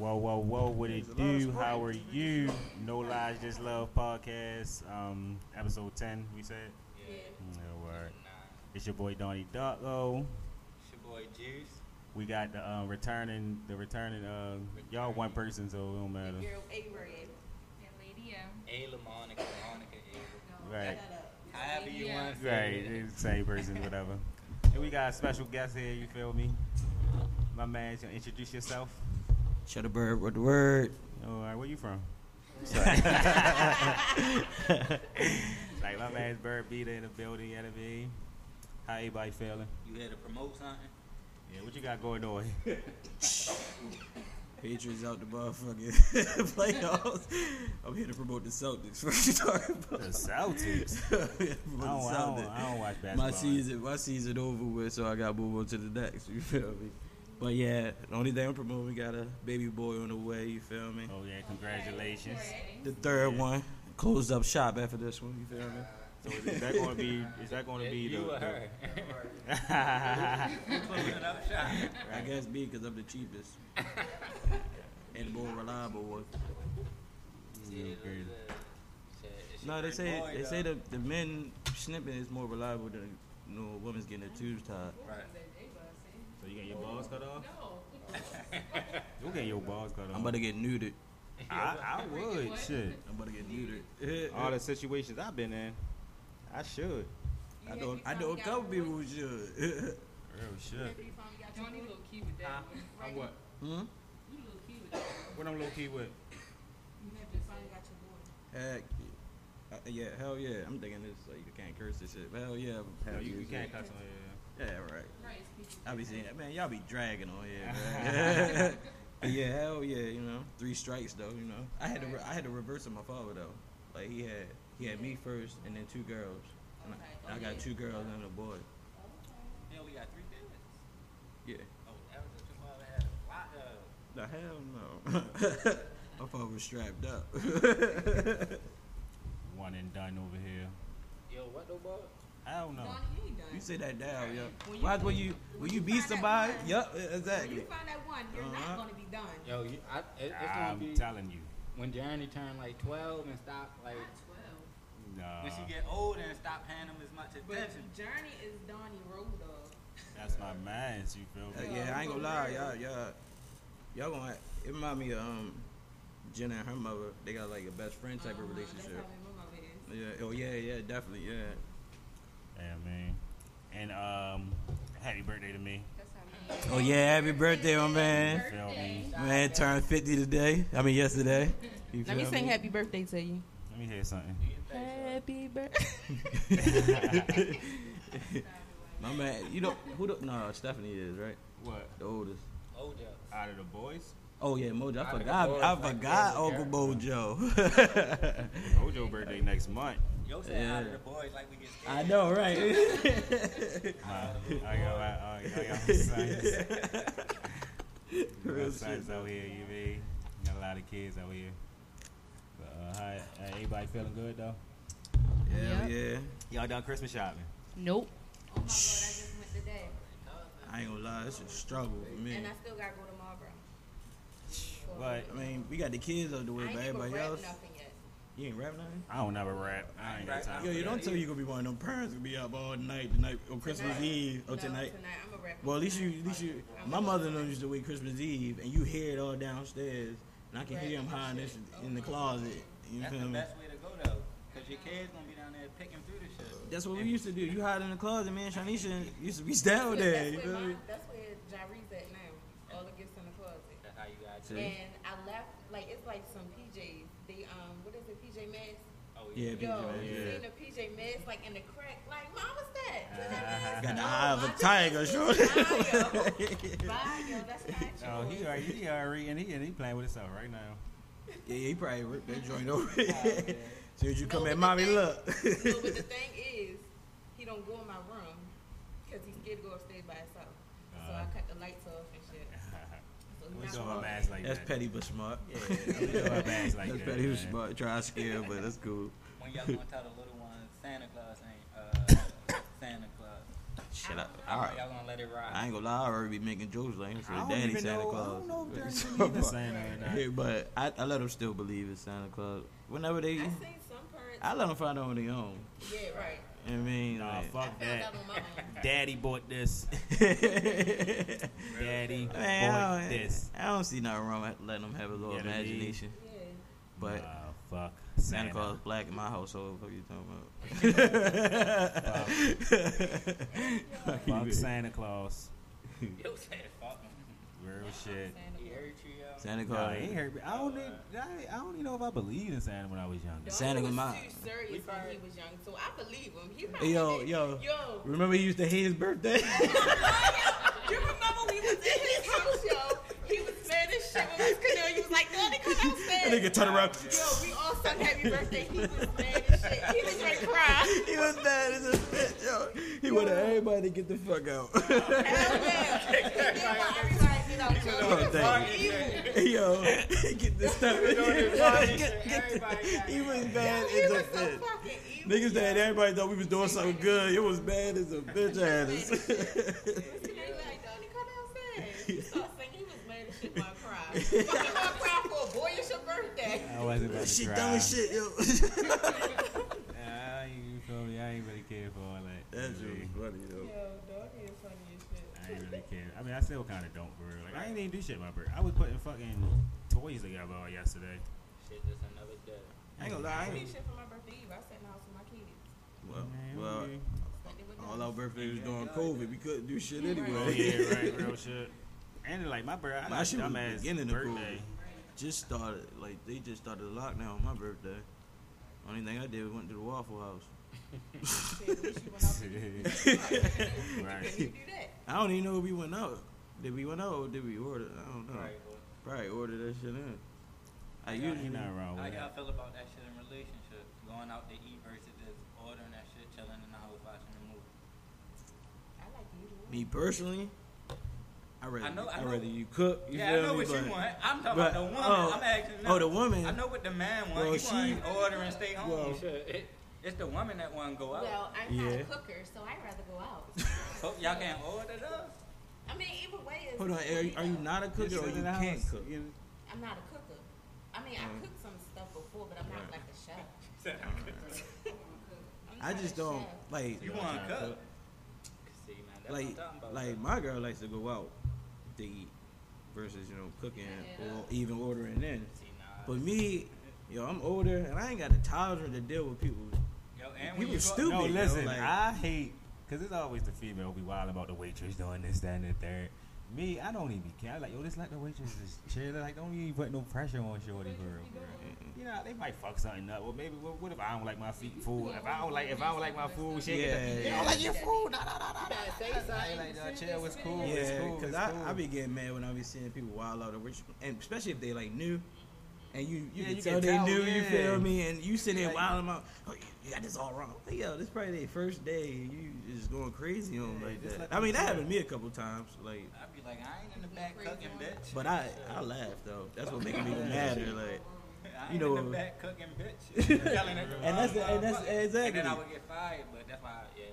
Whoa, whoa, whoa, what it do? How are you? No Lies, Just Love podcast, um, episode 10, we said? Yeah. No word. Nah, It's your boy Donnie Darko. it's your boy Juice. We got the uh, returning, the returning, uh, y'all one person, so it don't matter. The girl A-Ray. And Lady M. Ayla Monica, Monica Ayla. Right, However you want to say right, it. it's same person, whatever. And we got a special guest here, you feel me? My man, you introduce yourself. Shut the bird with the word. Oh, all right, where you from? like my man's Bird Beater in the building, you know what I mean? How everybody feeling? You had to promote something? Yeah, what you got going on? Patriots out the motherfucking playoffs. I'm here to promote the Celtics. What you talking The about? Celtics. I'm here to I promote don't, the I, don't, Celtics. I don't watch basketball. My season, my season over with, so I got to move on to the next. You feel me? But yeah, the only thing I'm promoting, we got a baby boy on the way. You feel me? Oh yeah, congratulations. The third one closed up shop after this one. You feel me? So is, is that going to be? Is that going to be you the? or her? the Closing up shop. I guess me because I'm the cheapest and the more reliable one. Yeah, Okay. those, shit, it's No, they say boy, they though. say the the men snipping is more reliable than you know a woman's getting their tubes tied. Right. So you get your balls cut off? No. You get your balls cut off. I'm about to get neutered. I, I would. Shit. I'm about to get neutered. All the situations I've been in, I should. I know I know a couple people who should. Real shit. Johnny little key with that one. I'm what? hmm? You little key with that. What I'm low key with? You have to finally got your boy. Heck yeah. Uh, yeah, hell yeah. I'm thinking this like you can't curse this shit. But hell yeah. No, you, you can't cuss on here. Yeah, right. Right, it's people. I be saying that man, y'all be dragging on here, man. Yeah, hell yeah, you know. Three strikes though, you know. I had to re- I had to reverse on my father though. Like he had he had me first and then two girls. And I, I got two girls and a boy. You only got three kids? Yeah. Oh, that was what your father had a lot of. The hell no. my father was strapped up. One and done over here. Yo, what though, boy? I don't know. Johnny, you ain't done. you say that down, yo. When you- Why when you when when you you beat somebody? one. Yup, When exactly. you find that one, you're Uh-huh. not going to be done. Yo, you, I, it, it's gonna I'm be telling you. when Journey turned like 12 and stopped like Not 12. Nah, when she get older and stop paying him as much attention. But attention. Journey is Donnie Road dog. that's my man. You feel Uh, me? yeah, I ain't gonna lie, y'all, y'all, y'all gonna. It remind me of um, Jenna and her mother. They got like a best friend type of Uh-huh, relationship. That's how my mama is. Yeah. Oh yeah, yeah, definitely, yeah. Yeah, man. And um, happy birthday to me. That's Oh yeah, happy birthday, my man. Feel me? Man turned 50 today. I mean yesterday. You Let me feel sing happy birthday to you. Let me hear something. Happy birthday. My man, you know who? The, no, Stephanie is right. What? The oldest. Ojo. Out of the boys? Oh yeah, Mojo. I Out forgot. boys, I like, forgot yeah, Uncle yeah. Mojo. Birthday next month. Yo said out of the boys like we get scared. I know, right? Uh, I got my, I got my sons. Real my sons out here, you mean? Got a lot of kids out here. But, uh, hi, uh, everybody feeling good though? Hell yeah. Y'all done Christmas shopping? Nope. Oh my god, I just went today. I ain't gonna lie, it's a struggle for me. And I still gotta go tomorrow. But I mean, we got the kids out the way, but everybody else, nothing yet. You ain't rap nothing. I don't never rap. I ain't got time. Yo, for you that. don't tell me you gonna be one of them parents gonna be up all night tonight on Christmas Tonight. Eve or no, tonight. Tonight, I'm a rap. Well, at least you, at least you. My mother knows used to wait Christmas Eve, and you hear it all downstairs, and I can hear him hiding this in the closet. You That's feel the me? best way to go though, cause your kids gonna be down there picking through the shit. That's what we used to do. You hide in the closet, man. Shanisha used to be down That's there. where, You that's feel where, me? my, that's where Jari's at now. All the gifts in the closet. That's how you got See? to. And I left, like, it's like some PJs. They, um, what is it, PJ Masks? Oh Yeah, Yo, PJ you Yeah. seen the PJ Masks, like, in the crack? Like, mom, what's that? Ah. Got the eye of a tiger, Jesus, shorty. Bye, yo. Bye, yo. That's not yours. Oh, he already, he already, and he, and he playing with himself right now. Yeah, he probably ripped that joint over. yeah. Soon as you come No, at mommy, thing- look. no, but the thing is, he don't go in my room because he's scared to go upstairs by himself. so I Uh. cut the lights off and shit. So we he's doing not my going- mask like That's that. petty but smart. Yeah, we doing our bags like That's that. petty but smart. Try to scare, but that's cool. When y'all gonna tell the little ones Santa Claus ain't uh, Santa Claus? Shut up. Y'all, All right. y'all gonna let it ride? I ain't gonna lie, I already be making jokes like him. I So don't daddy even Santa know. Claus. I don't know if What Journey you really talking even about? Santa? Yeah, but I, I let them still believe in Santa Claus. Whenever they, I seen some parents. I let them find out on their own. yeah, right. You know what I mean? Nah, Like- fuck found that. out on my own. Daddy bought this. Daddy Man, I, bought don't, this. I don't see nothing wrong with letting them have a little Yeah, they imagination. Yeah. But Nah, fuck Santa Claus black in my household. What are you talking about? Fuck Santa Claus. Yo said fuck him. Real shit. He hurt you, yo. Santa Nah, Claus. he ain't hurt me. I don't, need, I, I don't even know if I believed in Santa when I was young. Santa was Ma- too serious We when probably- he was young, so I believe him. He Hey, probably yo, did- yo. yo. Remember he used to hate his birthday? You remember we was in his house, yo? He was mad as shit when we was canoeing. He was like, "No, they come outside." and nigga turn around. Yo, we all sung happy birthday. He was mad as shit. He was ready to cry. He was mad as a bitch, yo. He wanted everybody to get the fuck out. Hell yeah. He did want everybody to get out, yo. Oh, He was damn. evil. Yo, get this stuff. Everybody Get- get He was bad He as a was so bitch. fucking evil. Niggas said everybody thought we was doing something good. It was bad as a bitch ass. They like, "Donnie. He started singing. He was mad as shit when I cried. Fucking gonna cry for a boy. It's your birthday. I wasn't about to Shit cry. dumb as shit, yo. I ain't, you feel me? I ain't really care for all that. That's really. really funny, yo. Yo, Donnie is funny as shit. I ain't really care. I mean, I still kind of don't, for real. Like, I ain't even do shit my birthday. I was putting fucking toys together all yesterday. Shit, just another day. I ain't gonna lie. I I did ain't- shit for my birthday eve. I sat in the house with my kids. Well, Man, well, okay. Spent it with them. all our birthdays was during COVID. We couldn't do shit Right. anyway. Oh, yeah, right, real shit. And like my birthday, I My got shit was dumbass beginning of birthday. Just started, like, they just started the lockdown on my birthday. Only thing I did was went to the Waffle House. Shit, at least you went out to eat. Right. Can you do that? I don't even know if we went out. Did we went out or did we order? I don't know. Right. Probably ordered that shit in. I Yeah, usually not wrong How with y'all feel about that shit in relationships? Going out to eat versus just ordering that shit, chilling in the house watching the movie. I like the usual. me personally. I rather I know- I I know- rather you cook. You yeah, I know me? what you But- want. I'm talking but- about the woman. oh, I'm asking. Oh, the woman. I know what the man wants. Well, he she- want to order and stay home. well- Shit, it, it's the woman that want to go out. Well, I'm not Yeah. a cooker, so I'd rather go out. so y'all can't order those. I mean, either way is. Hold on, are you, are you not a cooker or you can't house. cook? You- I'm not a cooker. I mean, I cooked some stuff before, but I'm not Right. like a chef. I'm I not just a don't chef. like You want to cook? See, man, that's like what I'm talking about. like my girl likes to go out to eat versus you know cooking or even ordering in. See, nah. But me, yo, I'm older and I ain't got the tolerance to deal with people. Yo, and when people you go, stupid. No, yo, listen, like- I hate because it's always the female who be wild about the waitress doing this, that, and the third. Me, I don't even care. I Like, yo, just let the waitress just chill. Like, don't even put no pressure on shorty for real. You know, they might fuck something up. Well, maybe what, what if I don't like my feet food? If I don't like, if I don't like my food, she Yeah, yeah, you yeah. don't like your food. Nah, nah, nah, nah, You say something. Like, nah, chill, it's cool. it's Yeah, cool. because it's I, cool. I be getting mad when I be seeing people wild out, which, and especially if they like new, and you you Yeah, can you tell can they tell, new. You feel me? And you sitting there Like- wilding out. Oh, you, you got this all wrong. Like, yo, this probably their first day. You just going crazy on Yeah, like that. let I mean, that happened to me a couple times. Like, I'd be like, I ain't in the back Crazy cooking, bitch. but I I laugh though. That's what making me even madder. Like. I you ain't in know- the back cooking, bitch. Yelling at the And that's the- and that's- exactly. And then I would get fired, but that's why, yeah.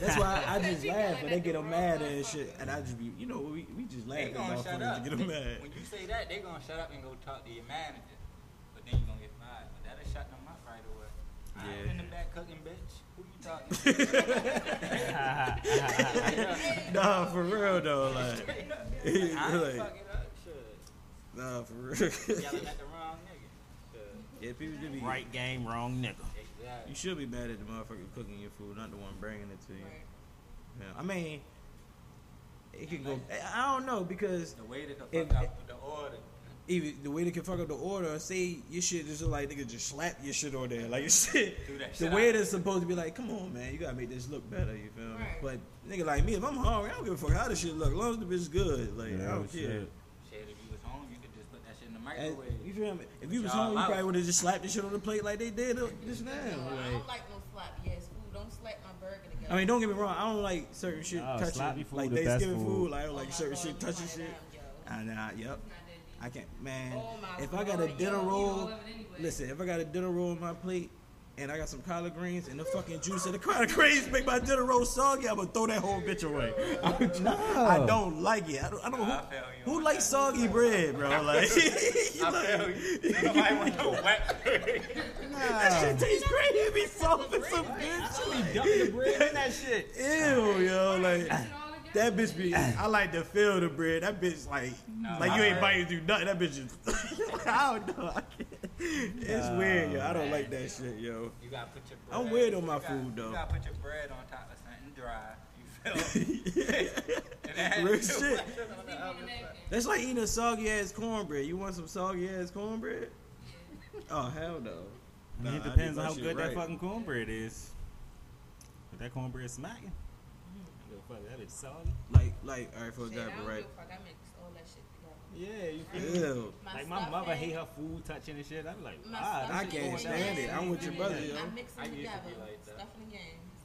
That's why I just laugh yelling when they get them mad and shit, and I just be, you know, we, we just laugh They at gonna shut up. to get them mad. When you say that, they gonna shut up and go talk to your manager. But then you gonna get fired. But that'll shut them up right away. I ain't Yeah. in the back cooking, bitch. Who you talking to? Nah, for real though, like, I ain't like, fucking up. Shit. nah, for real. Yelling at the wrong nigga. Yeah, people do be. right game, wrong nigga. Exactly. You should be mad at the motherfucker cooking your food, not the one bringing it to you. Right. Yeah, I mean, it can go. I don't know because The way they can If- fuck up the order. Even the way they can fuck up the order, say your shit just like nigga just slap your shit on there, like your shit. Do that The way out. it's supposed to be like, come on, man, you gotta make this look better. You feel me? Right. But nigga like me, if I'm hungry, I don't give a fuck how this shit look, as long as the bitch is good. Like I don't care. shit. Shit, if you was home, you could just put that shit in the And, microwave. you feel me? If you was home, you probably would have just slapped the shit on the plate like they did just now. No, I don't like no sloppy ass food. Don't slap my burger together. I mean, don't get me wrong, I don't like certain shit No, touching, sloppy food like the best Thanksgiving food. food. Like I don't Oh like my certain God, shit you touching find shit. out, yo. And uh, yep, I can't, man. Oh my if I got a dinner yo. roll, listen, if I got a dinner roll on my plate, and I got some collard greens and the fucking juice of the collard greens make my dinner roll soggy, I'm gonna throw that whole bitch away. No, I don't like it. I don't. I don't I who, who likes that. soggy bread, bro? Like, I feel you. Nobody want no wet bread. that shit tastes great. It be soft and some bitch. Dumping the bread in that shit. Ew, yo, like that bitch be. I like to feel the bread. That bitch like, No, like you ain't heard- biting through nothing. That bitch just. I don't know. I can't. It's weird, yo. I don't like that shit, yo. You gotta put your bread. I'm weird on my you gotta- food, though. You gotta put your bread on top of something dry. You feel me? Real shit. put it on the other side. That's like eating a soggy ass cornbread. You want some soggy ass cornbread? Oh hell no. I mean, Nah, it depends on how good right. that fucking cornbread is. If that cornbread smacking, I go fuck that bitch soggy. Like, like, all right, for Shit, I example, right? give a fuck. I mix all that shit. Yeah, you feel me? Ew. My Like my mother hate her food touching and shit. I'm like, ah, I can't stand it. I'm with your brother, yo. I mix I them used to together. be like that. Stuffing the yams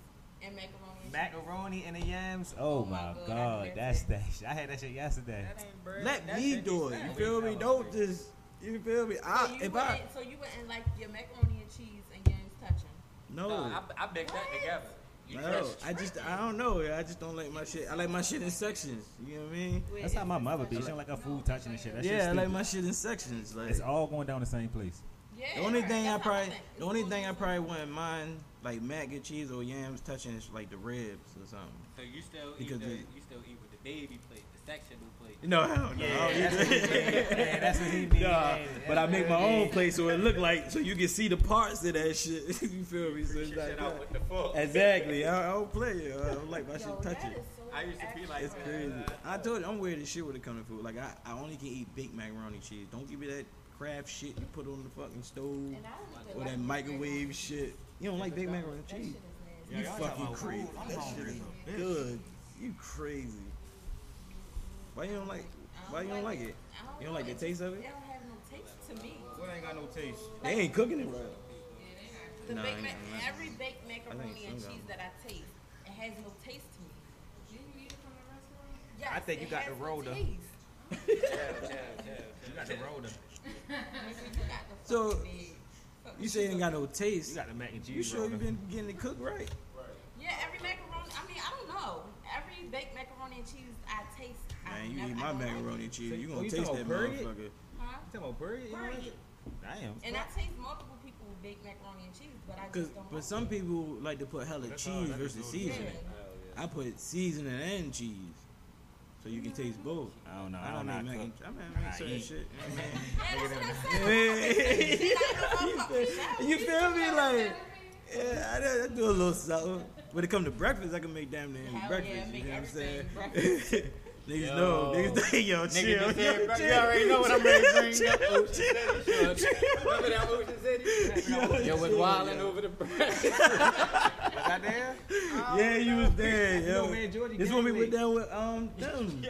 and macaroni. and macaroni and the yams. Oh, Oh my my God, god, that's that shit. I had that shit yesterday. That ain't bread. Let That me shit do it. You feel me? Don't just. You feel me? So I you if I so you wouldn't like your macaroni and cheese and yams touching. No, no. I, I mix that together. You No, I just I don't know. I just don't like my shit. I like my shit in sections. You know what I mean? That's how my mother be. She don't like her food touching and shit. That shit yeah, I like my shit in sections. Like It's all going down the same place. Yeah. the only thing I that's how probably the only thing I probably wouldn't mind like mac and cheese or yams touching is like the ribs or something. So you still Because eat the, it- you still eat with the baby plate, the sectional plate. No, hell no. I don't eat that. yeah, that's what he be. Nah, but I make my own plate so it look like so you can see the parts of that shit. you feel me? So it's Shit like out with the fork. exactly. I, I don't play it. I don't like my Yo, shit that touching. so I used to be like It's that. crazy. Uh, I told you I'm weird as shit when it comes to food. Like I, I only can eat baked macaroni cheese. Don't give me that crab shit you put on the fucking stove And I don't even or like that microwave shit. You don't like baked macaroni That shit cheese? Is. You y'all fucking crazy. That shit is good. You crazy. Why you don't like? Why you don't like it? You don't like the taste of It it? don't have no taste to me. What ain't got no taste? They ain't cooking it right. The Nah, baked ma- ain't gonna lie. every baked macaroni and cheese that I taste, it has no taste to me. Yes, I think you it got has the no roller. taste. You got the roller. You got the So, fucking big- fucking You say it ain't got no taste. You taste. got the mac and cheese. You sure roller. you been getting it cooked right? Yeah, every macaroni. I mean, I don't know. Every baked macaroni and cheese I taste. I Man, you never, eat I my don't macaroni and cheese. You oh, gonna you taste talking that about period? motherfucker. Huh? You talking about period? You don't like Period. it? Damn. And I taste multiple people with baked macaroni and cheese, but I Cause, just don't. but like some it. people like to put hella That's cheese that's versus seasoning. Yeah. I put seasoning and cheese, so you can taste both. I don't know. I I don't don't make know. mac and I mean, I make I certain eat. shit. Yeah, that's what I said. you feel me? Like, yeah, I, do- I do a little something. When it come to breakfast, I can make damn near any breakfast. yeah, you know what I'm saying? Niggas Yo. know. Niggas say, yo, chill. Nigga just yo, said, chill. you already know what I'm ready to bring Chill, up. Ocean chill. City. Remember that Ocean City? Yo, was wilding over the bread. Was I there? Yeah, you was there, You yo. know, me and Georgie This when we went down with um them.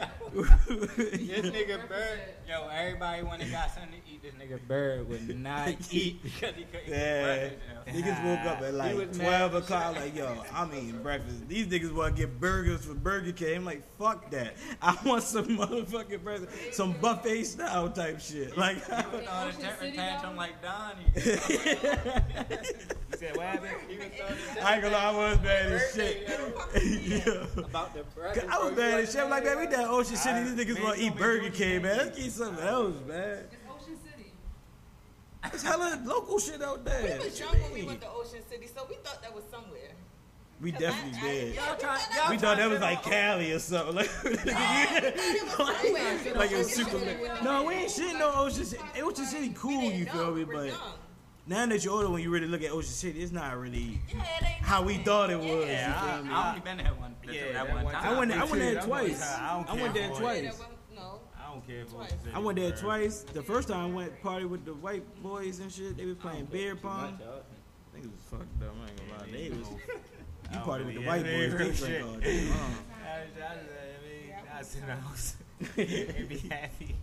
This nigga Bird, yo, everybody when they got something to eat, this nigga Bird would not eat because he couldn't Yeah. eat breakfast. yo. Niggas woke up at like 12 o'clock, like, yo, I'm eating breakfast. These niggas want to get burgers for Burger King. I'm like, fuck that. I want some motherfucking breakfast, some buffet style type shit. Like, He was on a temper tantrum like Donnie. You said what happened? He was throwing a I ain't gonna lie, I was bad as shit. Yeah. About the breakfast. I was bad as shit. I'm like, man, we down Ocean City. These niggas want to eat Burger King, King man. Let's get something else, man. It's Ocean City. There's hella local shit out there. We was What young you when we went to Ocean City, so we thought that was somewhere. We definitely I- I- did. Y'all trying- we y'all We thought that was like Cali or something. Like, somewhere. like it was super. City was No, we ain't shit no Ocean City. Ocean City cool, didn't you know, feel me? But now that you're older, when you really look at Ocean City, it's not really Yeah, it how we thought it was. you Yeah, feel I- me? I only been there one, Yeah, that, that one one time. I went, I went there twice. I went there twice. Yeah, that one- No. I don't care Twice. I went there twice. The first time I went party with the white boys and shit. They was playing beer pong. Niggas was fucked up. I ain't gonna lie. They was. I You don't party with the really- white boys. real They shit. drink all day. I, I, I mean, I sit in the house and be happy.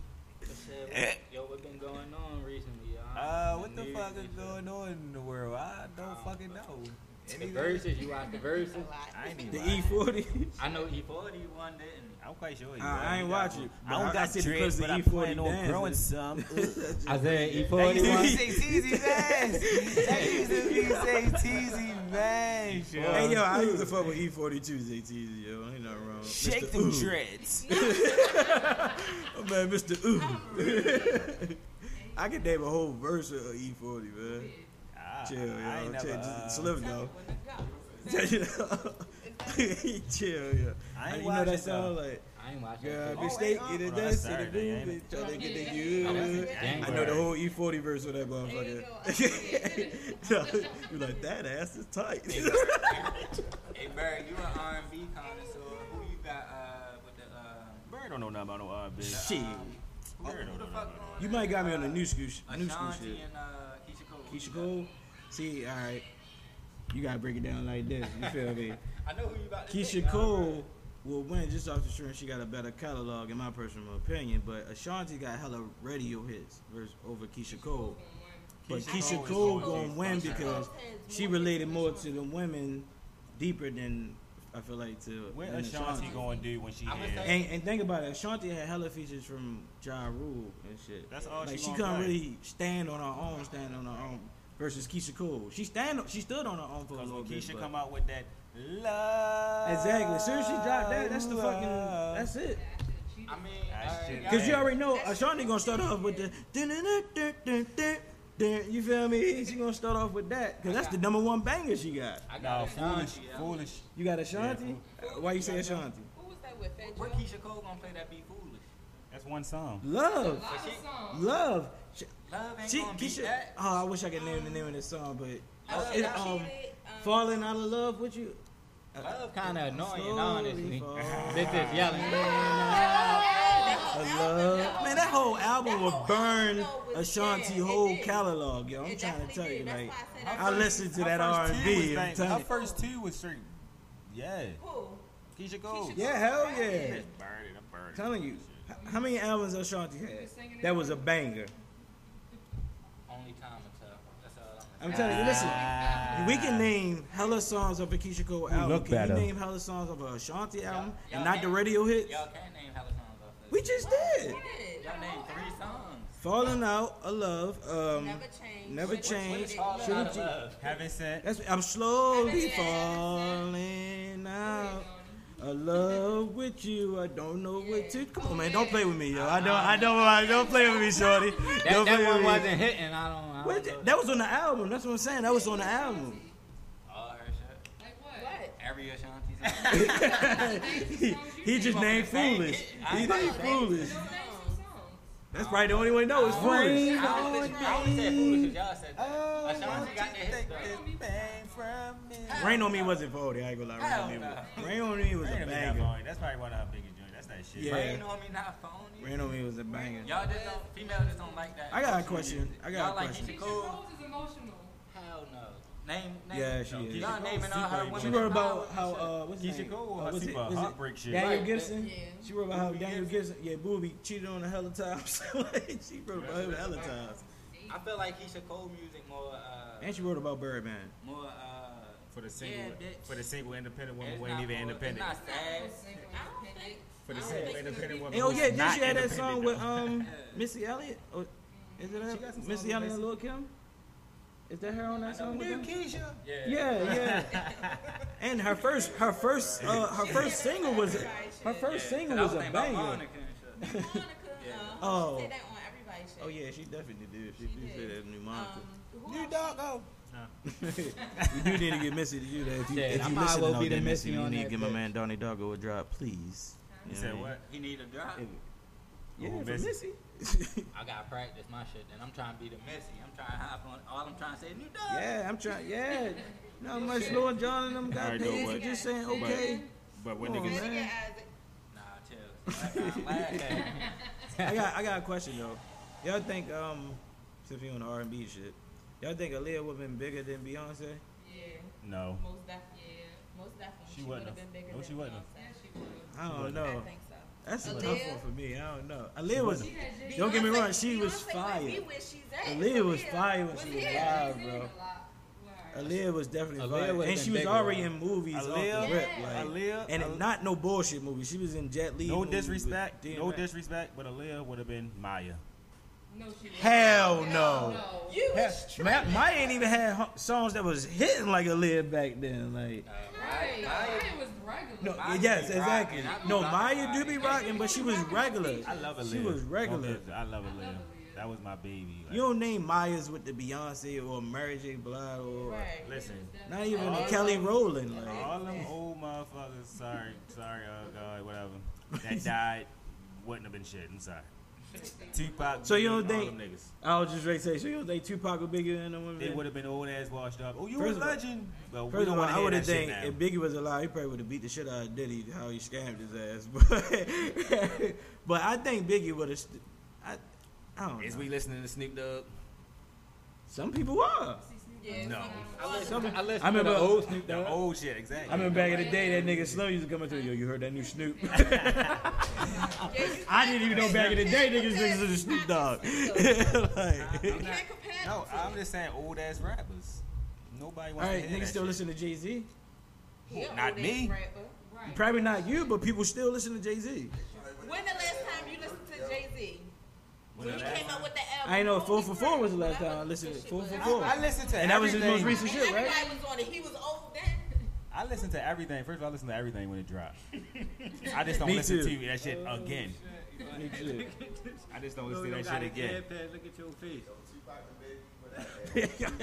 Yo, what been going on recently, y'all? Uh, what the fuck is going on in the world? I don't fucking know. The verses, you watch the verses. I ain't even. The. E40. I know E40 one didn't. I'm quite sure. he I- I ain't He watch it, I but don't I got said dreads, because but I'm E40 planning on dance growing some. Ugh. I said That used E40 to be one. say Teasy man. That used to be say Teasy man. Hey yo, I used to fuck with E40 Tuesday, Teasy, yo. Ain't nothing wrong. Shake Mr. them Ooh. dreads. Oh, man, Mr. Ooh. I could name a whole verse of E40, man. Ah, Chill, I yo. ain't never, Chill, uh, just Slim, though. When. Chill, yo. I ain't you know that watching, song though. like, I ain't watching. girl, it. be Oh, steak, get it oh, dance that's the Saturday, ain't groove, it? trying to get the Oh, you. I know the whole E40 verse of that motherfucker. You're like, that ass is tight. Hey, Bird, you an R&B connoisseur. Who you got uh, with the uh, Bird don't know nothing about no R&B. Shit. who, Bird don't the know fuck nothing. You might got me on the new school, sh- new school Ashanti shit. and uh, Keyshia Cole. Keyshia Cole. See, all right. You gotta break it down like this. You feel me? I know who you about to Keyshia pick, Cole will win just off the strength she got a better catalog, in my personal opinion. But Ashanti got hella radio hits versus over Keyshia Cole. But Keyshia Keyshia Cole Cole gonna gonna win because she related more to the women deeper than I feel like to What than Ashanti gonna do when she had? And, and think about it, Ashanti had hella features from Ja Rule and shit. That's all like she she couldn't play. really stand on her own, stand on her own. Versus Keyshia Cole, she stand, she stood on her own for a Because little when bit. Keyshia come out with that love. Exactly. As soon as she dropped that, that's the fucking. That's it. I mean, That uh, Cause you already know Ashanti gonna start off with the. You feel me? She gonna start off with that. Cause that's the number one banger she got. I No, got foolish, yeah. foolish. You got Ashanti? Uh, Why you say Ashanti? Who was that with? Fat What Joe? Keyshia Cole gonna play that be foolish? That's one song. Love, But she, love. Love ain't she, gonna beat Keyshia. that. Oh, I wish I could name the name of this song, but Oh, she it, um, falling out of love with you. I love kind of annoying, honestly. This is yelling. of love. Man, that whole album That would burn album, though, was- Ashanti whole catalog, yo. I'm It trying to definitely tell you, did. That's like, I I listened to that first two R&B. was I'm bang- telling Her you. first two was straight. Yeah. Who? Keyshia Cole. Yeah, hell yeah. Burn it, I'm burning. telling you. How many albums Ashanti had? That was a banger. Only time will tell. That's all I'm I'm telling you, listen. We can name hella songs of a Keyshia Cole album. look Can better. you name hella songs of a Ashanti album y'all and not the can't- radio hits? Y'all can't name hella songs off this. We just did. Y'all name three songs. Falling out of love. Um, Never changed. Never What- what changed. did- Falling Shouldn't you- love. Having said, that's I'm slowly falling out. Of love with you. I don't know what to. Come on, oh, man, don't play with me, yo. I don't. I don't. I don't play with me, shorty. That, Don't that play one with wasn't hitting. I don't. I don't the- know. that was on the album. That's what I'm saying. That was on the album. All her shit. Like what? What? Every Ashanti song. he, he just named foolish. He named foolish. That's probably the only one he knows. is foolish. I only, I only said foolish 'cause y'all said Oh. Uh, Ashanti got the hits though. Rain on me wasn't for I ain't gonna lie. Rain on me, Hell was, Rain on me was a Rain on banger. That's probably one of her biggest joints. That's that shit. Yeah. Rain on me, not phony. Rain on me was a banger. Y'all just don't. Females just don't like that. I got a question. I got Y'all a question. Keyshia Keyshia Cole? Cole is emotional. Hell no. Name. name Yeah, she is. Y'all naming all her women. She wrote about how uh what's his Keyshia name? Cole Uh, was was her it- super was it heartbreak shit. Daniel Right. Gibson. Yeah. She wrote about how Boobie Daniel Gibson. Gibson, yeah, Boobie cheated on her hella times. she wrote about him hella times. I feel like Keyshia Cole music more. Uh, And she wrote about Birdman. more. Uh, For the single, Yeah, for the single independent woman it's who ain't not even more- independent. It's not sad. I don't. For the single independent woman. Oh yeah, then not she had that song with um Missy Elliott. Or, is it She that? Missy songs Elliott with and Lil Kim? Is that her on that song with New them? Keyshia. Yeah. Yeah, yeah. and her first, her first, uh, her first single was, her first Yeah, single 'cause I was a thinking about banger. Monica. Monica, Yeah. uh, Oh. say that on everybody's shit. Oh yeah, she definitely did. She, She did say that new Monica. Um, New else? doggo. we do need to get Missy to do that. If you, Yeah, if I you might as listen well out be Missy you on need to that give my man Donnie Doggo a drop, please. You know said what? He need a drop. Yeah, Oh, for Missy. Missy. I gotta practice my shit. Then I'm trying to be the Missy. I'm trying to hop on. All I'm trying to say is new dog. yeah, I'm trying. Yeah, not much Lord John and them got Alright, paid though, for but- just saying okay. But when Oh, niggas, man. Nah, chill. I'm laughing. I got I got a question though. Y'all think um since we on the R and B shit, y'all think Aaliyah would have been bigger than Beyonce? Yeah, no. most definitely. Most definitely. She She, wasn't would have been bigger no, than she wasn't Beyonce. Yeah, she would. I don't wasn't. know. I think so. That's a tough one for me. I don't know. Aaliyah was. wasn't. She had Jay- Don't get me wrong, she was Beyonce fire. might she's at. Aaliyah was Aaliyah fire when she was here. live, bro. in a lot. Right. Aaliyah was definitely Aaliyah fire. and she was already though. in movies off Aaliyah, the rip, like, Aaliyah, and Al- not no bullshit movies. She was in Jet Li. no disrespect, no DMX. disrespect, but Aaliyah would have been Maya. No, she didn't. Hell no. No. You Hell, was Ma- Maya ain't even had songs that was hitting like Aaliyah back then. Like, Right. Mine was regular. No, Maya yes, exactly. rocking. No, Maya Maya. do be rocking, but she was regular. I love Aaliyah. She was regular. I love Aaliyah. That was my baby. Like, You don't name Mayas with the Beyonce or Mary J. Blige or Right. listen. not even the All Kelly them- Rowland. Like, All them old motherfuckers, sorry, sorry, oh god, whatever, that died wouldn't have been shit. I'm sorry. Tupac. So you don't think- all them niggas? I was just ready to say, so you don't think Tupac was bigger than the women? They would have been old ass washed up. Oh, you First a legend. Well, we First don't of all, I would have think now. if Biggie was alive, he probably would have beat the shit out of Diddy how he scammed his ass. But but I think Biggie would have. St- I I don't know. Is know. we listening to Snoop Dogg? Some people are. Yeah. No. I listen, I listen I to remember- the old Snoop The Dogg. old shit, exactly. I remember back in the day that nigga Snow used to come up to yo, you heard that new Snoop? Yeah, I didn't even know back in the day niggas listened to the Snoop Dogg. like, You can't compare No, I'm just saying old ass rappers. Nobody all wants right, to hear niggas still shit. listen to Jay Z. two. Not me. Right. Probably not you, but people still listen to Jay Z. When the last time you listened to Jay Z? When he the last came out with the album. I ain't know Holy 4 for 4 was the last time I listened good to 4 for but 4. I, I listen to And that was his most recent shit, right? Everybody was on it. He was old then. I listen to everything. First of all, I listen to everything when it drops. I just don't Me listen too. to that shit oh, again. Me too. I just don't Yo, listen to that shit again. pad, Look at your face.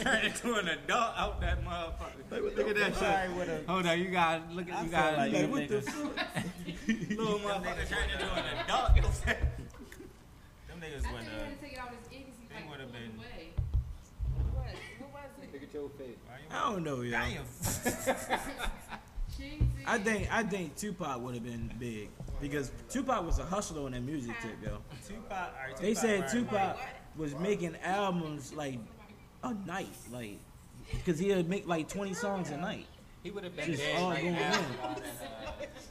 Turn into an adult out that motherfucker. Look at that shit. with a- Hold on, you got look at you feel got like like, them what the niggas, little motherfucker turn into an adult. You know what I'm saying? them niggas I when think he uh, had to take it out his ear 'cause he they like would've pulled been- away. What? What was it? Look at your face. I don't know, yo. Damn. Cheesy. I think I think Tupac would have been big because Tupac was a hustler on that music tip, yo. Tupac, all right, They said right. Tupac was making albums like a night, like because he'd make like twenty songs a night. He would have been Just dead all right going now. in. with all that,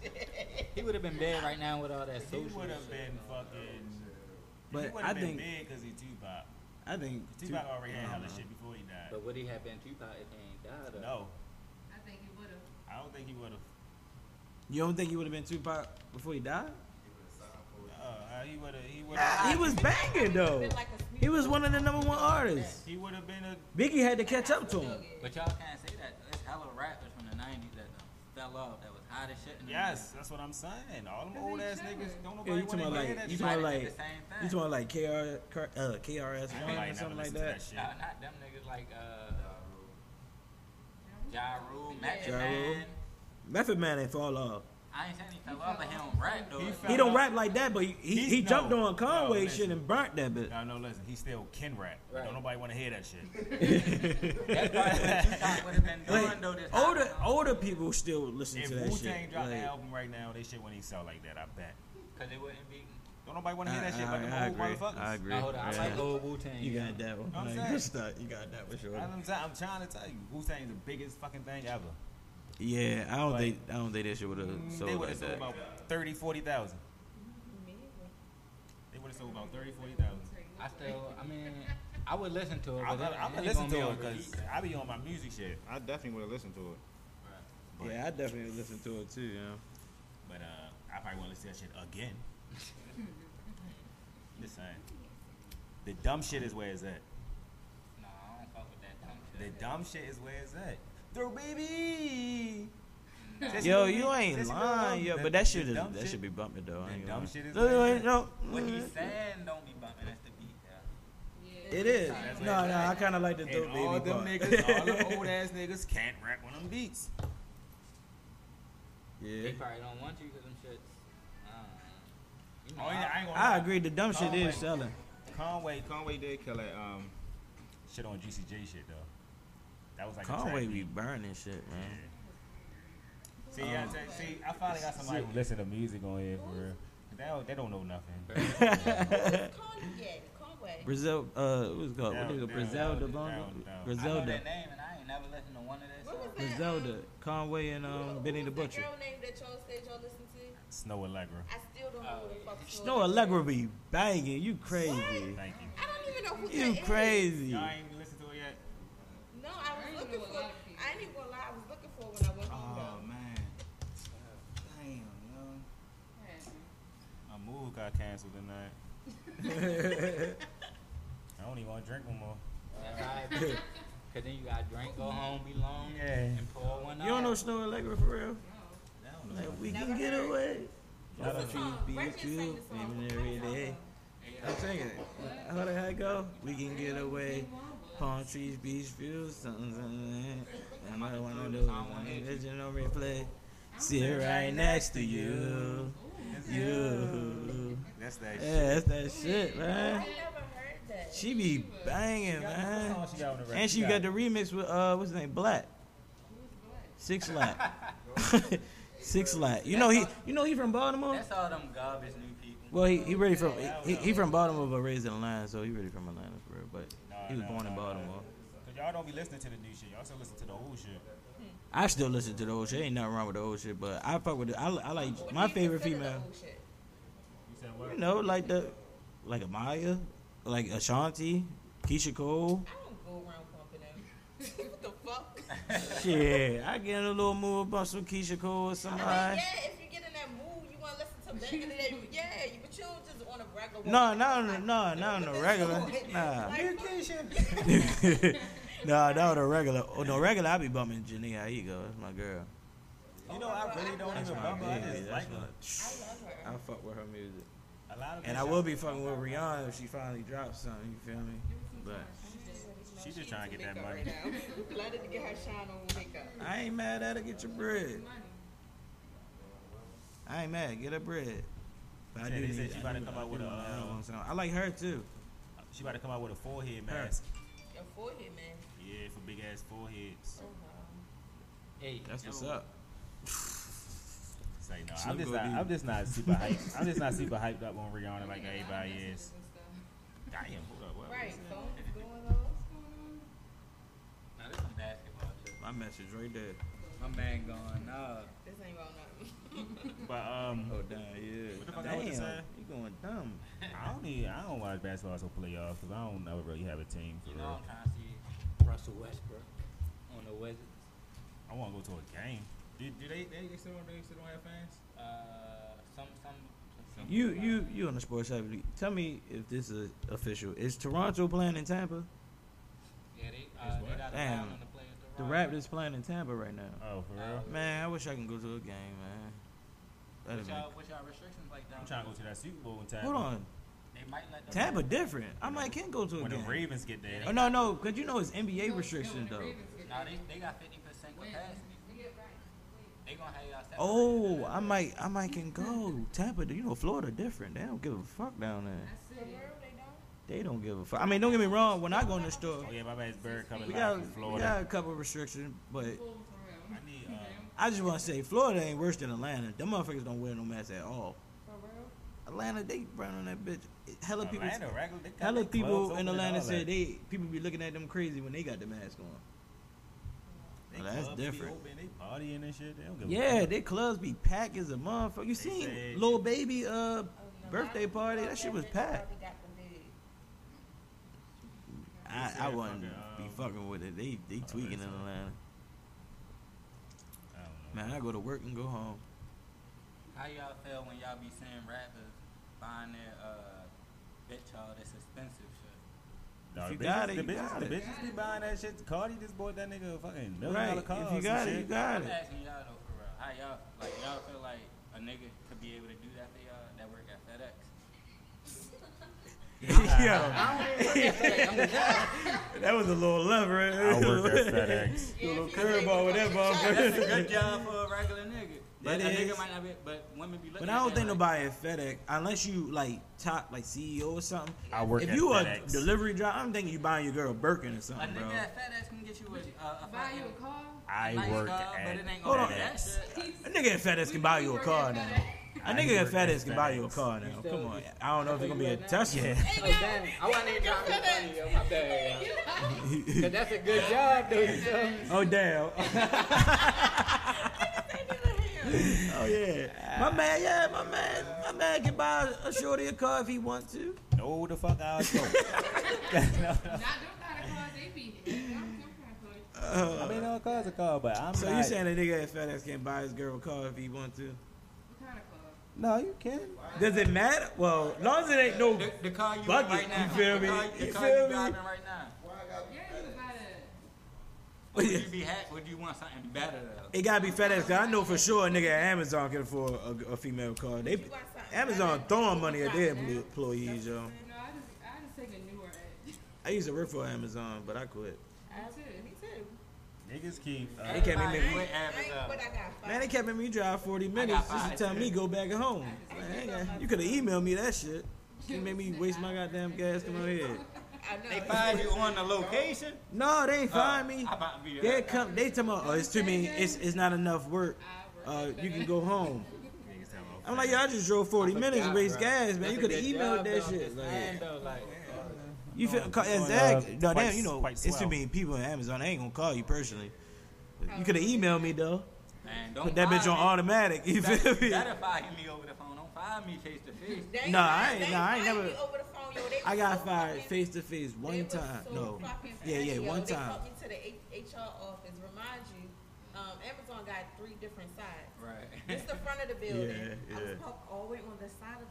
uh, He would have been dead right now with all that He social would have shit. been fucking. But he would I have been think big because he Tupac. I think Tupac already had I hella shit before he died. But would he have been Tupac if he ain't died? Or? No, I think he would have. I don't think he would have. You don't think he would have been Tupac before he died? Uh, he would have. He would have. He was banging though. Been like a He was one of the number one artists. He would have been a. Biggie had to catch up to him. But y'all can't say that. There's hella rappers from the 90s that uh, fell off that was hot as shit. in Yes, that's what I'm saying. All them old ass niggas don't Yeah, nobody you talking want about to hear like that you talking like did the same you talking like KR, uh, KRS One or something like listen to that. shit. Nah, not them niggas like uh, Ja Rule, Method Ja Man. Method Man ain't fall off. I ain't saying he fell off, but he don't rap though. He He, don't off. rap like that, but he, he, he jumped no, on Conway no, shit and burnt that bit. No, no, listen. He still can rap. Right. Don't nobody want to hear that shit. That's probably what Tupac would have been doing Like, though. This older people still listen if to that Wu shit. Tang dropped Like, an album right now, they shit wouldn't sell like that. I bet. Cause it wouldn't be. Don't nobody want to hear that I- shit, I- but them I old agree. motherfuckers. I agree. Now hold on, I Yeah. like old Wu Tang. You got that one. I'm Like, saying. good. You got that for sure. I'm, t- I'm trying to tell you, Wu Tang's the biggest fucking thing ever. Yeah, I don't But- think I don't think that shit would have Mm, sold they would like have sold that. about 30, 40,000. Me. They would have sold about 30, 40,000. I still, I mean, I would listen to it. I'm but it- gonna it listen gonna be it because repeat. I be on my music shit. I definitely would have listened to it. But, Yeah, I definitely listen to it too. You know. but uh, I probably want to listen to that shit again. Just saying. The dumb shit is where it's at. No, I don't fuck with that dumb shit. The dumb shit is where it's at. Throw baby. Yo, you ain't lying, yo. But that shit is dumb that should be bumping though. The dumb shit is No, like no, no. What he's saying don't be bumping. That's the beat. Yeah. It is. No, no, I kind of like the And dope all baby them niggas, all them old ass niggas can't rap on them beats. Yeah. They probably don't want you because them shits. I don't. You know, Oh, yeah, I ain't gonna I agree. The dumb shit is selling. Conway, Conway did kill that um shit on GCJ shit though. That was like Conway track be beat. burning shit, man. See, yeah, Um, see, see, I finally got somebody who listen to music on here for real. They don't, they don't know nothing. Who's Conway. Brazil, uh, what's it called? Down, what is it? down, Griselda, down, never listened to one of their songs. That? Um, Conway, and um, Benny the Butcher. Girl name that y'all said y'all to? Snoh Aalegra. I still don't know who the fuck Snoh, Aalegra be banging. You crazy. What? Thank you. I don't even know who you that crazy. Y'all ain't listened to it yet? No, I was I looking for. I ain't gonna lie. I was looking for when I went home. Oh man. Damn. My move got canceled tonight. I don't even want to drink no more. That's all right. Cause then you gotta drink, go home, be long, Yeah. and pour one up. You don't know out. Snoh Aalegra for real? No. Like we Never can get heard. away. Never Palm trees be Ray with you, the even every day. I'm singing it. How the heck go? We can get away. Palm trees, beach views, something, something. And I wanna do it. Vision on replay. Sit right next to you. You. That's that Yeah, that's that shit, I man. Never heard that. She be banging, shit. Man. she got on the record? And she got the remix with uh, what's his name, Black. 6LACK. 6LACK. You know he, you know he from Baltimore. That's all them garbage new people. Well, he, he really from he, he from Baltimore but raised in Atlanta, so he really from Atlanta for real. But Nah, he was nah, born in Baltimore. Cause y'all don't be listening to the new shit. Y'all still listen to the old shit. I still listen to the old shit. Ain't nothing wrong with the old shit, but I fuck with it. I, I like What my favorite female. old? You said what? You know, like the like Amaya, like Ashanti, Keyshia Cole. I don't go around pumping them. what the fuck? Shit, I get in a little mood about some Keyshia Cole or I mean, yeah, if you get in that mood, you want to listen to back in the day. Yeah, but you just on a regular. No, walk. no, no, no, not on the regular. Nah. Like, nah, that was the regular. Oh, no, regular, I be bumping Jhené Aiko. That's my girl. You know, I really don't That's even bump her. I just That's like my. her. I love her. I fuck with her music. A lot of And I will be fucking with Rihanna if she finally drops something, you feel me? But She just trying to get that Makeup money. Right now. Let her get her shine on makeup. I ain't mad at her, get your bread. I ain't mad, get her bread. But I Said do they said need, she I about to do- come I out with a, an uh, album. I like her too. She about to come out with a forehead Her. mask. Your forehead, man. Yeah, for big ass foreheads. Oh, no. Hey, That's what's up. Say no, Slim I'm just not. deep. I'm just not super hyped. I'm just not super hyped up on Rihanna like everybody is. Damn, hold up. What Right, was that? going on. Now this some basketball shit. My message right there. My man going, nah. This ain't about nothing. But um, Oh damn, yeah. What the fuck I was damn, saying? you going dumb. I don't need. I don't watch basketball so playoffs because I don't never really have a team for You know, real. I'm trying to see Russell Westbrook on the Wizards. I want to go to a game. Do, do they, they? They still. They still don't have fans? Uh, some, some. some You you you on the sports side. Tell me if this is official. Is Toronto playing in Tampa? Yeah, they, uh, they got Damn. foul the play at The Raptors. Raptors playing in Tampa right now. Oh, for real? Man, I wish I can go to a game, man. That'd What's be. y'all, what's y'all restrictions like down I'm trying to go to that Super Bowl in Tampa. Hold on, They might let the Tampa different. I might can go to a game. When the. Ravens get there, Oh no no, cause you know it's NBA restrictions though. Nah, they, they got 50% capacity. They gonna have y'all separate. Oh, I might I might can go. Tampa, you know Florida different. They don't give a fuck down there. They don't? Give a fuck. I mean, don't get me wrong. When I go in the store, oh yeah, my man's Bird coming we live got from we got a couple restrictions, but I need. Um, I just want to say Florida ain't worse than Atlanta. Them motherfuckers don't wear no mask at all. Atlanta, they brown on that bitch. Hella people, Atlanta, regular, they got hella people in Atlanta said they people be looking at them crazy when they got the mask on. They Well, that's different. Open, they partying and shit. They don't give Yeah, their clubs be packed as a motherfucker. You They seen said- little baby uh Oh, no, birthday my- party? That shit was packed. probably got them big. I, I wouldn't fucking, be um, fucking with it. They they tweaking in so. Atlanta. I don't know. Man, I go to work and go home. How y'all feel when y'all be seeing rappers buying their uh, bitch all this expensive shit? No, If the you got it, the you bitches, got the it. bitches be buying that shit. Cardi just bought that nigga a fucking million Right. dollar car. If you got it, shit. you got I'm it. asking y'all though for real. How y'all like y'all feel like a nigga could be able to do that for y'all that work at FedEx? Yo, that was a little lever. I work at FedEx. Yeah, little if you say curveball with that That's a good job for a regular nigga. But That a is. nigga might not be. But women be looking. But I don't think like, nobody at FedEx, unless you like top like CEO or something. I work if at you FedEx. a delivery driver, I'm thinking you buying your girl a Birkin or A something, bro. nigga at FedEx can get you a, a, a Buy you a car? I nice work car, but at it ain't Hold gonna on. be. A nigga at FedEx can buy you a car now. A nigga at work at FedEx can buy you a car now. Still- Come on. I don't know if it's gonna be a Now? Tesla. Yeah. Oh damn! I wasn't even trying to be funny, yo. My bad, yo. 'Cause that's a good job, though. You feel me? Oh damn. oh yeah. My ah. man, yeah, my man, my man can buy a shorty a car if he wants to. No, the fuck out. go. No, no. Not them kind of they be. Them kind of cars. I mean, no car's a car, but I'm So not. you saying a nigga at FedEx can buy his girl a car if he wants to? What kind of car? No, you can. Does it matter? Well, as long as it ain't no. The, the car you in Bucket, right now. you feel the me? Car, the You car feel you me? driving right now. Yeah, you was about to. Would you be happy? Would you want something better though? It gotta be FedEx. Cause I know for sure a nigga at Amazon can afford a, a female car. They You want something Amazon throwing money at their Right now. employees, yo. No, I just, I just take newer edge. I used to work for Amazon, but I quit. I- too. Me too. Niggas keep. Uh, They kept me Everybody make- quit Amazon. what I got. Five. Man, they kept making me drive 40 minutes got just to tell me go back at home. Man, I ain't got- you could have emailed me that shit. You made me waste my goddamn gas come out here. I know. They find you on the location. No, they ain't find me. I about to be They come. They tell me, oh, it's too many. It's it's not enough work. Uh, you can go home. I'm like, yeah, I just drove 40 minutes and waste gas, man. You could have emailed that shit. Like, Like, you feel Well, exactly? uh, No, quite- damn, you know, it's too swell. many people in Amazon. They ain't gonna call you personally. You could have emailed me though. man, don't Put that bitch on me. automatic. You feel That, me? that'll fire me over the phone. Don't fire me face to face. They Nah, I ain't- they nah, I ain't fired never- me Over the phone, yo. I got so fired face to face one time. so No. Yeah, yeah, yo. one They time. called me to the H- HR office. Remind you, um, Amazon got three different sides. Right. It's the front of the building. Yeah, I was yeah. parked all the way on the side of the building.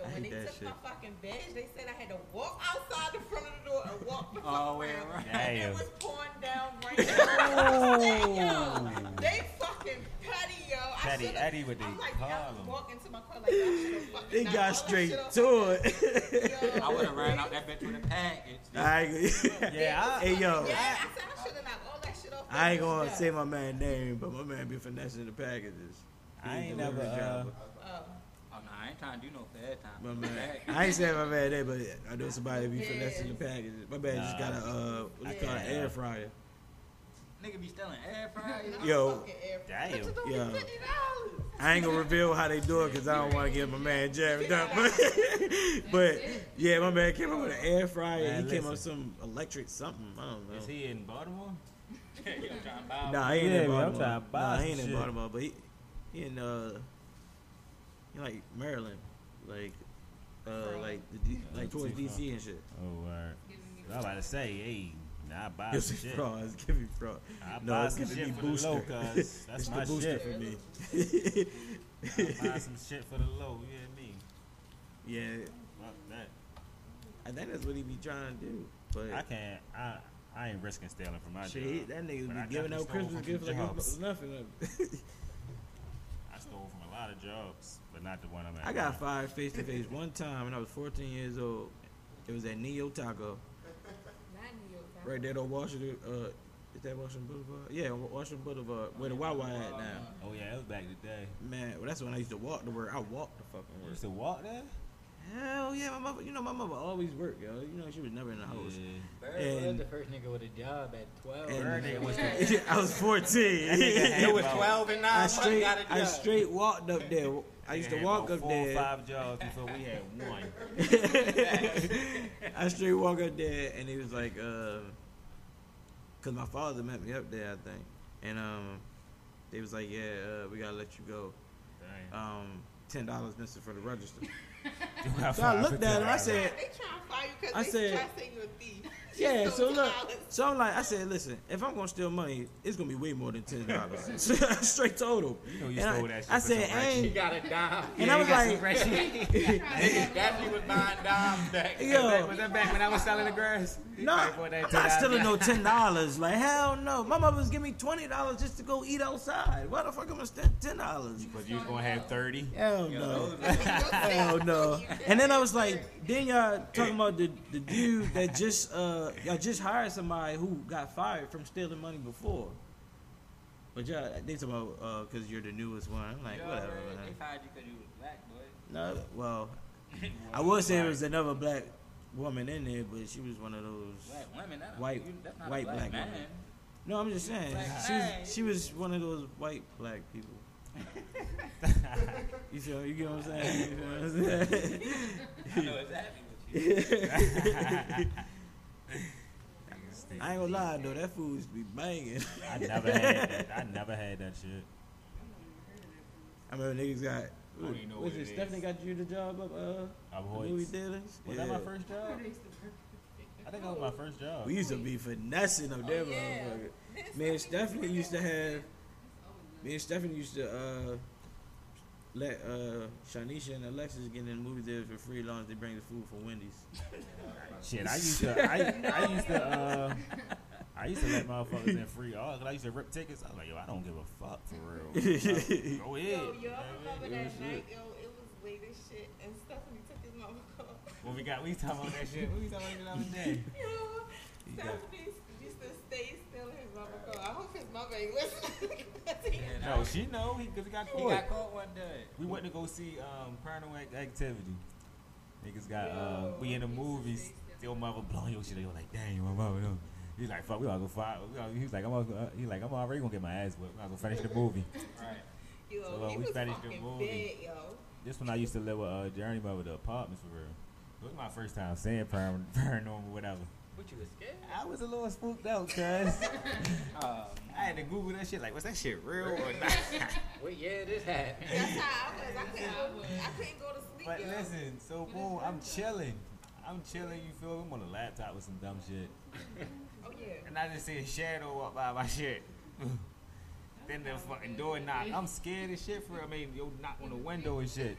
Yo, when they took shit. my fucking badge, they said I had to walk outside the front of the door and walk the fuck All around. around. And Damn. It was pouring down right now. yo, they fucking petty, yo. I Petty Eddie with the I'm like, I column. walk into my car like I fucking They got straight to it. Yo, I would have ran out that bitch with a package. I ain't, Yeah, I- hey yo, Yeah, I said I should have knocked all that shit off. I ain't gonna say my man name, but my man be finessing the packages. I ain't a delivery never, uh, driver. Oh. No, I ain't trying to do no fair time. My man, I ain't saying my bad name, but I know somebody be Yeah. finessing the packages. My man just got a uh, what's it called an Yeah. air fryer. Nigga be stealing air fryers. Yo. Air- Damn. But Yo. I ain't gonna reveal how they do it because I don't want to get my man jammed up. But, but yeah, my man came up with an air fryer. Man, he came up with some electric something. I don't know. Is he in Baltimore? Yo, trying Nah, he ain't Yeah, in man, I'm Baltimore. trying to buy Nah, he some ain't in. Baltimore, but he, he in uh, he like Maryland, like uh, like the D, like towards Too far. DC and shit. Oh, word. I was about to say, hey, nah, I buy Yo, some say shit. fraud. It's giving fraud. I No, buy it's some giving shit me for the booster. low, cuz it's that's the my booster shit. for me. I buy some shit for the low, you hear me? yeah, Fuck that. I think that's what he be trying to do. But I can't, I, I ain't risking stealing from my shit, job. that nigga But be I giving definitely out Christmas gifts like jobs. it's nothing. I stole from a lot of jobs, but not the one I'm at. I got now. fired face to face one time when I was 14 years old. It was at Neo Taco, Not New York. right there on Washington. Uh, is that Washington Boulevard? Yeah, Washington Boulevard, where the Wawa at now. Oh yeah, it was back in the day. Man, well, that's when I used to walk to work. I walked the fucking You work. used to walk there? Hell yeah, my mother. You know my mother always worked, yo. You know she was never in the house. Yeah. Bird was And- the first nigga with a job at 12. And Bird was I was 14. It was 12 and 9 I straight, got a I job. straight walked up there. I used to walk about up four there. or five jobs before we had one. I straight walk up there, and he was like, uh, cause my father met me up there, I think, and um, they was like, yeah, uh, we gotta let you go. Dang. Um, ten dollars missing for the register. So I looked at him. I said, They trying to fire you because I they said- trying to say you a thief. Yeah. So look, so I'm like, I said, listen, if I'm gonna steal money, it's gonna be way more than ten dollars. straight total. You know you And stole I, that shit I said, some I ain't. got a dime. And I was like, Niggas definitely was buying dimes back yo, Was that back when I was selling the grass? No, I'm not stealing no ten dollars. Like hell no. My mother was giving me twenty dollars just to go eat outside. Why the fuck am I spend ten dollars? But you was gonna have thirty. Hell no. Hell no. And then I was like, then y'all talking about the the dude that just uh y'all just hired somebody who got fired from stealing money before. But y'all they talking about uh cause you're the newest one. I'm like, You whatever, already- They man. fired you because you was black, boy. No, well, I would say there was another black woman in there, but she was one of those. Black women, that White- that's not white a black, black man. woman. No, I'm just saying. Black She man. was she was one of those white black people. you feel you get what I'm saying? You feel what I'm saying? I know exactly what you I ain't gonna lie though, that food used to be banging. I never had that. I never had that shit. I remember niggas got. I don't even know was what it it Stephanie got you the job up uh I'm movie Hoyts. dealers? Was that my first job? I think that was my first job. We used to be finessing up there, Oh, yeah. motherfucker. Me and Stephanie used to have. Me and Stephanie used to uh let uh, Shanisha and Alexis get in the movie theaters for free as long as they bring the food for Wendy's. Shit, I used to, I, I used to, uh, I used to let motherfuckers in free. all because I used to rip tickets. I was like, yo, I don't give a fuck for real. Like, Go ahead. Yo, y'all remember Yeah, that it night? shit. Yo, it was late as shit, and Stephanie took his mama car. When we got, we talking about that shit. We talking about it the other day. Yo, He got- Stephanie used to stay still in his mama car. I hope his mama ain't listening. 'cause he- Yeah, No, she know he because he got He caught. got caught one day. We went to go see um, Paranormal Activity. Niggas got uh, we in the movies. Your mother blowing your shit. They were like, dang, my mother. No. He's like, fuck, we gotta go fight. We gotta, he's like, I'm gonna, uh, he's like, I'm already gonna get my ass whipped. We gonna finish the movie. Right. Yo, So, uh, we finished the fucking movie. big, yo. This one I used to live with uh, Journey over the apartments for real. It was my first time seeing param- paranormal, whatever. What you was scared? I was a little spooked out, cuz. Um, I had to Google that shit. Like, was that shit real or not? what year this happened? That's how I was. I couldn't go, I couldn't go to sleep, But yo. listen, so boom, I'm chilling. I'm chilling, you feel? I'm on a laptop with some dumb shit. Oh, yeah. And I just see a shadow walk by my shit. then the fucking door knock. I'm scared as shit for real. I mean, yo knock on the window and shit.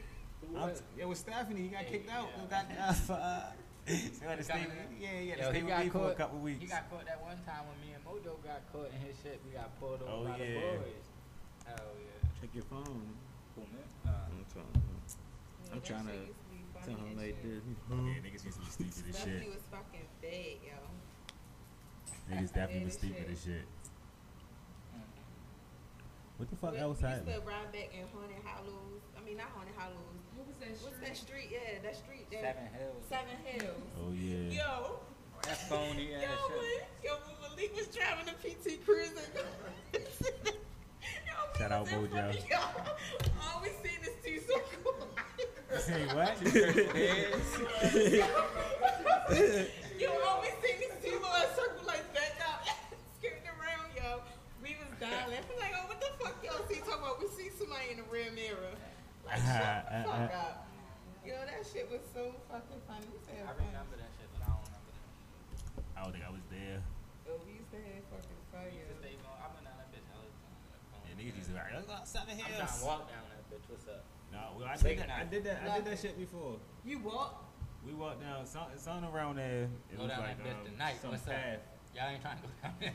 I'm t- it was Stephanie. He got kicked out. Yo, got, uh, so he had to stay, yeah, he had to Yo, stay he with got me for a caught- couple weeks. He got caught that one time when me and Mojo got caught in his shit. We got pulled over Oh, by yeah. the boys. Hell yeah. Check your phone. Cool, man. Uh, I'm trying, Yeah, I'm that trying to used be funny tell him like this. yeah, niggas used to be stupid as shit. was fucking big, yo. Niggas definitely was stupid shit. as shit. What the fuck we, else we happened? used to ride back in Haunted Hollows. I mean, not Haunted Hollows. What was What's that street? street? Yeah, that street there. Seven Hills. Seven Hills. Oh yeah. Yo, That's phony yo, ass shit. yo, when Malik was driving the PT Cruiser. yo, Shout out was in Mojo. front- Yo, all we seen is two circles. Say what? yo, all we seen is two little circle like back out, skirting around, yo. We was dying laughing like, oh, what the fuck y'all see? Talking about we see somebody in the rear mirror. Like, shut the fuck up. Yo, that shit was so fucking funny. We said I funny. remember that shit, but I don't remember that. I don't think I was there. Yo, we used to have fucking fun, We used to stay going. I went down that bitch all the time. Yeah, niggas used to be like, let's go seven I'm trying to walk down that bitch. What's up? No, well, I Late did that. I did that. I did that shit before. You walk? We walked down some, something around there. It Go was down like that bitch um, tonight. some What's up? Path. Y'all ain't trying to go down there.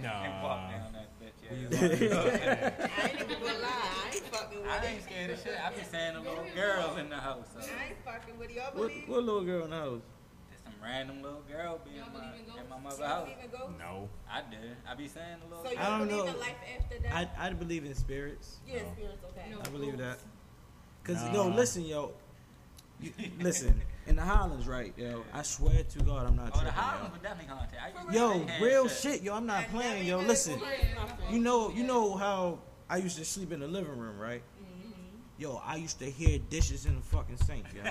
Nah. and walk down that bitch. Yeah. was walking down that path. I ain't even gonna lie. I ain't fucking with I it. ain't scared of shit. I be saying the little girls in the house. So. I ain't fucking with it. Y'all What, believe? what little girl in the house? There's some random little girl being in Y'all my, believe in in my mother's house. don't even? No. I did. I be saying the little So you I don't don't believe know. in life after that? I I believe in spirits. yeah, No. spirits, okay. No. I believe that. Cause Nah. yo, listen, yo, you, listen. In the Highlands, right, yo. I swear to God, I'm not Oh, the tripping, Highlands were definitely haunted. I used to yo. say hand Yo, real shit, yo. I'm not playing, never yo. Listen, experienced you know, you know how I used to sleep in the living room, right? Mhm. Yo, I used to hear dishes in the fucking sink, yo.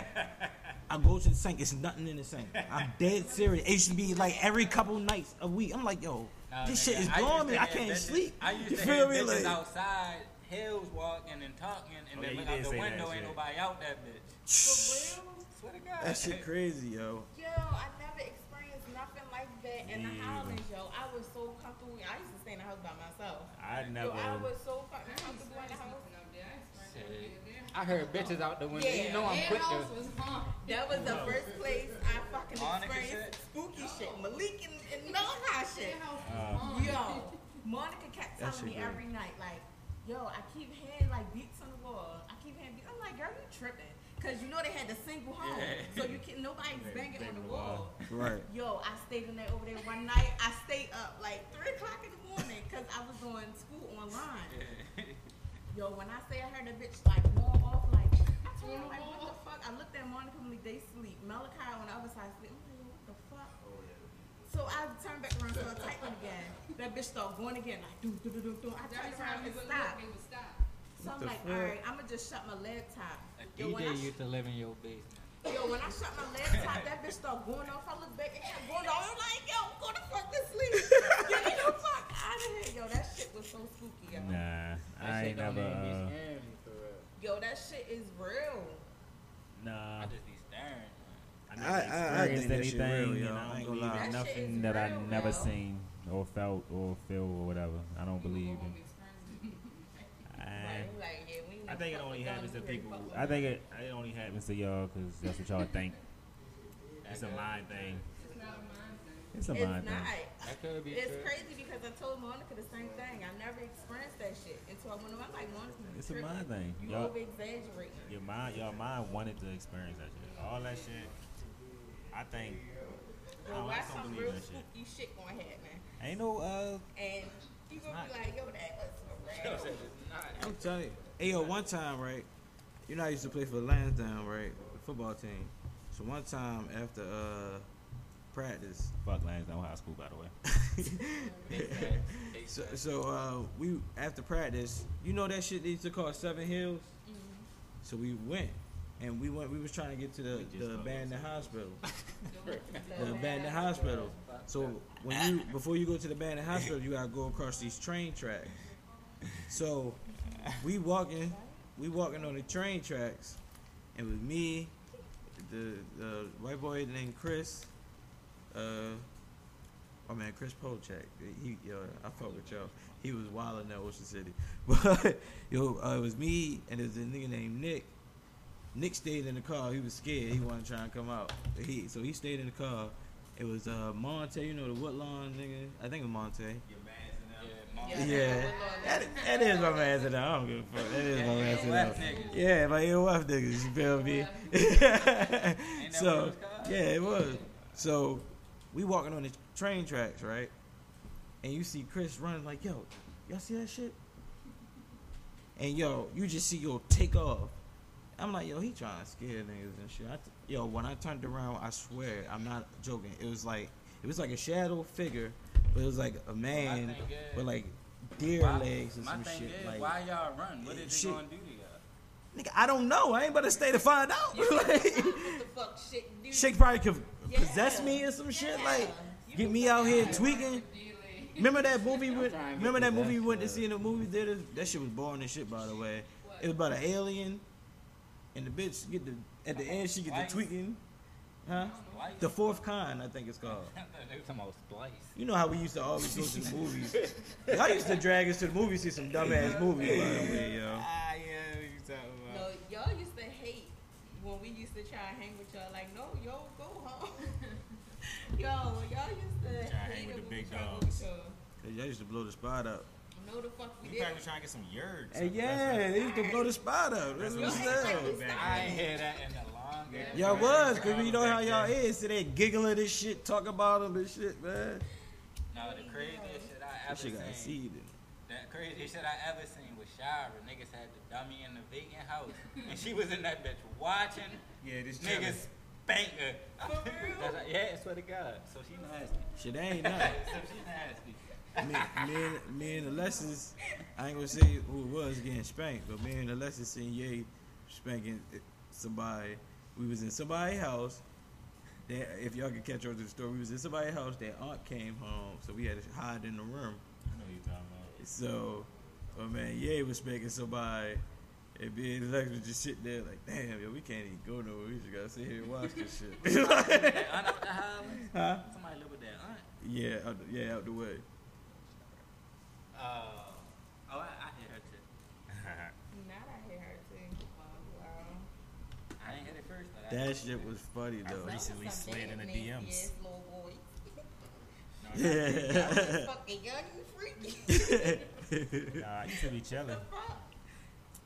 I go to the sink, it's nothing in the sink. I'm dead serious. It used to be like every couple nights a week. I'm like, yo, Nah, this nigga, shit is I used blowing me. I can't bitches- sleep. I used You to feel hear me? Like, outside, hills walking and talking, and Oh, then yeah, look out the window, ain't shit. nobody out that bitch. For real? Swear to God. that shit crazy, yo. Yo, I never experienced nothing like that in the Me Highlands, yo. I was so comfortable. I used to stay in the house by myself. I never. Yo. I was so fucking comfortable in the house. nothing. I experienced Shit. nothing. I heard bitches out the window. Yeah. You know I'm Their quick house to. was haunted. That was the first place I fucking Monica experienced shit? spooky shit. Malik and, and Malachi shit. Their house was Uh. Yo, Monica kept telling me great. every night, like, yo, I keep hearing like beats on the wall. I keep hearing beats. I'm like, girl, you tripping. Cause you know they had the single home. Yeah. So you can nobody's Yeah, banging on the the wall. wall. Right. Yo, I stayed in there over there one night. I stayed up like three o'clock in the morning because I was doing school online. Yo, when I say I heard a bitch like going off, like I told her like, what the fuck? I looked at Monica when they sleep. Malachi on the other side sleep. I'm like, yo, what the fuck? So I turned back around, and started typing again. That bitch started going again, like do do do do do. I Every turned around and would stopped. look, it would stop. So I'm like, fuck? all right, I'm gonna just shut my laptop. A Yo, when I, DJ sh- used to live in your basement. yo, when I shut my laptop, that bitch started going off. I look back and kept going off. I'm like, yo, go the fuck to sleep. Get me the fuck out of here. Yo, that shit was so spooky, yo. Nah, That I ain't never. Uh, scaring me for real. Yo, that shit is real. nah, I just be staring. I I- I- I experienced think anything, real, yo. and I I ain't don't gonna believe lie. in That nothing that I real, never yo. seen or felt or feel or whatever. I don't believe in. People go home experiencing- I, Right? Like, yeah, we I think it only happens to people. I think it, it only happens to y'all because that's what y'all think. It's a mind thing. It's not a mind thing. It's a It's mind not. thing. That could be It's true. crazy because I told Monica the same thing. I've never experienced that shit until I went around like Monica. you It's a mind thing. You Y'all, over exaggerating. your mind, your mind wanted to experience that shit. All that shit. I think. I Well, I why don't some real that shit. spooky shit gonna happen? Ain't no uh. And you gonna be not. like, yo, that was for real. I'm telling you. Hey, yo, one time, right? You know, I used to play for the Lansdowne, right? The football team. So one time after uh practice, Fuck Lansdowne High School, by the way. so, so uh, we after practice, you know that shit they used to call Seven Hills. So we went, and we went. We was trying to get to the the abandoned hospital. The The abandoned hospital. So when you before you go to the abandoned hospital, you gotta go across these train tracks. So we walking, we walking on the train tracks, and with me, the the white boy named Chris, uh, oh man, Chris Polchak. He yo, I fuck with y'all. He was wild in that Ocean City, but yo, uh, it was me and there's a nigga named Nick. Nick stayed in the car. He was scared. He wasn't trying to come out. He so he stayed in the car. It was uh Monte, you know the Woodlawn nigga. I think it was Monte. Yeah, Yeah, that, that is my man today. I don't give a fuck. That is my man AOF today. niggas. Yeah, my AOF niggas. You feel me? so it was called? yeah, it was. So we walking on the train tracks, right? And you see Chris running like, yo, y'all see that shit? And yo, you just see yo take off. I'm like, yo, he trying to scare niggas and shit. I t- yo, when I turned around, I swear, I'm not joking. It was like, it was like a shadow figure, but it was like a man thing is- with like deer My- legs and My some thing shit. is, like, why y'all run? What Yeah, is shit. it gonna do to y'all? nigga, I don't know. I ain't about to stay to find out. what like, the fuck shit do? shit probably could Yeah. possess me or some shit. Like, You get me out here tweaking. Remember that movie? We, trying to remember that movie we went to see in the movie theater? That shit was boring as shit, by the way. It was about an alien, and the bitch get the at the end she get the Splice. tweaking, huh? Splice? The fourth kind, I think it's called. they was talking about splice. You know how we used to always go to the movies. I used to drag us to the movies, see some dumbass movies, by the way, yo. Ah, yeah, you talking No, y'all used to hate when we used to try and hang with y'all. Like, no, yo, go home. yo, y'all used to Try to hang hate with it the big go dogs. with. Cause y'all used to blow the spot up. No, the fuck we We did. probably trying to get some yerds. Hey, yeah, they used to blow the spot up. That's what I'm saying. I ain't hear that in a long time. Y'all was, cause we know how y'all is. So they giggle at this shit, talk about them and shit, man. No, the craziest shit I That ever shit got seen. seed in it. That craziest shit I ever seen was Shira. Niggas had the dummy in the vacant house, and she was in that bitch watching Yeah, this niggas spank her. For real? That's like, yeah, I swear to God. So she nasty. Shit ain't nothing. so she nasty. Me, me, and, me and Alexis, I ain't gonna say who it was getting spanked, but me and Alexis seen Ye spanking somebody. We was in somebody's house. They, if y'all can catch on to the story, we was in somebody's house. Their aunt came home, so we had to hide in the room. I know what you talking about. So, oh man, Ye was spanking somebody. And and Alexis was just sitting there like, damn, yo, we can't even go nowhere. We just gotta sit here and watch this shit. That aunt out the house. huh? Somebody live with that aunt. Yeah, out the, yeah, out the way. Uh, oh, I, I hear her too. Not I hear her too. Wow. I ain't hit it first. But I That shit was funny though. I Recently Some slid in the nasty DMs. ass little boy. Yeah. Fucking young and freaky. Nah, I used to be chilling.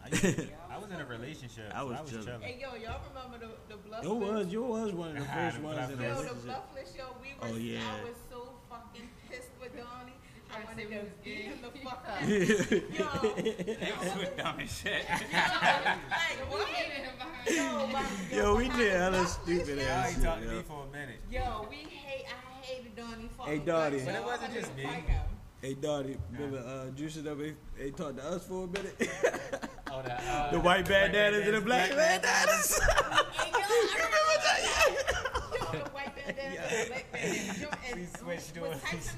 I, used to be, I was in a relationship. I so was I was chilling. chilling. Hey yo, y'all remember the the bluff? You was, you was one of the first ones in a Bluffness. Yo, the relationship. bluffness show. We were. Oh, yeah. I was so fucking pissed with Donnie. I Trying to wanted say we to was beat gay. him the fuck up. yo, They was dumb as shit. We what? hated him behind Yo, the my, scenes. Yo, we did the hella stupid show. ass Y'all ain't shit, talked to yo. me for a minute. Yo, we hate. I hated Donnie. Hey, fucking Donnie. But it wasn't just me. like him. Hey, Dottie, remember uh, Juice and they, they talked to us for a minute? Oh, the, uh, the white bandanas and the black bandanas. Hey, yo, I remember that. Yo, the white bandana, the black bandana. Yo, and We switched was to it.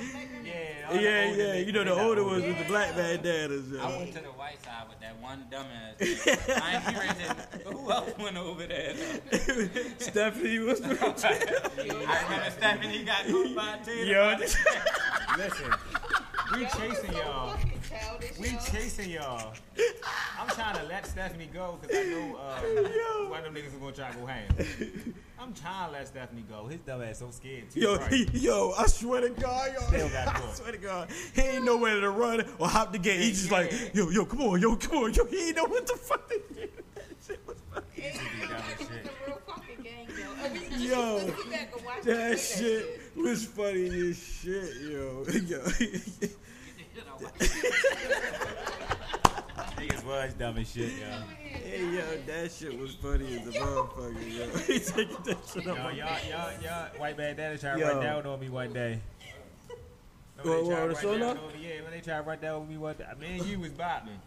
Tyson and them on the black bandana? Yeah, yeah, yeah. You know, the older ones with the Yeah. black bandanas. I Yo. went to the white side with that one dumbass. I ain't rented. But who else went over there? Stephanie was the I remember Stephanie got caught by a. Yo, Listen, we chasing y'all. We chasing y'all. I'm trying to let Stephanie go because I know uh, one of them niggas is gonna try to go ham. I'm trying to let Stephanie go. His dumb ass so scared. Too Yo, bright. he, yo, I swear to God, yo, Still got I swear to God, he ain't know where to run or hop the gate. He just like, yo, yo, come on, yo, come on, yo, he ain't know what the fuck to do. That shit was funny. Watch That shit was funny as shit, yo, yo. Niggas was dumb as shit, yo. Hey, yo, that shit was funny as a motherfucker, yo. He taking that shit Yo, up. y'all, y'all, y'all, white man daddy tried to Yo. run down on me one day. What, Remember they what, tried the to solo? run down on me? Yeah, when they tried to run down on me one day. I mean, you was bopping.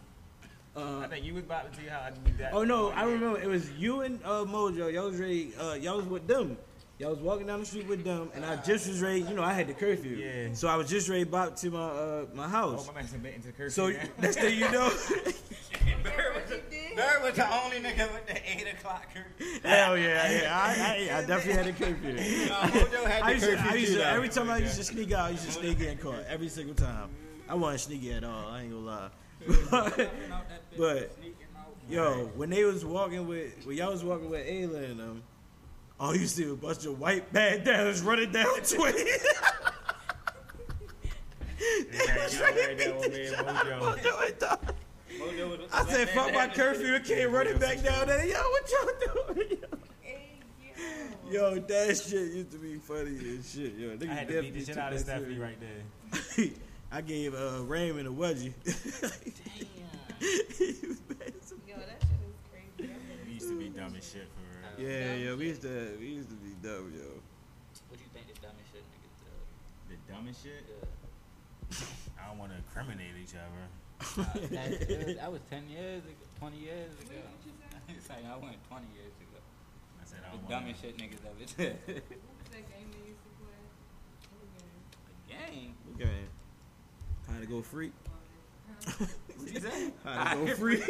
Uh, I think you was bopping to you how I did that. Oh no, I remember it was you and uh, Mojo. Y'all was ready. Uh, y'all was with them. Y'all was walking down the street with them, and I just was ready. You know, I had the curfew. Yeah. So I was just ready back to my uh, my house. Oh, my man submitting to curfew. So now. next thing you know, Bird was, the, Bird was the only nigga with the 8 o'clock curfew. hell yeah, yeah, I, I, I definitely had the curfew. Uh, Mojo had I the used to, curfew I used to, though. every time I used to sneak out, I used to stay getting caught every single time. I wasn't sneaky at all. I ain't gonna lie. But, but yo, when they was walking with, when y'all was walking with Ayla and them, all you see was a bunch of white bandanas running down Twenty. Yeah, y'all heard that one, man, Mojo. Mojo was- I said, fuck my curfew and came running back down there. Yo, what y'all doing? Yo. Yo, that shit used to be funny as shit. Yo, niggas I had to beat definitely the shit took out of that Stephanie right there. I gave uh, Raymond a wedgie. He was bad as a- Yo, that shit is crazy. We used to be dumb as shit for real. yeah, yo, we used to we used to be dumb, yo. What do you think the dumbest shit niggas do? The dumbest shit. Yeah. I don't want to incriminate each other. Uh, that, it was, that was 10 years ago, 20 years ago. Wait, what you say? it's like I went 20 years ago. I said I The don't want dumbest shit niggas ever did. What was that game they used to play? What game? Gang. Okay. How to go free? What you say? How to go free?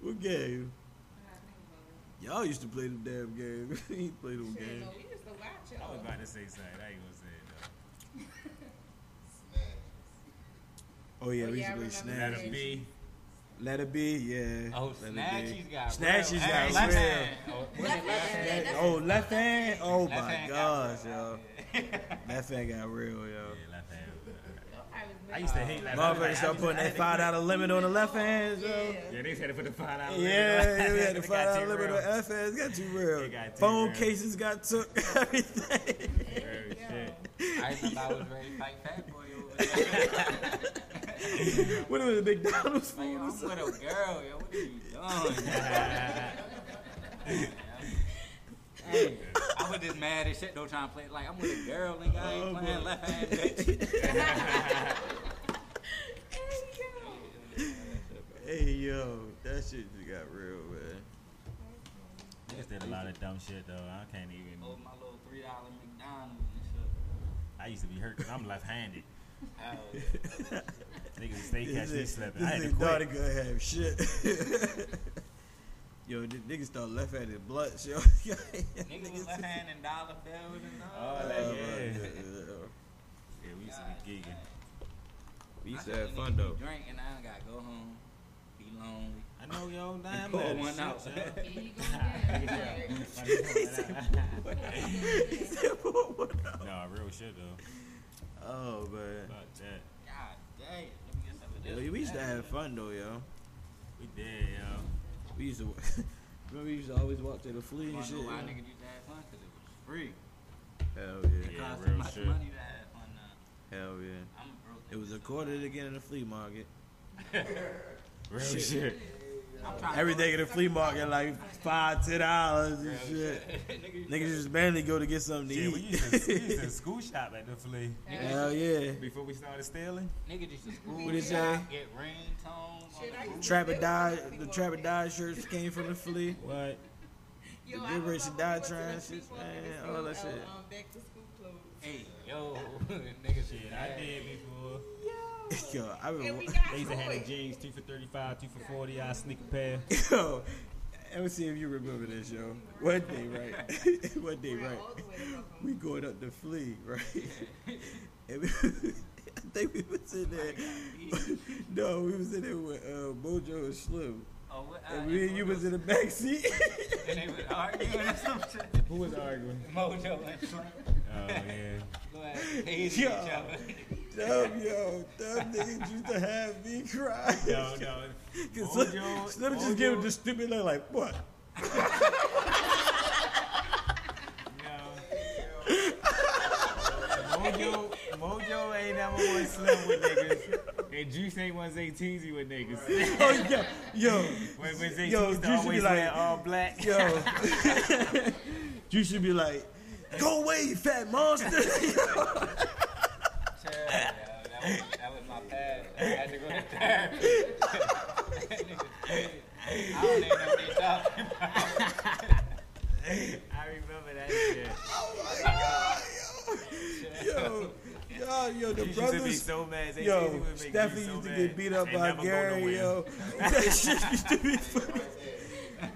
what game? I gotta think about it. Y'all used to play the damn game. he play them Shit, games. no, we used to watch I was about to say something. I ain't gonna say it though. Oh yeah, Oh, we yeah, I used to play remember Let Snatch. It be. Let it be, yeah. Oh, Let it be. Snatchies got Snatchies real. got Hey, left real. hand. Oh, Left it left hand. hand? Oh, left hand? Oh Left my hand gosh, yo. Left hand got real, yo. Yeah, left hand. I, used to hate left hand. Motherfuckers start putting that five dollar limit on the left hands, yo. Yeah. Yeah, they had to put the five dollar. Yeah, yeah, we had the It got five dollar too limit real. on left hands. Got too real. Got Phone real. cases got took. Everything. Shit. I remember I was ready to fight Fat Boy over there. what was it, McDonald's Like, food? yo, I'm with a girl, yo. What are you doing? hey, I was just mad as shit though trying to play like I'm with a girl, nigga. I ain't Oh, playing boy. left hand bitch. Hey yo, that shit just got real, man. Niggas did a lot of dumb shit though. I can't even. Oh, my little three dollar McDonald's and I used to be hurt because I'm left-handed. shit. Hell yeah. Niggas stay catch me This slipping. I had to nigga daughter quit. gonna have shit. yo, the niggas start left handed blood, yo. Niggas was left hand and dollar bills and all. Oh, that, uh, yeah. uh, Yeah, we used to be geeking. We used I to have fun though. Be drinking, I gotta go home, be lonely. I know, yo. Nah, I'm Pull mad one as shit, out. yo. Here you go no, real shit though. Oh man. Fuck that. God dang, let me get some of this. Yo, we used to have fun though, yo. We did, yo. We used to. Remember, we used to always walk to the flea and wanna shit. know why yo? niggas used to have fun? Cause it was free. Hell It yeah. Yeah, cost real so much shit. money to have fun now. Uh, Hell yeah. I'm broke. It was a quarter to get in the flea market. Real Shit. shit. I'm trying to Everything in the flea market like five, ten dollars and Real shit. Niggas Niggas just barely go to get something to Shit, we eat. used to, we used to school shop at the flea Hell yeah. before we started stealing. Nigga used to school What it say? shop, get ringtones Shit, the used Trapper to die. The it. Trapper die shirts came from the flea. What? Yo, The I Liberation remember we went to Dietary the and flea shit, man, all that shit. Um, back to school clothes. Hey, yo, niggas Shit, I did before. Yo, I And we remember. got They used to have the jeans, two for 35, two for 40. I sneak a pair. Yo, Let me see if you remember this, yo. One day, right? One day, right? all the way to Brooklyn. We going up the flea, right? and we, I think we was in there. no, we was in there with uh, Mojo and Slim. Oh, what, uh, And me and you was in the back seat. and they was arguing or something. Who was arguing? Mojo and Slim. Oh yeah. Go ahead. Hated each other. Dumb, yo. Dumb niggas used to have me cry. No, no. Cause Mojo- Slim, Slim just give him the stupid look like, what? Mojo, Mojo ain't never one slim with niggas, and Juice ain't one say teasy with niggas. Oh, yo. Yo. when when they Yo, Juice should be always like- all black. Yo. Juice should be like, go away, you fat monster. Chill, yo. That was, that was my past. I had to go to therapy. I don't even know what they talking about. I remember that shit. oh my god, yo. Yo. Yo, yo, the You used to be brothers. so mad. They Yo, teasy would make Stephanie so used to mad. get beat up They by Gary, yo. That shit used to be funny.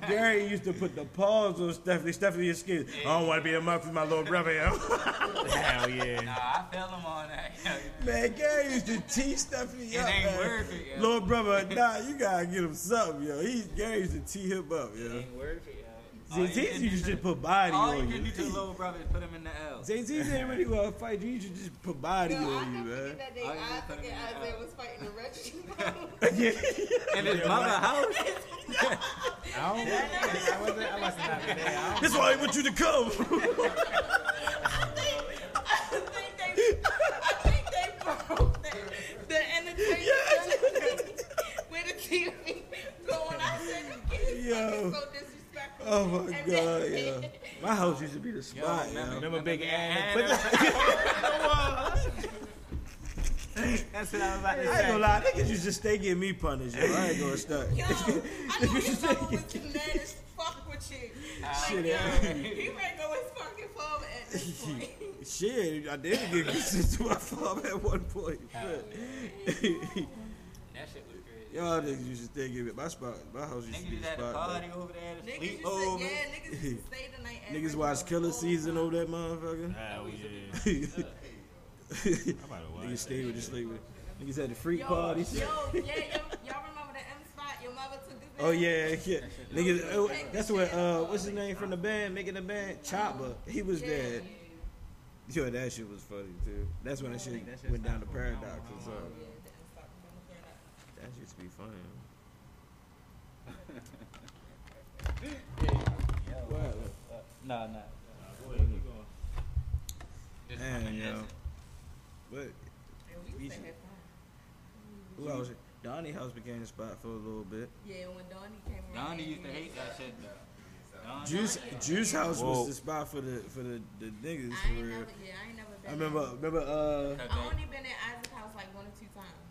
Gary used to put the paws on Stephanie. Stephanie is scared. I don't want to be a amongst my little brother. Hell yeah. Nah, I feel him on that. Man, Gary used to tease Stephanie It up, ain't man. worth it, yo. Little brother, nah, you gotta get him something, yo. He Gary used to tee him up, It yo. ain't worth it, yo. See, All you Zay can used do to to- just put body All you on can do to you. little brother is put him in the L. Zay Z ain't really want to fight you. You should just put body Yo, I on you, man. forget that day. All I just put forget the Isaiah house. was fighting the Reggie. yeah. In his mother house? I don't. I wasn't. I wasn't not there. I don't That's why I want you to come. I think, I think they, I think they broke the, the entertainment with the TV going. I said, Yo. so disrespectful. Oh my god, yeah. My house used to be the spot, Yo, yo. Remember Big Ann? Ann- That's what I was about to I ain't gonna lie, niggas used to stay getting me punished, yo. I ain't gonna start. Yo, I know his mama was mad as fuck with you. Ah, like, Shit, yo, yeah. he ready to go his fucking father at this point. Shit, I did get good to my father at one point. Shit. That shit was crazy. Y'all niggas used to stay give it my spot. My house used to be used the to have a spot. party though. over there, to Niggas sleep used to, yeah, niggas used to stay the night. at Niggas watch killer all season time. over that motherfucker. Hell yeah. I'm about to watch. Niggas stayed with the sleep with. Niggas had the freak Yo, parties. yo, yeah, yo, y'all remember the M spot? Your mother took this. Oh yeah, yeah. Niggas, oh, that's what. Uh, what's his name from the band? Making the band, Chopper. He was there. Yo, that shit was funny too. That's when that shit went down to paradox or something. That used to be funny. What? No, no. Man, yo. But who else? Donnie House became a spot for a little bit. Yeah, when Donnie came around. Donnie used to hate that shit though. Donnie- Juice Juice House Whoa. was the spot for the for the, the niggas I for ain't real. never, yeah, I ain't never been. I remember remember uh. I only been at Isaac's house like one or two times.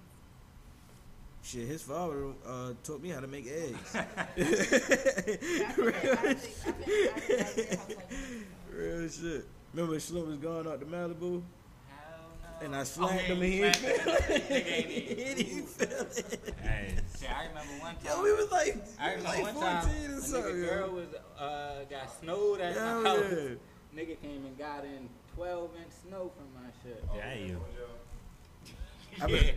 Shit his father uh taught me how to make eggs. Yeah, I've been at Isaac- I've been at Isaac's house like real shit. Remember Slim was going out to Malibu Hell no. and I Oh, slapped yeah, him and he you ain't feel it. Nigga ain't even- He didn't feel it. Hey, Shit, I remember one time. Yo, we was like, I remember like one time 14 a or nigga something. girl was uh got snowed at Hell my house. yeah. Nigga came and got in 12 inch snow from my shit. damn. I, mean, yo, this, I ain't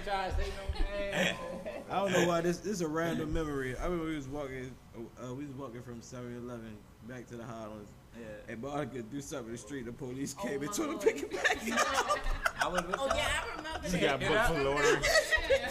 trying to say. I don't know why this this is a random memory. I remember we was walking, uh, we was walking from 7-Eleven back to the Highlands. Yeah. And Monica do something in the street. The police came Oh, and told him to pick him back. I was with Oh yeah, I remember She that. got booked for loitering.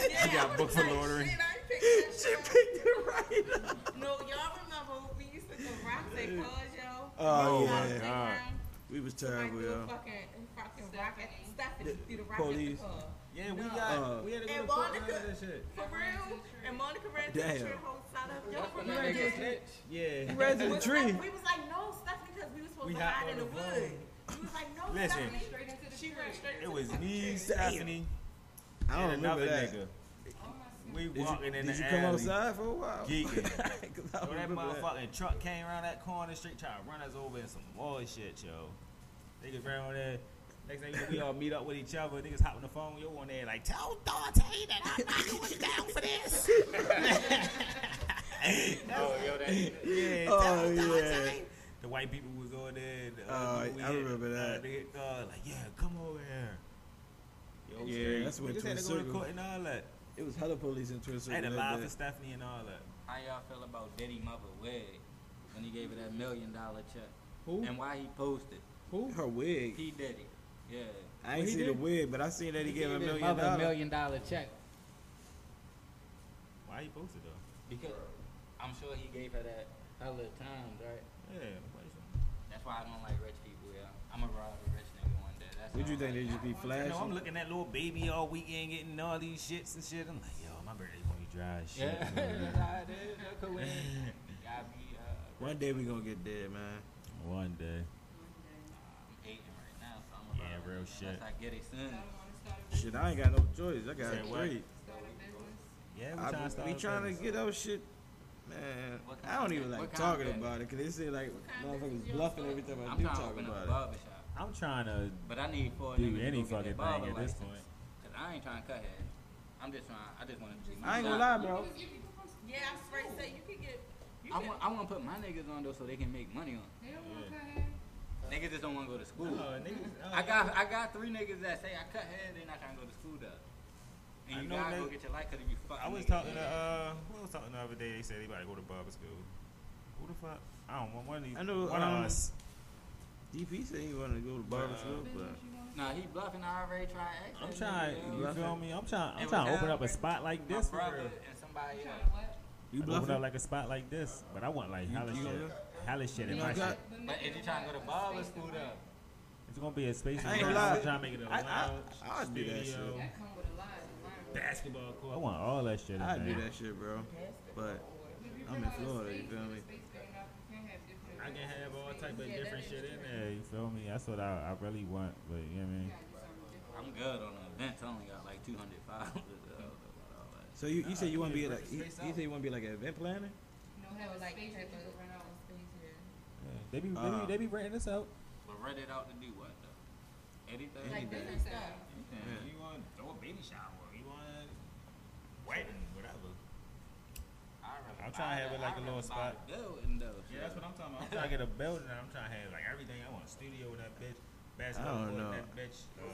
Yeah, got I was booked for like, loitering. shit, I ain't picked that she picked it right up. No, y'all remember we used to go rock that cars, yo. Oh, We yeah. used to take Ah. around, We was terrible, do a yo. fucking, fucking rock at Stephanie, do the rock Police. at the car. Yeah, we No. got. Uh, we had to go And to Monica- and that shit. For real? And Monica ran to the tree whole side up. Y'all remember that nigga. Yeah. He ran to the tree. We was like, no, Stephanie, because we was supposed We to hide in the the wood. phone. We was like, no, Listen. Stephanie. Straight into the She ran street. straight It was the me, tree. Stephanie, I don't and remember another that. nigga. My We Did you, walking in did the you come outside for a while? Geeking. 'Cause I So that remember that. motherfucking truck came around that corner street trying to run us over in some more shit, yo. Niggas ran on there. Next thing you know, we all meet up with each other. Niggas hop on the phone. Yo on there like, tell Dante that I'm not going down for this. Oh, yo, that. Yeah, Oh, tell- tell- yeah. tell. The white people was on there. and, Oh, we I hit- remember that. Uh, they uh, like, yeah, come over here. Yo, Yeah, straight. that's when We just had to Twin go to Circle- court and all that. It was hella police in Twin I Circle. had to that for Stephanie and all that. How y'all feel about Diddy mother wig when he gave her that million dollar check? Who? And why he posted? Who? Her wig. P Diddy. Yeah. I ain't What he see the did? wig, but I seen that he, gave a million mother a dollars. million dollar check Why he posted though? because I'm sure he gave her that hella times, right? Yeah. That's why I don't like rich people. Yeah, I'm gonna rob a rich nigga one day. That's Would you all think I they like. just be I flashing? know I'm looking at little baby all weekend getting all these shits and shit. I'm like, yo, my birthday's gonna be dry as shit. Yeah, that's how it is. Look who in. Gotta be. Uh, One day we gonna get dead, man. One day. I'm hating right now, so I'm Yeah, about real unless shit. I get it soon. Shit, I ain't got no choice. I got Said what? three. Yeah, we I, trying to start. we trying to business. get our shit. Man, I don't even like talking about it because they say like motherfuckers bluffing gonna every time I I'm do trying to talk about it. barber shop, I'm trying to but I need four do any fucking barber thing at this license. point. Cause I ain't trying to cut hair. I'm just trying. I just want to see my I ain't gonna lie, bro. Yeah, I'm straight say you could get. You I could, want. I want to put my niggas on though, so they can make money on. They don't want to cut hair. Niggas just don't want to go to school. No, niggas, uh, I got. I got three niggas that say I cut hair, they're not trying to go to school though. And you know gotta go get your life, cause if you fuck. I was niggas, talking to uh, who was talking the other day? They said they about to go to barber school. Who the fuck? I don't want one of these. I know, one um, of us. DP said he wanted to go to barber Uh, school, but Nah, he bluffing. I already tried. X I'm that trying. nigga, You feel me? I'm trying. I'm trying to open up a spot like this. for brother and somebody else. you Like, open bluffing? up like a spot like this, but I want like You- hella shit, gonna- hella shit in You my got- shit. But if you trying to go to barber school though, It's gonna be a space. I ain't where gonna lie. I'm trying to make it a I- I- lounge, I'll do that studio, shit. That come with a lot of environment. basketball court. I want all that shit. I'd do that shit, bro. But I'm in rent out a Florida, you feel me? space big enough, you can have different I can have all type of different shit in there. You feel me? That's what I, I really want. But you know what I mean? gotta do something different. I'm good on the events. I only got like 200 followers. so you, you said you want to be like you you, can you said you want to be like an event planner? You know, have a like space that type you of can rent out. space here. Yeah. They be they, Uh, be they be renting this out. But rent it out to do what though? Anything? Like Anything. business stuff. Yeah. You want to throw a baby shower? You want wedding? Whatever. I'd rather I'm trying to have it like I'd a little spot. the Building though. Yeah, that's what I'm talking about. I'm trying to get a building. I'm trying to have like everything. I want a studio with that bitch. Basketball don't court in that bitch. Uh,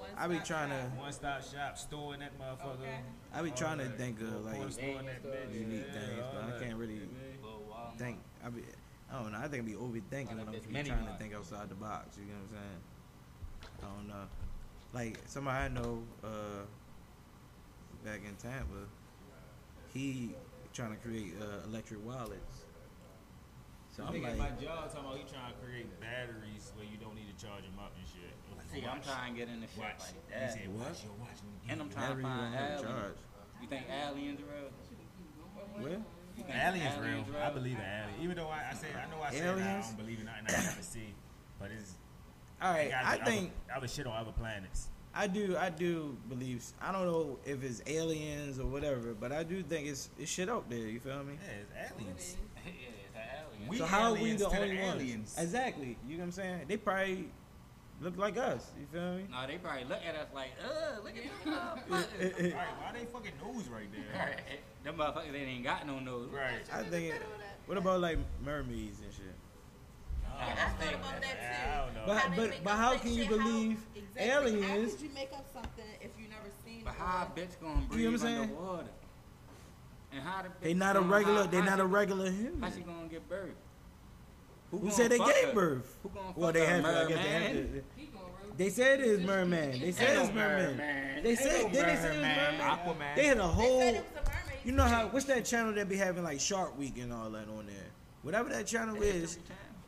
One I be stop trying to- one stop shop store in that motherfucker. Okay. I be All trying to think of like Corner store in that bitch. unique Yeah, things, but I can't really think. I be I don't know. I think I be overthinking when I'm It's be many trying to think outside the box. You know what I'm saying? I don't know. Like somebody I know uh, back in Tampa, he trying to create uh, electric wallets. So I'm Nigga like, at my job talking about he trying to create batteries where you don't need to charge them up and shit. Like, See, I'm trying to get into shit Watch. like He that. said, What? watch, yo, watch. And I'm trying to find want to aliens. charge. You think aliens are real? Where? You think Aliens real. aliens I believe in aliens. Even though I, I say I know I said I don't believe in nothing I never see, but it's All they right, gotta I be other- think other shit on other planets. I do. I do believe. I don't know if it's aliens or whatever, but I do think it's it's shit out there. You feel me? Yeah, it's aliens. yeah, it's an alien. We so how are we the to the only ones? Exactly. You know what I'm saying? They probably look like us. You feel me? No, they probably look at us like, ugh, look at them motherfuckers. Alright, why they fucking nose right there? Right. Them motherfuckers, they ain't got no nose. Right. I think. It, what about like mermaids and shit? Nah, Yeah, I thought about That's- that I too. don't know. But- How but- but how can you shit, how- believe exactly, How aliens- could you make up something if you never seen But how a bitch gonna breathe You know what I'm underwater? And how the bitch They not a regular. how- They how not she- a regular human. How she human. gonna get birth? Who gonna said they gave her? birth? Who gonna Well, they her? have to. I guess they have Merman? to. He gonna roll. They said it is merman. They said Ain't it's merman. merman. They said. no Did they say it was merman. merman? Aquaman. They had a They whole. said it was a. You know how? What's that channel that be having like Shark Week and all that on there? Whatever that channel is.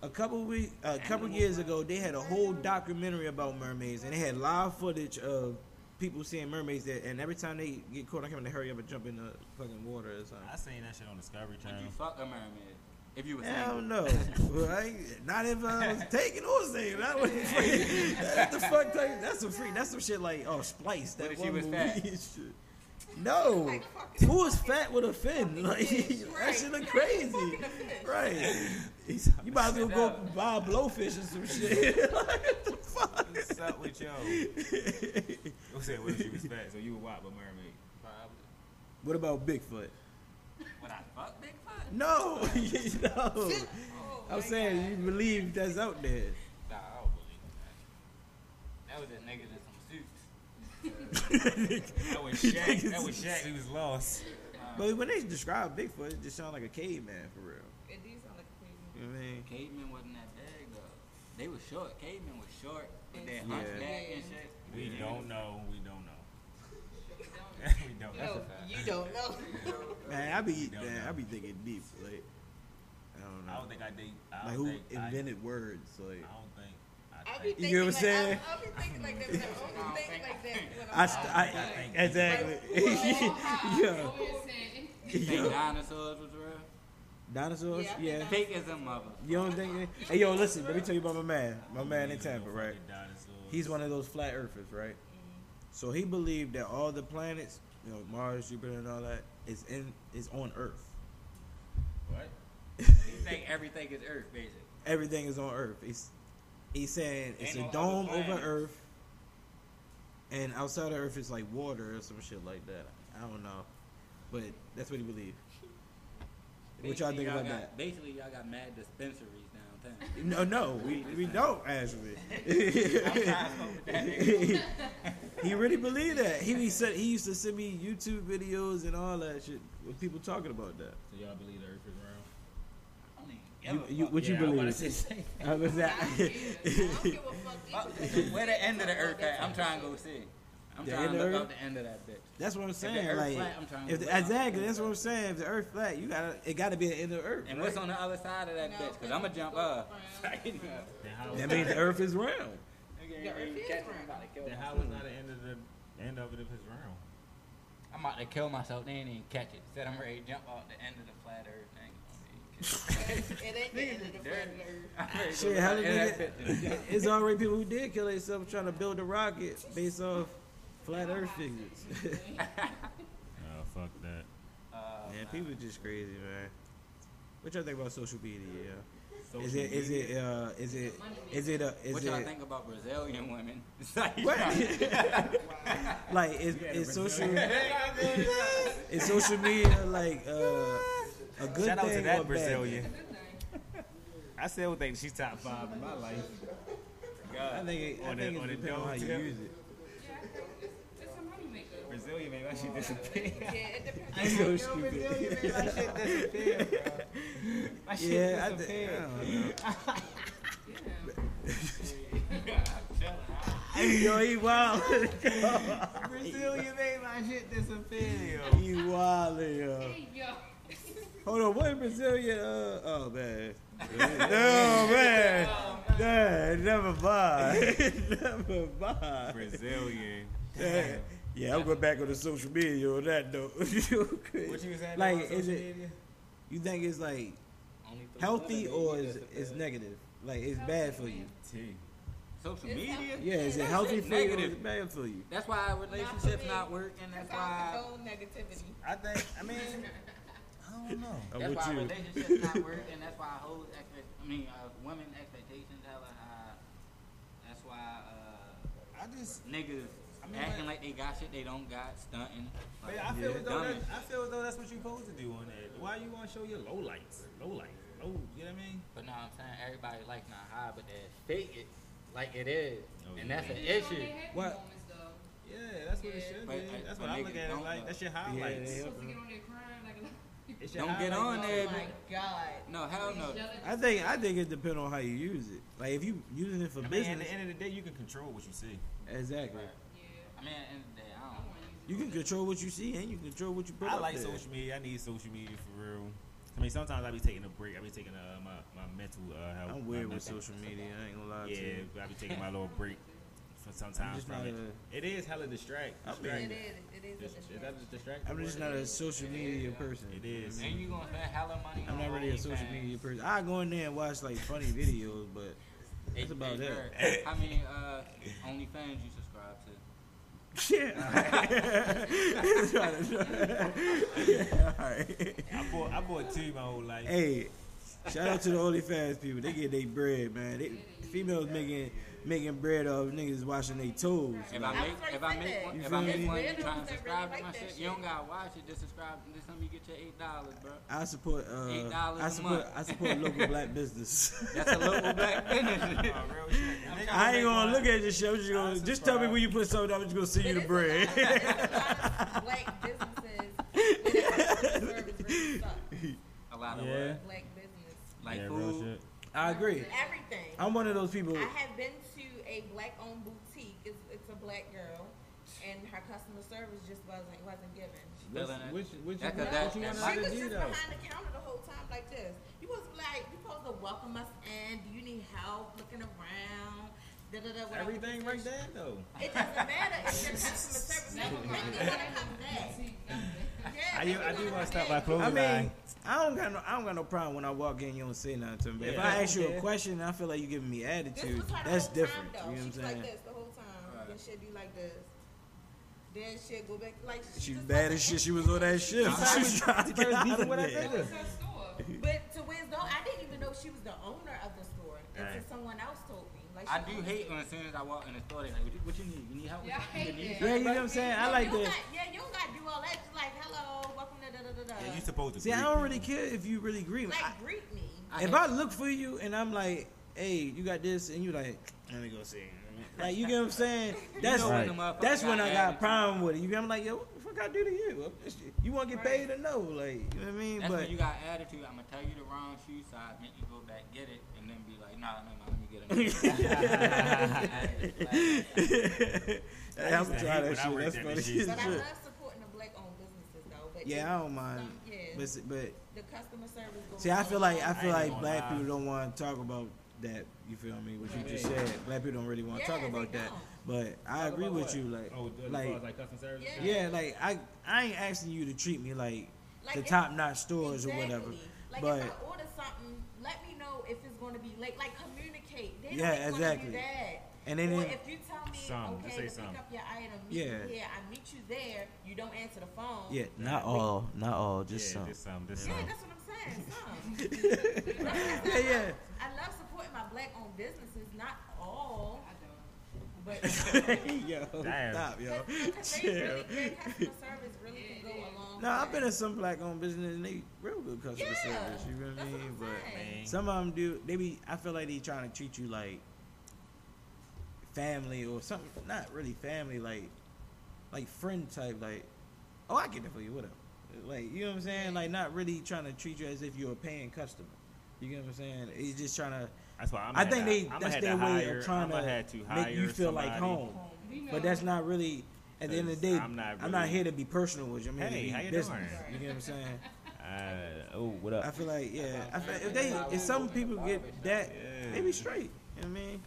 A couple week, a couple years ago, they had a whole documentary about mermaids, and they had live footage of people seeing mermaids. That, and every time they get caught, I can't hurry up and jump in the fucking water or something. I seen that shit on Discovery Would Channel. you fuck a mermaid? If you was Hell single. no, right? Not if I was taking or saving. That was free. That's the fuck type. That's some free. That's some shit like oh Splice. That What if she one was movie fat? and shit. No, who is fat with a fin? Like that shit look crazy, right? You might as well go buy a blowfish or some shit. like, what the fuck? What's up with yo? Who said what if she was fat? So you would wipe a mermaid? Probably. What about Bigfoot? Would I fuck Bigfoot? No, no. Oh, I'm saying God. you believe that's out there. Nah, I don't believe that. That was just niggas in some suits. That was Shaq. That was Shaq. He was lost. But when they describe Bigfoot, it just sounds like a caveman for real. It do sound like a caveman. You know what I mean? cavemen wasn't that big though. They were short. Cavemen was short. With their Yeah. and shit. We don't know. We don't know. we don't. No, you don't know. Man, I be man, know. I be thinking deep. Like I don't know. I don't think I did. I like who think I, invented words? Like I don't think. I I'll be think. You know what I'm like, saying? I'll, I'll be thinking like that. but I only think like that when I'm I, st- I, think- exactly. Yeah. Over You think dinosaurs was real? Dinosaurs? Yeah, Yeah. Fake as a mother. You don't think? Hey, yo, listen. Let me tell you about my man. My man in Tampa, right? He's one of those flat earthers, right? So he believed that all the planets, you know, Mars, Jupiter, and all that, is in is on Earth. What? You think everything is Earth, basically. Everything is on Earth. He's he's saying it's Ain't a no dome over. Earth, and outside of Earth is like water or some shit like that. I don't know, but that's what he believed. What y'all think about got, that? Basically, y'all got mad dispensaries downtown. No, no, we we don't actually. I'm trying to smoke with that nigga. he really believed that. He, he said he used to send me YouTube videos and all that shit with people talking about that. So y'all believe the Earth is round? I don't You, even you, what you Yeah, I was believe? about to say- How was that? I don't give a fuck. Fuck, Where the end of the Earth at? I'm trying to go see. I'm The trying end to of look Earth? up the end of that bitch. That's what I'm the saying. Earth like, flat, I'm trying to if the, go out. exactly, that's what I'm saying. If the Earth flat, you gotta, it gotta be the end of the Earth. And right? what's on the other side of that No, bitch? Cause I'm gonna jump up. Then how? That means the Earth is round. The Earth is round. Then how is not the end of the end of it if it's round? I'm about to kill myself. They ain't even catch it. Said I'm ready to jump off the end of the flat Earth thing. It ain't the end of the flat earth. I'm ready to Shit, how did that. It's already people who did kill themselves trying to build a rocket based off flat Earth figures. Oh fuck that. Uh, man, people are just crazy, man. What y'all think about social media? Yeah? Is Social it is media. it uh is it is it uh What is y'all it think about Brazilian women? It's like, What? like is, is social is social media like uh a good Shout out to that or bad? Brazilian. I still think she's top five in my life. I think it, I On think the- it depends on how you use it. yeah, I think it's, it's a money maker. Brazilian made my shit disappear. Yeah, it depends. I so stupid. Brazilian made my shit disappear, bro. My shit Yeah, I, disappeared. I don't know. Yo, he wild. Brazilian made my shit disappear, yo. he wild, yo. Hey, yo. Hold on, what Brazilian? Uh, oh man. oh man. Nah, never mind. never mind. Brazilian. Yeah, yeah, I'm going back on the social media on that though. What you was saying? Like, about is it- media? You think it's like Only healthy or is that's it's negative? Like it's bad for you? T. Social It's media? healthy. Yeah, is it healthy it. for you or is it bad for you? That's why relationships not working. That's That's I why. negativity. I think. I mean, I don't know. That's with why you. relationships not working. That's why hoes expect. I mean, uh, women expectations hella high. That's why uh, I just. niggas I mean, acting like- like they got shit they don't got, stunting. But Like, I feel Yeah. as though that, I feel as though that's what you're supposed to do on that. Why you want to show your low lights? Low lights. Low. You know what I mean? But now I'm saying everybody like not high, but they fake it like it is, Oh, and yeah. that's an They just show issue. What? moments. Yeah, that's what it should But, be. uh, That's but what I niggas look at it like. though. That's your Yeah, highlights. they- Supposed to get on there crying like a It's your Don't get highlights. on there, Oh my god. No, hell no. I think I think it depends on how you use it. Like if you using it for I mean, business, at the end of the day, you can control what you see. exactly. Yeah. I mean, at the end of the day, I I don't. don't want to use You can control what you see and you can control what you put I up like there. social media. I need social media for real. I mean, sometimes I be taking a break. I be taking uh, my my mental uh, health. I'm weird with social media. I ain't gonna lie to Yeah, you. I be taking my little break for I'm sometimes from it. a, It is hella distract. I distract. mean- It is. It is. Dis- a Is that a distract? I'm just not a social media person. It is. And you gonna spend hella money I'm not really a social OnlyFans. media person. I go in there and watch like funny videos, but that's Hey, about hey, it. Bird, How many uh, OnlyFans you subscribe to? Yeah. yeah, all right. I bought I bought two my whole life. Hey, shout out to the OnlyFans people. They get their bread, man. They, females making making bread off niggas washing their toes. If Like, I I make, was if I make one, if I make one, you Weirdos trying to subscribe to my like shit. You don't gotta watch it. Just subscribe. And just tell me you get your eight dollars, bro. I support. Uh, $8 I a support. month. I support local black business. That's a local black business. Oh, real shit. I ain't gonna look at this shit. I'm just gonna just tell me subscribe. where you put something. I'm just gonna send you the bread. a lot of- it's a lot of black businesses where their customer service really suck. a lot of Yeah. what? Black business. Like yeah, food. I agree. Everything. I'm one of those people. I have been to a black owned boutique. It's, it's a black girl, and her customer service just wasn't wasn't given. Feeling it. Which, which, That- which, that- what you that- want She was do just though? behind the counter the whole time like this. You was like, you supposed to welcome us in. Do you need help looking around? Da, da, da. Everything right there though. It doesn't matter if your customer service make me wanna come back. Yeah, I, make I do wanna want to come stop by back. clothing I mean, line. I don't got no, I don't got no problem when I walk in. You don't say nothing to me. But if I ask you a question, and I feel like you giving me This attitude. was That's whole different. Time, though. you know what I'm saying? like this the whole time. Right. Then she'll do like this. Then she'll go back like She just bad wasn't as shit. She was on that shift. She was- was trying to get was out beefing of with there. her. But to Wiz though, I didn't even know she was the owner of the store until Right. someone else told me. Like I do hate when as soon as I walk in the store, they like, what you, what you need? You need help? with Yeah, I something? You need that. Yeah, you know what I'm saying? I like you that. Got, yeah, you don't got to do all that. Just like, hello, welcome to da da da da. Yeah, you supposed to. See, I don't people. really care if you really agree. like I- greet me. I if hate- I look for you and I'm like, hey, you got this, and you like, let me go see. Like, you get what I'm saying? That's know when that's when I got a problem with it. You get, I'm like, yo, what the fuck I do to you? You want to get paid or no? Like, you know what I mean? That's but when you got attitude. I'm gonna tell you the wrong shoe size, make you go back get it, and then be like, nah, nah, I'm used to trying hate that when I shit. That's funny the But I love supporting the black owned businesses though. But Yeah, it- I don't mind. some- yeah, But, but the customer service. goes see, I a feel like I feel I like black lie. people don't want to talk about that. You feel me? What you just Yeah. said. Black people don't really want to talk about that. don't. But I agree with you. Like, Oh, like, like customer service. Yeah. yeah, like I I ain't asking you to treat me like, Like, the top notch stores or whatever. Like but if I order something, let me know if it's going to be late. Like communicate. They Yeah, know it's exactly. Gonna be bad. and then or it- if you tell me, Some, just okay, say to pick some. up your item, meet Yeah. you here, I meet you there, you don't answer the phone. yeah, not all, not all, just yeah, some. Just some. Just Yeah, some. that's what I'm saying. Some. Yeah, yeah. I love supporting my black-owned businesses, not all, I don't. but yo, Damn. stop, yo. because they Chill. really, their customer service really can go a long No, I've been in some black owned business and they real good customer Yeah, service. You know what I that's what mean? But saying. Some of them do. They be. I feel like they trying to treat you like family or something. Not really family, like like friend type. Like, oh, I get it for you. Whatever. Like you know what I'm saying? Like not really trying to treat you as if you're a paying customer. You get what I'm saying? He's just trying to. That's why I'm. I think they. I'm that's had their to way hire, of trying I'ma to had to make you feel like somebody. home. But that's not really. At the end of the day, I'm I'm not not, here to be personal with you. I'm Hey, how you business. doing? You get what I'm saying? Uh, oh, what up? I feel like yeah. I feel, if they if some people get that, they be straight. You know what I mean?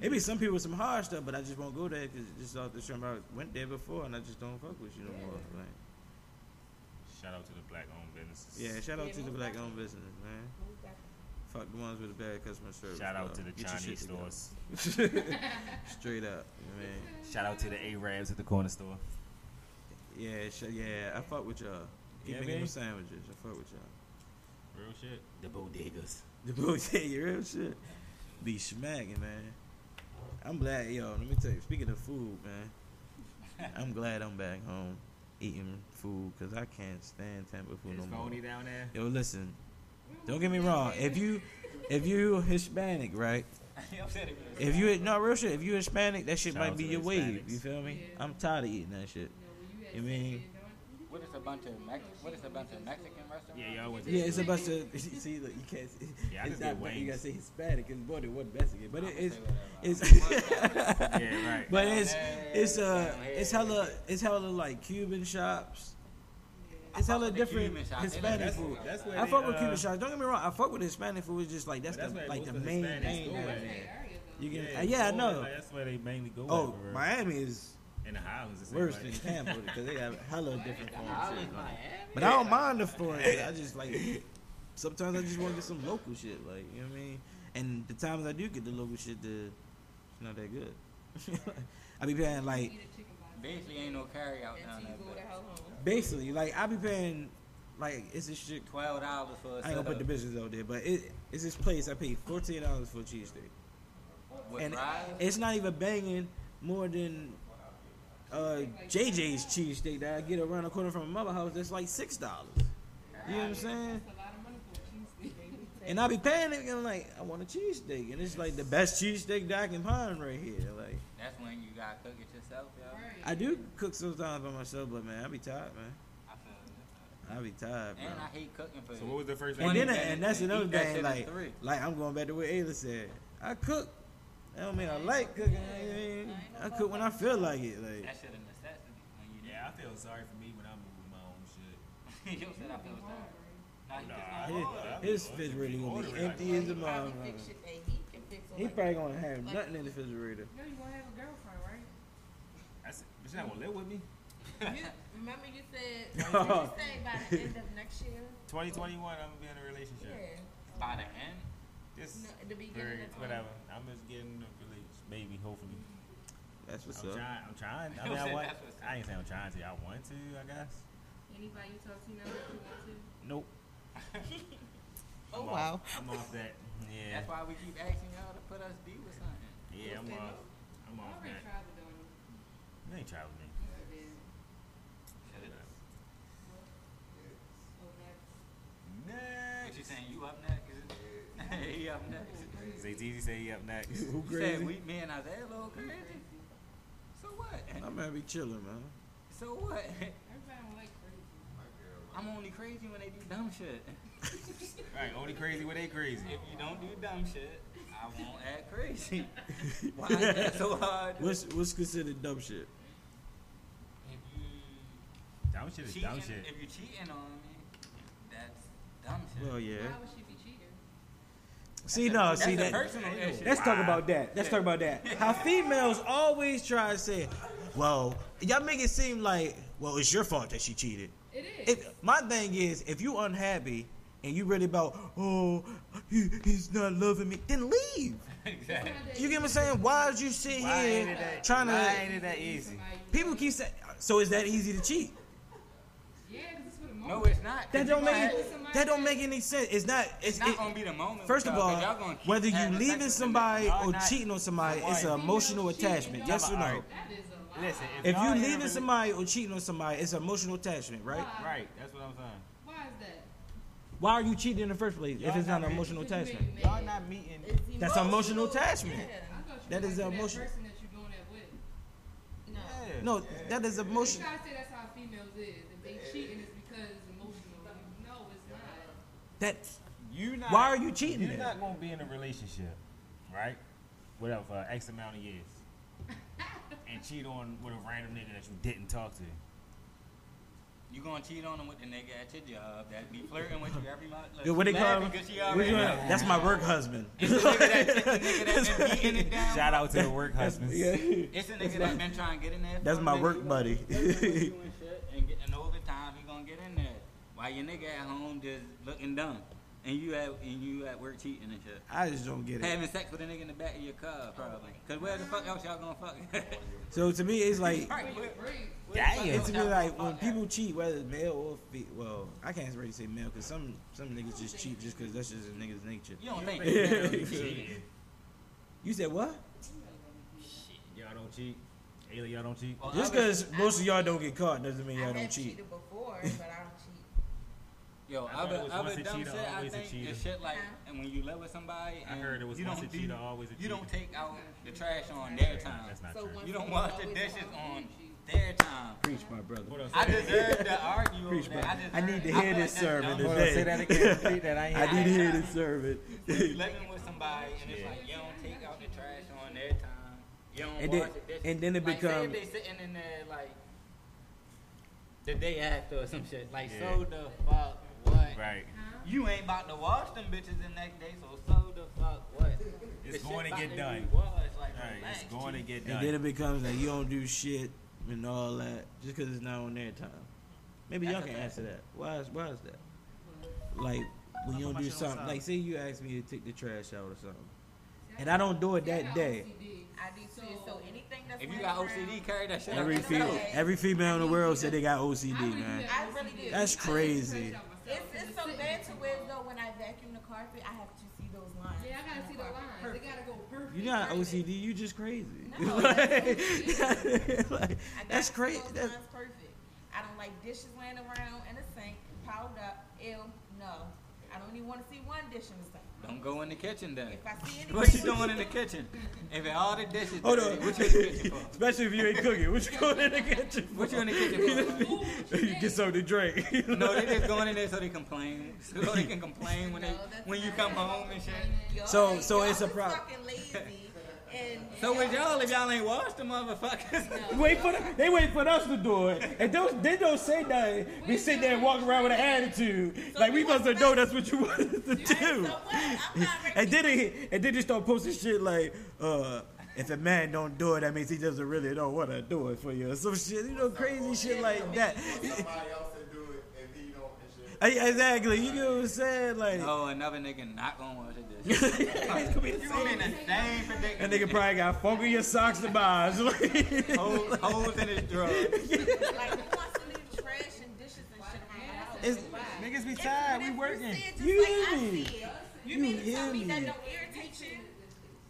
Maybe some people with some hard stuff, but I just won't go there because just off the street. I went there before and I just don't fuck with you no more. Like, Shout out to the black owned businesses. yeah, shout out Yeah, to the black owned business, man. Most definitely. Fuck the ones with the bad customer service. Shout out bro. to the Get Chinese stores. Straight up, man. Shout out to the Arabs at the corner store. Yeah, sh- yeah. I fuck with y'all. Keep Yeah, making them man. sandwiches. I fuck with y'all. Real shit. The bodegas. The boo, yeah, you real shit. Be smacking, man. I'm glad, yo. Let me tell you. Speaking of food, man, I'm glad I'm back home eating food because I can't stand Tampa food Is no more. phony down there? Yo, listen. Don't get me wrong. If you, if you Hispanic, right? If you no real shit. If you Hispanic, that shit Shout might be your the wave. You feel me? Yeah. I'm tired of eating that shit. You know, when You you mean- mean? What is a bunch of Mex- What is a bunch of Mexican restaurants? Yeah, y'all went to Yeah, it's a bunch of. See, look, you can't. See, Yeah, I it's just not. did You gotta say Hispanic because boy, it wasn't Mexican, but it, it's It's. it's. Yeah, right. But it's Hey, it's uh down it's hella it's hella like Cuban shops. Yeah. It's I hella different Cuban Hispanic like- food. That's where I they, fuck with uh, Cuban shops. Don't get me wrong. I fuck with Hispanic food. It's just like that's, that's the like most the main thing go down at. there. Area, though. You get Yeah, yeah, I know. there, That's where they mainly go. Oh, at. Miami is in the Highlands. it seems worse like. than Tampa because they have hella different forms. of shit. Miami. But I don't mind the foreign. I just like sometimes I just want to get some local shit. Like you know what I mean. And the times I do get the local shit, the it's not that good. I be paying like Eat a chicken bone. Basically, ain't no carry out down Until you there. go to but hell home. basically like I be paying like it's this shit. Twelve dollars for a I ain't gonna put the business out there, but it, it's this place I paid fourteen dollars for a cheesesteak. With and fries? it's not even banging more than uh, JJ's cheesesteak that I get around the corner from my mother house. That's like six dollars. You know what I'm saying? That's a lot of money for a cheesesteak. And I be paying it, and I'm like, I want a cheesesteak, and it's like the best cheesesteak that I can find right here. Like That's when you gotta cook it yourself, yo. Right. I do cook sometimes by myself, but man, I be tired, man. I feel be tired, bro. And I hate cooking for So what was the first thing? And thing? then, and minutes that's and another eat that thing. Like, like I'm going back to what Ayla said. I cook. That don't mean I like cooking. I, mean, I cook when I feel like it. Like, That shit a necessity when you Yeah, I feel sorry for me when I'm moving my own shit. you said I feel sorry. Nah, nah, his, his refrigerator gonna be empty as a He probably motherfucker. he can fix. or He like- probably gonna have nothing in the refrigerator. You know you gonna have a girlfriend, right? That's not gonna live with me? You, remember you said you say by the end of next year? 2021, I'm gonna be in a relationship. Yeah. by the end. Just No, the beginning very- of whatever. I'm just getting a relationship, maybe, hopefully. Mm-hmm. That's what's I'm up. trying. I'm trying. I mean, I want. that's what's up. I ain't saying I'm trying to. I want to. I guess. Anybody you talk to now that you want to? Nope. Oh I'm wow. Off, I'm off that. Yeah. That's why we keep asking y'all to put us D with something. Yeah, I'm off. I'm I off already that. tried to do it. You ain't try with me. I did. Oh, next. Next. What you saying? You up next? he up next. Say Teasy say he up next. Who You said crazy? we, me and Isaiah a little crazy. So what? I'm gonna be chilling, man. So what? Everybody don't like crazy. I'm only crazy when they do dumb shit. right, only crazy when they crazy. If you don't do dumb shit, I won't act crazy. Why is that so hard? What's what's considered dumb shit? If you Dumb shit is cheating, dumb shit. if you're cheating on me, that's dumb shit. Well, yeah. Why would she be cheating? See, That's no, a- see that's that. personal issue. Let's talk about that. Let's talk about that. How females always try to say, "Well, y'all make it seem like, well, it's your fault that she cheated." It is. If, my thing is, if you unhappy and you really about, oh, he, he's not loving me, then leave. exactly. You get what I'm saying? Why did you sit Why ain't it here that? trying to? Why ain't it that easy? People keep saying, so is that easy to cheat? Yeah, because it's for the moment. No, it's not. That don't make have- that don't make any sense. It's not. It's, It's not it- gonna be the moment. First of all, y'all gonna keep whether you having leaving somebody or not- cheating on somebody, it's an emotional attachment. Yes or no? Alright. That is a lie. Listen, if, If y'all you in a leaving rela- somebody or cheating on somebody, it's emotional attachment, right? Why? right? That's what I'm saying. Why is that? Why are you cheating in the first place if Y'all it's not not an emotional attachment? made Y'all not meeting. It's That's emotional attachment. Yeah. I thought you That were is like emotion- That person that you're doing that with. No. Yeah. No, that is You emotion. try to say that's how females is. If they cheating, it's because it's emotional. No, it's not. That You not. Why are you cheating You're then? not gonna be in a relationship, right? Whatever, for X amount of years, and cheat on with a random nigga that you didn't talk to. You gonna cheat on them with the nigga at your job that be flirting with you every month? Look, Yeah, what they call laughing him? 'cause she What already you- That's my work husband. It's the nigga that, it's the nigga that been beating it down. Shout out to the work husbands. Yeah. It's a nigga that been trying to get in there. That's my work buddy. Flirting with you and shit, and getting overtime, he gonna get in there. While your nigga at home just looking dumb, and you at and you at work cheating and shit. I just don't get it. Having sex with a nigga in the back of your car, probably. Cause where the fuck else y'all gonna fuck? So to me, it's like Right, you breathe. where the Damn. it's to me y'all like when people cheat, whether it's male or female. Well, I can't really say male because some some niggas just cheat just because that's just a nigga's nature. You don't think? Shit. You said what? Shit, Y'all don't cheat. Ayla, y'all don't cheat. Well, Just I was- because most of y'all don't get caught doesn't mean y'all have don't cheat. cheated before, but I don't. Yo, I thought other, it was other once a dumb cheater, shit I always a think cheater. is shit like, Huh? and when you live with somebody, I heard it was you once don't a cheater, do, always a You don't take out the trash on their time. That's not So true. You don't wash the dishes on their time. Preach, my brother. Hold on, I say that deserve to argue Preach, that. bro. I, deserve, I need to hear feel this sermon today. Say that again. Repeat that. I ain't. I need to hear this sermon. When you living with somebody and it's like you don't take out the trash on their time. You don't And wash then- the dishes. and then it like, say if they sitting in there like the day after or some shit. Like Yeah. so the fuck what? Right. You ain't about to wash them bitches the next day, so so the fuck what? It's The going to get about done. be washed, like, Right. relax, It's going to G. get And then it becomes like you don't do shit and all that just because it's not on their time. Maybe y'all can answer that. Why is why is that? Like when you don't do something, silent. like say you ask me to take the trash out or something, and I don't do it that day. I do too. So anything that's If you laying got around- OCD, carry that shit Every out female, every female in the world said they got OCD, man. I really do. That's crazy. It's, it's It's so bad to where though when I vacuum the carpet, I have to see those lines. Yeah, I gotta on see the carpet. lines. They gotta go perfect. You're not OCD. You just crazy. No, Like- like, I got that's to crazy. That's, perfect. I don't like dishes laying around in the sink, piled up. Ew, no. I don't even want to see one dish in the sink. Don't go in the kitchen then. If I see anything, What you doing in the kitchen? If all the dishes hold dirty, on. what you in the kitchen for? Especially if you ain't cooking. What you going in the kitchen? What you in the kitchen for? you get something to drink. No, they just going in there so they complain. So they can complain when they No, that's when you come home and shit. Y'all So- so it's a problem. fucking lazy. And So with y'all, if y'all ain't washed the motherfuckers, wait for the, they wait for us to do it, and don't they don't say nothing. We sit there and walk around with an attitude, like we supposed to know that's what you want us to do. so? I'm not. And then they and then they start posting shit like, uh, if a man don't do it, that means he doesn't really don't want to do it for you, or some shit, you know, crazy shit like that. Somebody else to do it if he don't and shit. Hey, Exactly, you know what I'm saying? Like, oh, another nigga not gonna wash the dishes. it's gonna be the You gonna be in same. the same That predicament. nigga probably got funk in your socks to buy. Holes, holes in his drawers. Like, who wants to leave trash and dishes and shit around the house? It's- Why? Niggas be tired. We if working. it You like hear I me? it, You, You mean to hear tell me that don't irritate you?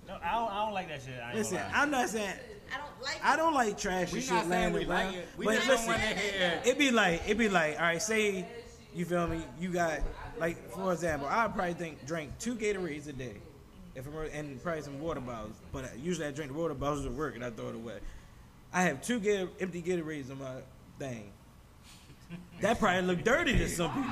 No, I don't, I don't like that shit. I ain't Listen, gonna lie. I'm not saying I don't like I don't like trash We and shit saying laying we around. like it. We but listen, don't want to hear. it be like it be like, all right, say you feel me, you got like for example, I probably think drink two Gatorades a day, if I'm and probably some water bottles. But usually I drink the water bottles at work and I throw it away. I have two Gator, empty Gatorades in my thing. That probably look dirty to some people.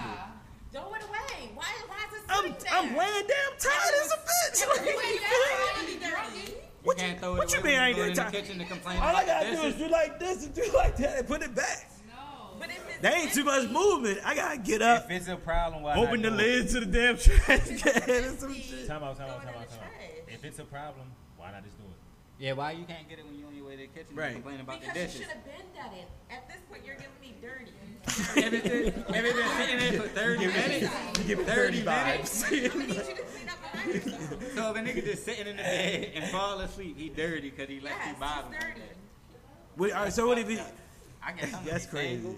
Throw it away. Why, why is it I'm there? I'm laying damn tired as a bitch. Wait, that's why you dirty. What you you- can't throw it what you away mean I you go ain't that the tired? kitchen to complain All I gotta the do is dishes. do like this and do like that and put it back. No. But if it's There ain't too much movement. I gotta get up, If it's a problem, why not? open the not do it? lid to the damn trash can or some shit. Time out, time out, time out, time out. If it's a problem, why not just do it? Yeah, why you can't get it when you're on your way to the kitchen Right. and complain about Because the you should have been done it. At this point, you're giving me dirty. if it's been sitting there for 30 minutes, You give 30 30 vibes. I need you to clean up behind yourself. so if a nigga just sitting in the bed and fall asleep, he dirty because he left Yes, you bottom. it's dirty. Wait, all right, so what if he? I guess I'm That's crazy.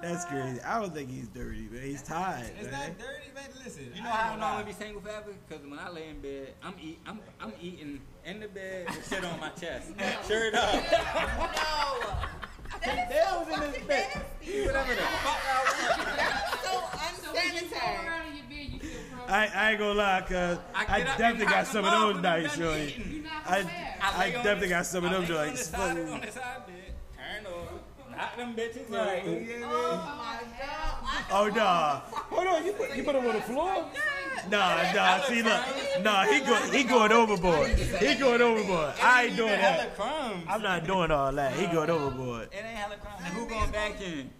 That's crazy. I don't think he's dirty, but He's tired, It's man. not dirty, man. Listen, You know how I know I'm gonna be single forever? Because when I lay in bed, I'm eat, I'm I'm eating in the bed with shit on my chest, shirt up, No. That is Nails so in his bed. nasty. whatever the fuck I want. That's so So when you fall unsanitary. around in your bed, you feel comfortable. I, I ain't gonna lie, cause I I, definitely got some of those nights, done shorty. eating. You're not I. I definitely the- got some of I them lay on joints. the side, on the side bed, turn over, knock them bitches Right. over. Oh my god. Oh nah. Hold on, you put you put him on the floor? Nah, nah. See, look, nah. He go he going overboard. He going overboard. I ain't doing that. I'm not doing all that. He going overboard. It ain't hella crumbs. And who going back in?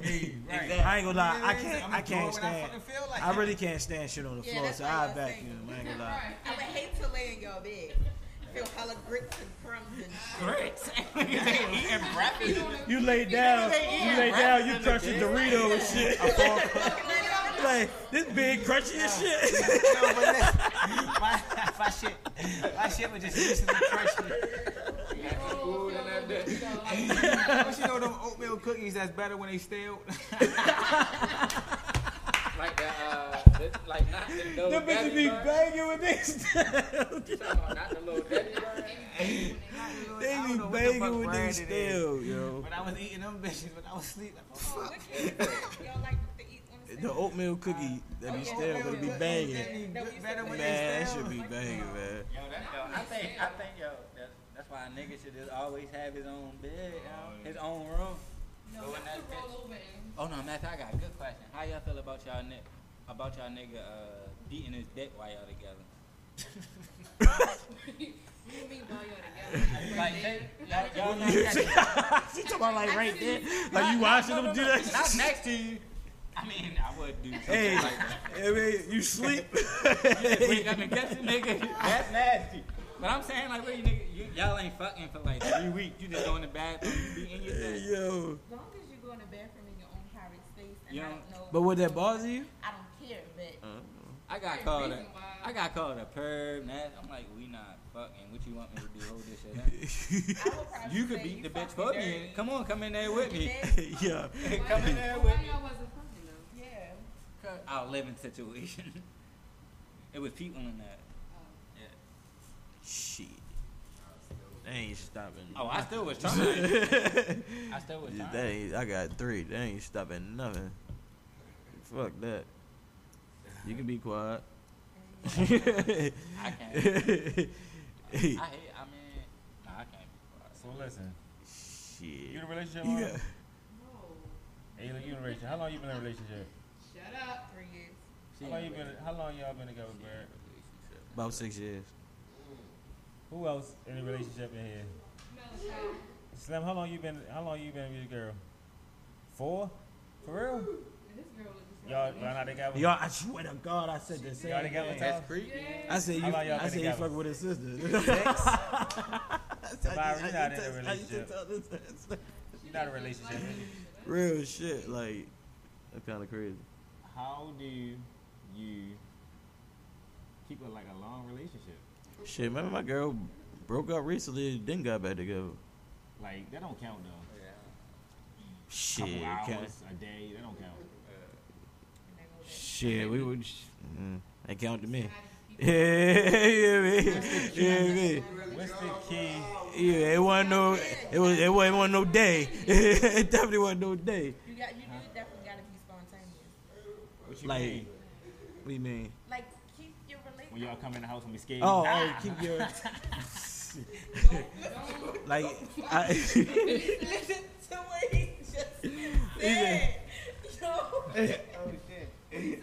Hey, right. Exactly. I ain't gonna lie. I can't. I'ma I do it can't when I stand. like I really can't stand shit on the Yeah, floor, so why I y'all vacuum. I ain't gonna lie. Right. I would hate to lay in your bed. Feel hella grits and crumbs and shit. Grits. Eating breakfast. You lay down. You lay down. You crush a Dorito and shit. like this big crunchy as shit. No, but listen, my, my shit, my shit was just recently crunchy. Food and that bitch. But you know them oatmeal cookies that's better when they stale. Like the, uh, the, like not the little Them bitches be burn. banging with this. Not the little Debbie burn. They I be don't know what the banging with brand these it is. still, yo. When I was eating them bitches, when I was sleeping. oh, Oh, fuck. what you y'all like to eat the The oatmeal cookie that be yeah, stale, oatmeal they be banging. That be good- Man, that should be banging, man. Yo, that, yo, I think, I think, yo, that's, that's why a nigga should just always have his own bed, you know, his own room. No, Go in that's that the bitch. Roll over and Oh no, Matt, I got a good question. How y'all feel about y'all nigga, about y'all nigga uh, beating his dick while y'all together? What do you mean while y'all together? Like, Right they, y'all, y'all know you got she talking about like right there, like you watching them do that. Not that. next to you. I mean, I would do something Hey, like that. I mean, you sleep. Wake up and catch a nigga. That's nasty. But I'm saying like, where you nigga, you, y'all ain't fucking for like three weeks. You just go in the bathroom, you be in your Hey, yo. As long as you go in the bathroom in your own private space and You I don't- don't know. But would that bother you? I don't care, but uh-huh. I got called a, Reason why- I got called a perv. Nasty. I'm like, we not fucking. What you want me to do? Hold this shit in. I would probably You could say beat the bitch fucking for dirty. me. Come on, come in there with me. yeah. come in there with me. y'all wasn't fucking though? Yeah. our living situation. it was people in that. Oh. Yeah. Shit. They ain't stopping. Oh, I still was trying. I still was They trying. ain't, I got three. They ain't stopping nothing. Fuck that. You can be quiet. I can't. I hate. I mean, nah, I can't. So listen, Shit. you in a relationship? You Mom? got- Hey, look, you in a relationship? How long you been in a relationship? Shut up. Three years. How long ain't you been? ready. How long y'all been together, Barrett? About six years. Who else in a relationship in here? Malachi. Slim, how long you been? How long you been with your girl? Four? For real? And this girl was just Y'all, like, y'all not together? Y'all, I swear to God, I said the same Y'all together That's creepy. I said you. How long y'all I been said you together? fuck with his sister. Six? That's Byron, you're not in a I used to relationship. tell this- You not a relationship. Real shit, like that's kind of crazy. How do you keep a, like a long relationship? Shit, remember my girl broke up recently, and then got back together. Like that don't count though. Shit, Couple hours can't- a day, that don't count. shit, we would. Mm, that count to me. I Yeah, yeah, me. yeah. What's the key? Yeah, it wasn't no, it was, it wasn't, wasn't no day. it definitely wasn't no day. You got, you do definitely gotta be spontaneous. What you Like, mean? what do you mean? Like keep your relationship. When y'all come in the house and we scared. Oh, ah! oh, keep your. like, I, Listen to what he just said. Yo. Oh shit. He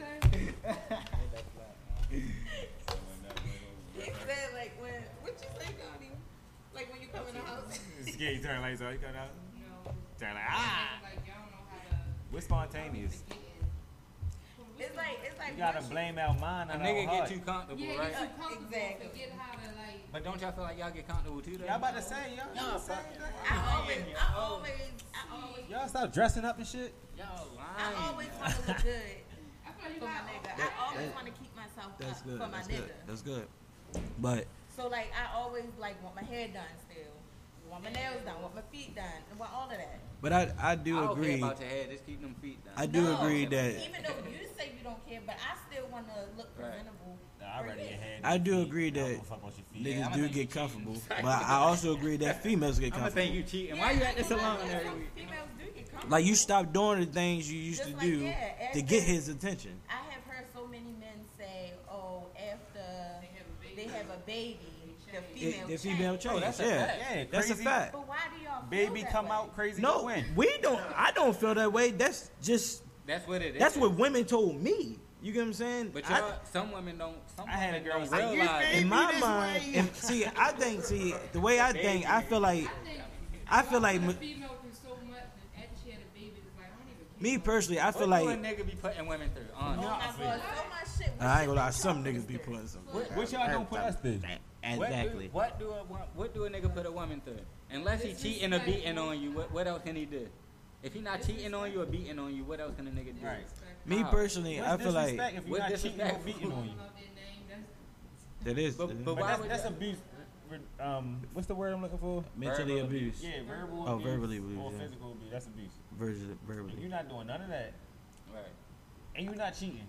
said like when what you say, Donnie? Like when you come in the house. Scared, you turn lights on, you come out. No. Turn like ah. Like, y'all know how to. We're spontaneous. It's like it's like You gotta blame our mind A nigga get too comfortable, Yeah, right? get too comfortable. Exactly. Forget how to like. But don't y'all feel like y'all get comfortable too? Though? Y'all about to say y'all. Y'all Y'all, fuck- I always I always I always y'all stop dressing up and shit. Y'all I always want to look good I feel you for my got. nigga. I always want to keep myself that's up good. for my That's nigga. good. That's good. But So like I always like want my hair done still, want my nails done, want my feet done, and want all of that. but I I do I don't agree. care about your head. Just keep them feet down. I do No, agree that even though you say you don't care, but I still want to look presentable. Nah, I already your head. I do agree that give a fuck about your feet. Yeah, niggas do get comfortable. But I also agree that females get I'm think comfortable. you cheating. Why you at the salon every week? Females do get comfortable. Like you stop doing the things you used Just to like, do yeah, to get his attention. I have heard so many men say, "Oh, after They have a baby. They have a baby, the female the female change." change. Oh, that's a yeah, fact. Yeah, that's a fact. But why do y'all feel Baby that come way? out crazy. No, when? we don't. I don't feel that way. That's just That's what it is. that's what women told me. You get what I'm saying? But I- y'all, some women don't. Some I had a girl don't "You realize. in my this mind, way. and see, I think, see, the way I think, I feel like, I feel like, a m- female through so much, and she had a baby, it's like I don't even. me personally, I feel do like, a nigga be putting women through? Oh Honestly. my God, so much shit. I ain't gonna lie, some niggas be putting some. What, what y'all don't put us through? What Exactly. do, what do a what do a nigga put a woman through? Unless he cheating or beating on you, what, what else can he do? If he not cheating on you or beating on you, what else can a nigga do? Right. Me How? personally, I feel like disrespect if you're What's not cheating or beating on you? Out their name, that's But- that is but But why that's, that's abuse. Um, what's the word I'm looking for? mentally verbal abused. Yeah, verbal Oh, abuse verbally abuse, or yeah. physical abuse. That's abuse. Versus And verbally. you're not doing none of that, Right. and you're not cheating,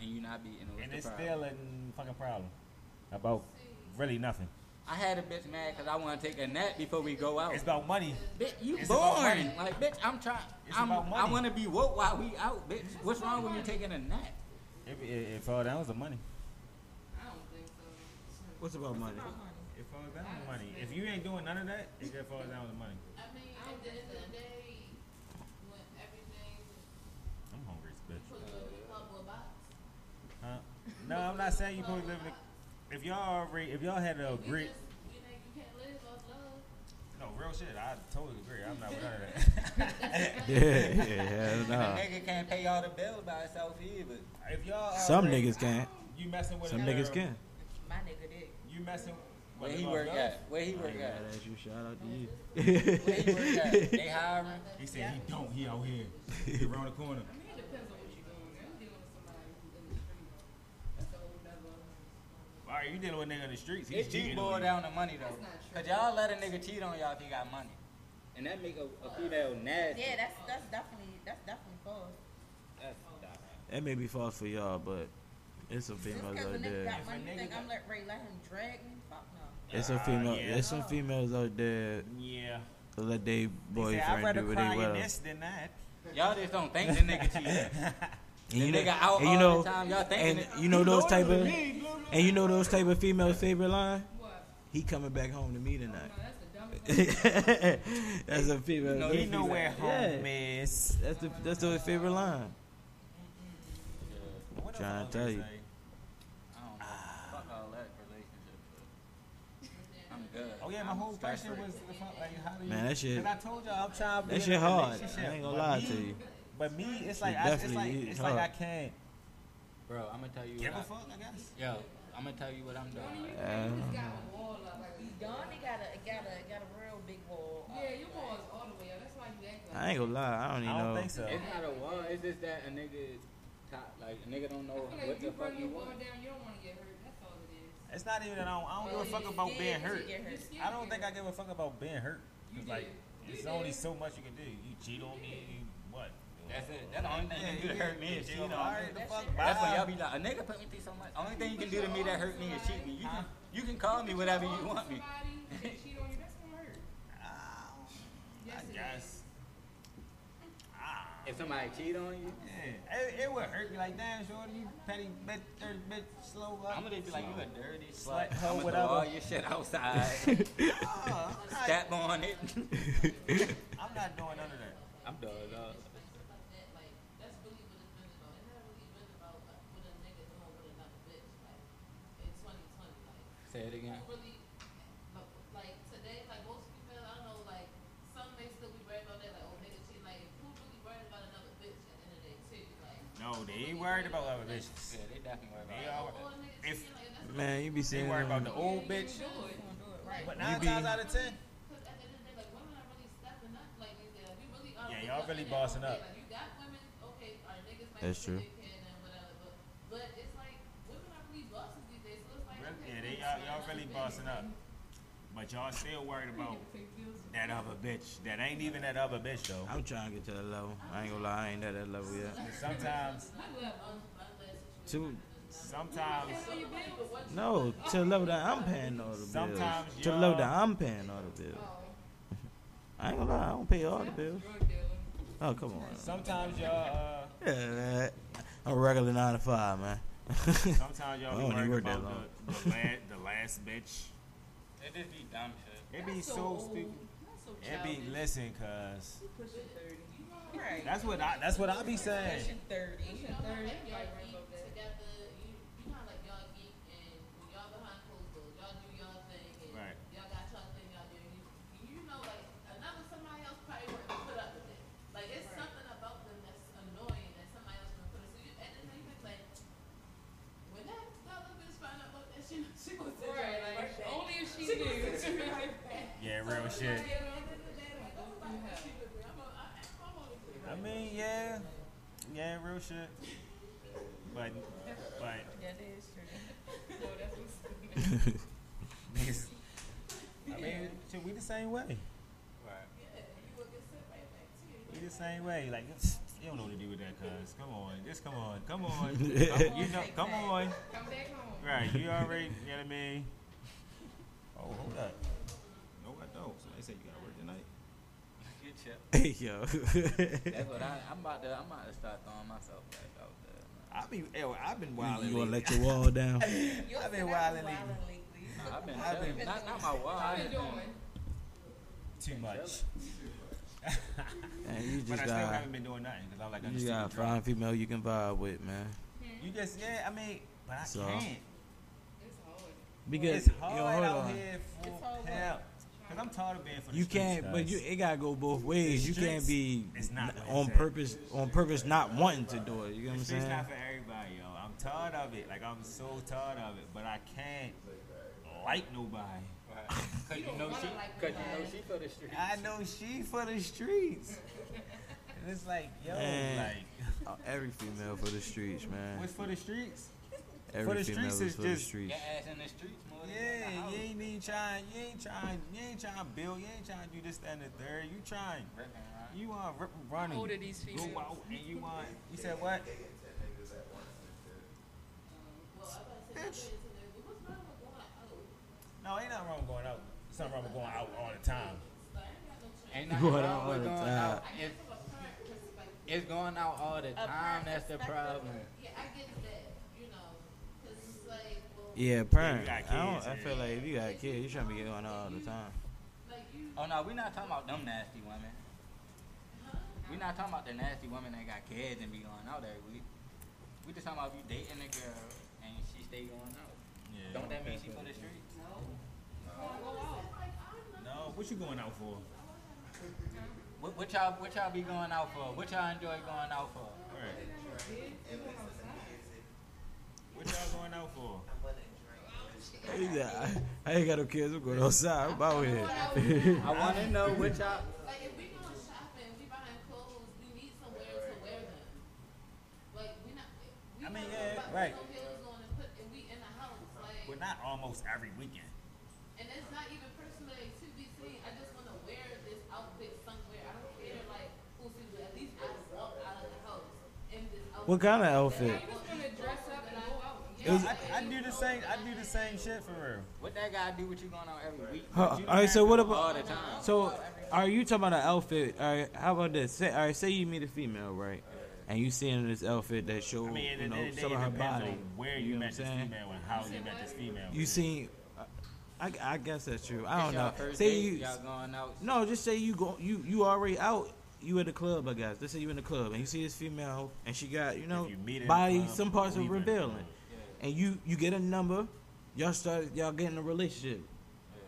And you're not beating. What's and the it's problem? still a fucking problem about really nothing. I had a bitch mad because I want to take a nap before we go out. It's about money. Bitch, you It's about born. Like, bitch, I'm trying. It's I'm, about I want to be woke while we out, bitch. What's wrong with me taking a nap? If it, it fall down to money. I don't think so. What's about money? It falls down to money. If you ain't doing none of that, it just falls down to money. I mean, at the end of the day, when everything I'm hungry as a bitch. put in a couple of box, Huh? No, I'm not saying you supposed to live in. A, if y'all already, if y'all had to we agree, just, you know, you can't live off love. no real shit. I totally agree. I'm not with none of that. Yeah, yeah, hell And nah. a nigga can't pay all the bills by himself either. if y'all Some already- niggas can. you messing with Some a niggas uh, can. My nigga did. You messing. Where he about work girls? at? Where he I work ain't at? gotta ask you. Shout out to you. Where he work at? They hiring? He said he don't. He out here. He around the corner. I mean, it depends on what you're doing. I'm dealing with somebody who's in the street. That's a whole nother. All right, you dealing with a nigga in the streets. He's It do cheating boil on down to money though. That's not true. Cause y'all let a nigga cheat on y'all if he got money. And that make a, a female nasty. Yeah, that's that's definitely that's definitely false. That's, That may be false for y'all, but it's some Just females out there. got money, you think I'm let Ray let him drag me? Fuck no. It's uh, some female. yeah. There's some females out there Yeah. that let they They say, I'd rather do what cry they in will. this than that. Y'all just don't think the nigga cheating. And you The know, nigga out and you all know, the time, y'all thinking and it. you know those type of, Me, and you know those type of female favorite line. What? He coming back home to me oh, tonight. that's the dumbest thing. that's a female. You know he know where home Yeah. is. That's the that's the favorite line. What else Trying to tell gonna you. I don't know. Fuck all that relationship shit. I'm good. Oh yeah, my whole stress question free. was the fuck, like how do you? Man, that shit- Cause I told y'all I'm trying to be That shit hard. I ain't gonna lie to you. But me, it's Shit like I, it's like is it's like I can't Bro, I'm gonna tell you give a what I, fuck. I guess. Yo, I'm gonna tell you what I'm doing. You Uh, just got a wall up. Like, He done. He got a got a got a real big wall. up. yeah, your wall is all the way up. That's why you act like I ain't gonna lie. I don't even I don't know. think so. It's not a wall. It's just that a nigga top like a nigga don't know I feel like what if the you fuck you your wall want. down, you don't want to get hurt. That's all it is. It's not even that I don't, I don't give a fuck about being that hurt. you get You're scared I don't think I give a fuck about being hurt. You It's like there's only so much you can do. You cheat on me, you what? That's it. That's the only thing you can do to hurt me is cheat on me. Alright, the That fuck, shit That's why y'all be like, a nigga put me through so much. The only thing you can do to me that hurt me is cheat me. You can you can call me whatever you want me. Somebody, they cheat on you, that's gonna hurt. Yes, I guess. Ah. If somebody cheat on you, Yeah, it, it would hurt me like damn, shorty, you petty bitch, dirty bitch, slow up. I'm gonna be like, you a dirty Slut, slut. hoe, I'm gonna throw whatever. all your shit outside. I'm, Step on it. I'm not doing none of that. I'm done. dog. Like, like, that's really what it's been about. It's not really been about like, what a nigga doing with another bitch. Like, in 2020, like, Say it again. really, like, like, today, like, most females, I don't know, like, some may still be worried about that, like, oh, nigga cheating. Like, who really worried about another bitch at the end of the day, too? Like, No, they ain't worried about other bitches. Yeah, they definitely worry about are. oh, a nigga If- cheating, like, that's Man, you be They saying worried about the old bitch. Gonna do it right. But nine times out of ten, Because at the end of the day, like women are really stepping up. Like these days, we really are. Yeah, y'all really bossing up. Like you got women, okay, our niggas might That's be true. dickhead and whatever, but but it's like women are really bosses these days. So it's like Really? okay, yeah, they cool, y'all, so y'all that's really bossing up. But y'all still worried about that other bitch. That ain't even that other bitch though. I'm trying to get to that level. I ain't gonna lie, I ain't at that level yet. Sometimes, Un- unless it's Two, sometimes, Pay your bills. no, to the level that I'm paying all the bills. Sometimes To the level that I'm paying all the bills. I ain't gonna lie, I don't pay all the bills. Oh come on. sometimes y'all, uh, Yeah, man. I'm a regular nine to five, man. Sometimes y'all I be worried about the, the, last, the last bitch. It just be dumb shit. It be That's so stupid. That's so It be childish. listen, cuz Pushing 30. Right. that's what I that's what I be saying. Pushing 30. You know, Third, like y'all everybody geek worry about that. together. You you know how, like y'all geek and when y'all behind closed doors, y'all do y'all thing and Right. y'all got y'all thing y'all do. You you know like another somebody else probably wouldn't put up with it. Like it's something about them that's annoying that somebody else gonna put up. So you and then you think like when that other bitch find out about that she she was Right, like, only if she knew. Yeah, real shit. I mean, yeah, yeah, real shit. But, but That is true. No, that's what's niggas, I mean, shit, we the same way. Right. We the same way. Like, you don't know what to do with that, cuz. Come on, just come on, come on. Come- you know, come on. Come back home. Right, you already, you know what I mean? Oh, hold up. No, I don't. So they say you gotta work tonight. Good shit. hey yo. That's what I, I'm about to. I'm about to start throwing myself back out there. I be, eh, ew, I've been wilding. you wilding. gonna let your wall down? You'll I've been wilding lately. lately. Nah, I've been, I've chilling. been- not not my wild. What I you just doing? Too much. And you But I just still got haven't been doing nothing because I'm like, I you just got a fine female you can vibe with, man. Hmm. You just, yeah, I mean, but I So? can't. It's hard. Because It's hard yo, hold out on. here for It's hard help. Cause I'm tired of being for the You streets, can't, but you it gotta go both ways. The You can't be is not n- on it's purpose, on purpose, not wanting to do it. You know what I'm streets saying? not for everybody, yo. I'm tired of it. Like I'm so tired of it, but I can't like nobody. Cause you know she, cause you know she for the streets. I know she for the streets. and it's like, yo, Man. like, Uh, Every female for the streets, man. what's for the streets? Every the streets is is for the just- streets. Your ass in the streets more than yeah, you ain't even trying. You ain't trying. You ain't trying to build. You ain't trying to do this, that, and the third. You trying. Ripping. You want rip running. Older these females. You out and you want. You said what? Bitch. No, ain't nothing wrong with going out. It's not wrong with going out all the time. Ain't nothing going wrong with going out. It's, it's going out all the time. That's the problem. Yeah, I get yeah, parent. got I don't. I feel like if you got kids, you shouldn't be going out all the time. Oh no, we're not talking about them nasty women. We're not talking about the nasty women that got kids and be going out every week. We just talking about if you dating a girl and she stay going out. Yeah. Don't that mean she for the streets? No. No, what you going out for? What, what y'all what y'all be going out for? What y'all enjoy going out for? Right. What y'all going out for? Yeah, I, I ain't got no kids. I'm going outside. I'm out here. I want to know what y'all. like if we going shopping, we buying clothes, we need somewhere to wear them. Like we not, we I mean, not yeah, about to right. put no heels on and put and we in the house, like, But not almost every weekend. and it's not even personally to be seen. I just want to wear this outfit somewhere. I don't care like who sees it. At least I walk out of the house in this outfit. What kind of outfit? You just gonna dress up and go was- I, I do the same. I do the same shit for real. What that guy do with you going on every week? Huh, all right, so what about- all the time? So, are you talking about an outfit? All right, how about this? Say, all right, say you meet a female, right? And you seeing this outfit that show, I mean, you know, end of the day, some of her body. on where you you, know met this saying? female and how you met this female. You seen? I, I guess that's true. I don't know. Say date, you, y'all going out. no, just say you go, you you already out. You at the club, I guess. Let's say you in the club and you see this female and she got, you know, you meet her in the body. club, some parts are leave her in the revealing, club. Yeah, and you you get a number. Y'all start y'all getting a relationship. yeah.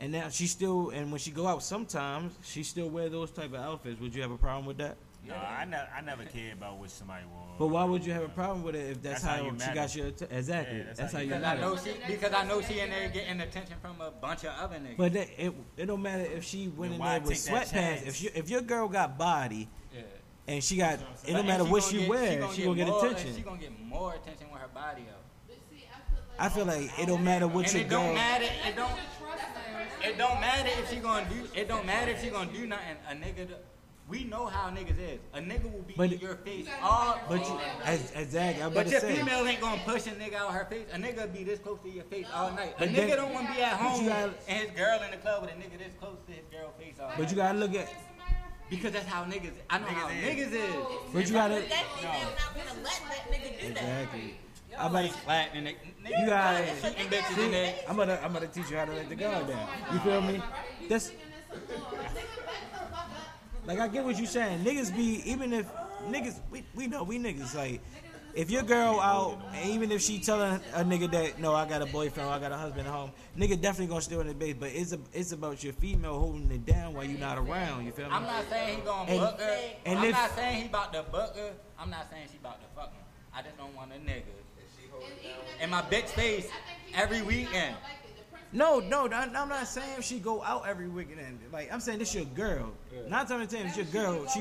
And now she still, and when she go out, sometimes she still wear those type of outfits. Would you have a problem with that? No, I, ne- I never cared about what somebody wore. But why would you have a problem with it if that's, That's how how, she got her. your att- exactly? Yeah, that's that's, how how you you Because I know she because I know she in there getting attention from a bunch of other niggas. But that, it it don't matter if she went Then in there with sweatpants. If she, if your girl got body yeah. And she got, it But- don't matter what gonna she get- wears, she gonna get more, attention. She gonna get more attention with her body out. But see, I feel like I feel like it don't matter what and your it don't girl. matter. It don't. Trust. It don't matter if she gonna do. It don't matter if she gonna do nothing. A nigga. We know how niggas is. A nigga will be But- in your face You all. know But you, as, exactly, I'm about But to your say. female ain't gonna push a nigga out her face. A nigga be this close to your face all night. A But nigga then- don't wanna be at home gotta- and his girl in the club with a nigga this close to his girl face all But night. you gotta look at. Because that's how niggas. I know how Niggas niggas is. But you gotta. That female not gonna let that nigga do that. Exactly. I'm about ain't to, flattening it. you gotta. Cheating bitches in there. I'm gonna, I'm gonna teach you how to let the guard down. You feel me? That's like I get what you're saying. Niggas be even if niggas we, we know we niggas like if your girl out even if she telling a nigga that no I got a boyfriend or I got a husband at home, nigga definitely gonna steal in the base. But it's a, it's about your female holding it down while you're not around. You feel me? I'm not saying he gonna And- book her. and I'm if- not saying he about to book her. I'm not saying she about to fuck him. I just don't want a nigga in my bitch face every weekend. No, no, I'm I'm not saying she go out every weekend. Like I'm saying this your girl. Not telling ten, it's your girl. She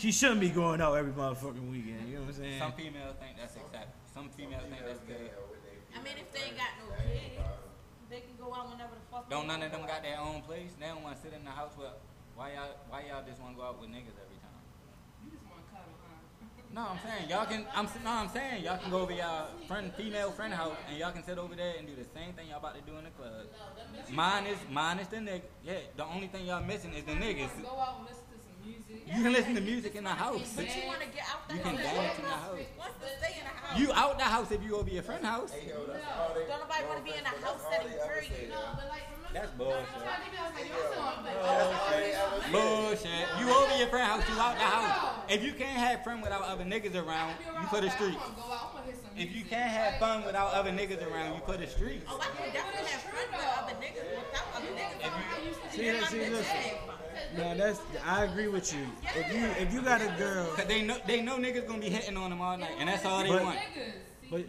she shouldn't be going out every motherfucking weekend. You know what I'm saying? Some females think that's acceptable. Some females think that's good. I mean, if they ain't got no kids, they can go out whenever the fuck. Don't none of them got their own place. They don't want to sit in the house with. Why y'all? Why y'all just want to go out with niggas every time? You just want to cuddle, huh? No, I'm saying y'all can. I'm no, I'm saying y'all can go over y'all friend, female friend house, and y'all can sit over there and do the same thing y'all about to do in the club. Mine is mine is the nigga. Yeah, the only thing y'all missing is the niggas. Go out and listen to some music. You can listen to music in the house. But you want to get out the You house. can dance in the house. What's the stay in the house? You out the house if you over your friend house. Don't nobody want to be in a house setting period. That's bullshit. Bullshit. Bullshit. You over your friend house, you out the house. If you can't have fun without other niggas around, you put the streets. If you can't have fun without other niggas around, you put the streets. Oh, I can definitely have fun with other niggas without other niggas. See that? See this? No, that's I agree with you. If you if you got a girl, Cause they know they know niggas gonna be hitting on them all night, and that's all they want. But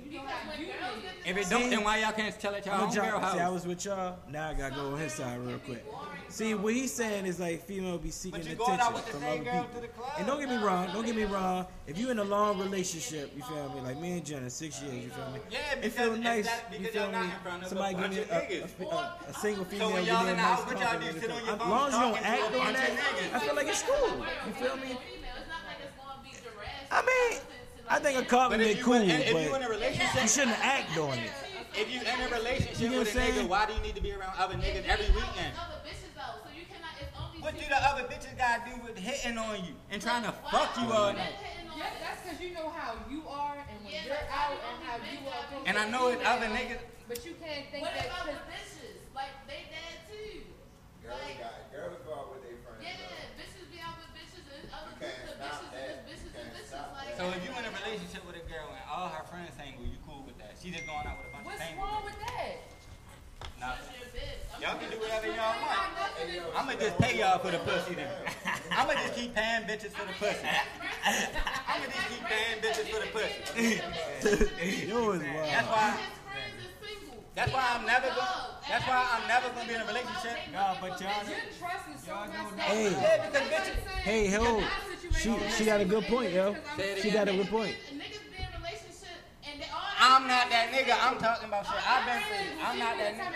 If it don't, then why y'all can't tell it y'all I'm own trying, girl see, I was with y'all. Now I gotta go on his side real quick. See, what he's saying is like female be seeking But you attention going out with the from same other girl people. to the club. And don't get me wrong, don't get me wrong. If you in a long relationship, you feel me? Like me and Jenna, six years, you feel me? Yeah, it because feel it's nice. that- You feel me? in front of a Somebody give me a, a, a, a single female. when y'all me a in the nice house, what y'all compliment, do? you Sit on me? your As long as you don't talking to act a on bunch of that. I feel like it's cool. You feel me? I mean, I think a But compliment if you, cool, in, if you in a but relationship, you shouldn't act on it. if you in a relationship You know with a nigga, why do you need to be around other niggas every ain't out with weekend? Other bitches though, so you cannot. It's only What do the other bitches gotta do with hitting on you and trying to Why fuck you all men night? Yeah, that's because you know how you are and when Yeah, you're out why and how you are. gotta And I know it's other niggas. But you can't think What that about the bitches? Like they dead too. Girls Like got girls go with So if you in a relationship with a girl and all her friends single, you cool with that? She just going out with a bunch What's of single. What's wrong with that? Nah, that's your bitch. I'm y'all can do whatever y'all want. got nothing to- I'ma just pay y'all for the pussy then. I'ma just keep paying bitches for the pussy. I'ma just keep paying bitches for the pussy. Yo, is That's why. His friends is single. That's why I'm never gonna. That's why I'm never gonna be in a relationship. No, but y'all Your trust is so Y'all messed up. that. Hey. Yeah, because bitches. Hey, ho, she she got a good point, yo. She got a good point. Niggas be in relationship and they all. I'm not that nigga. I'm talking about shit. I've been through. I'm not that nigga.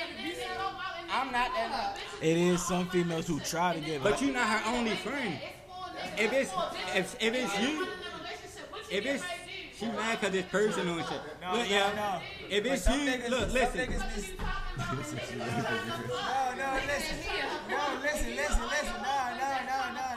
And then they go out and they I'm not that nigga. It is some females who try to get. But you're not her only friend. It's for niggas. If it's for if if it's you, you're in a relationship, what you if it's ready to do? she mad cause it's personal and shit. No, Look, no, yeah. no. If it's you, niggas- look, listen. niggas What be- you talking about? Niggas trying to fuck. No, no, listen. No, listen, listen, listen. No, no, no, no, no.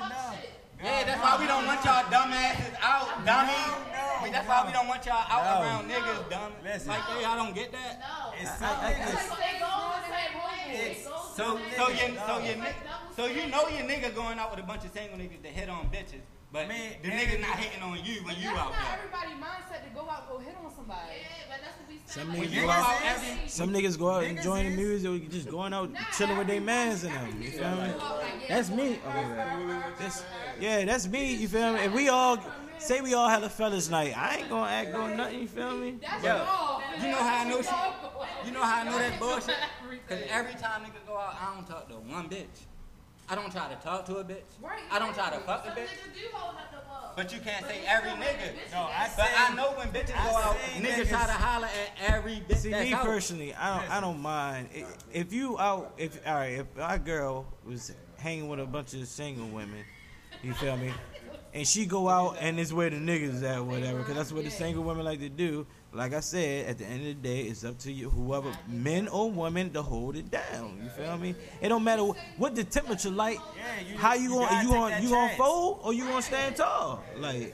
Yeah, that's why we don't want y'all dumbasses out, dummy. no, That's why we don't want y'all out No. around niggas, dumb. Listen. Like, hey, y'all don't get that. No. It's some I- I- niggas. They go the same way. It's- It goes So, the so way. so you, so you know your nigga going out with a bunch of single niggas to hit on bitches, but Man, the and- nigga not hitting on you when But you that's out not there. everybody mindset to go out go hit on somebody. Yeah, but that's what we Some saying. niggas you go go out. out every, Some niggas go out enjoying the music, or just going out chilling with their mans and them. You feel me? That's me. Okay. That's, yeah, that's me. You feel me? If we all say we all had a fellas night, I ain't gonna act on nothing. You feel me? That's Yo, all. you know how I know she, you know how I know that bullshit? Cause every time niggas go out, I don't talk to one bitch. I don't try to talk to a bitch. Right, I don't try to fuck a bitch. do hold up the wall. But you can't say every nigga. No, I But say. I know when bitches I go out, say niggas try to holler at every bitch See that's me out. personally, I don't. I don't mind if you out. If all right, if our girl was hanging with a bunch of single women, you feel me, and she go out and it's where the niggas at, whatever, because that's what the single women like to do. Like I said, at the end of the day, it's up to you, whoever, men or women, to hold it down. You feel me? It don't matter wh- what the temperature like. Yeah, you- how you, you gonna you take gonna you gonna fold or you gonna stand tall? Like.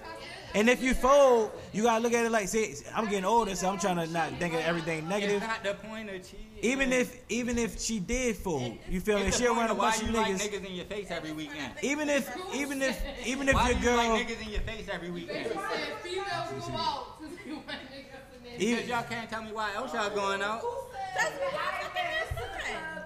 And if you fold, you gotta look at it like, see, I'm getting older, so I'm trying to not think of everything negative. It's not the point of cheating. Even if even if she did fold, you feel me? It's She the around point a of why bunch of you like niggas. niggas in your face every weekend. Even if even if even if Why your do you like girl, niggas in your face every They weekend? said females go out to see what niggas in there. even, Because y'all can't tell me why else y'all going out, That's what I fucking listen.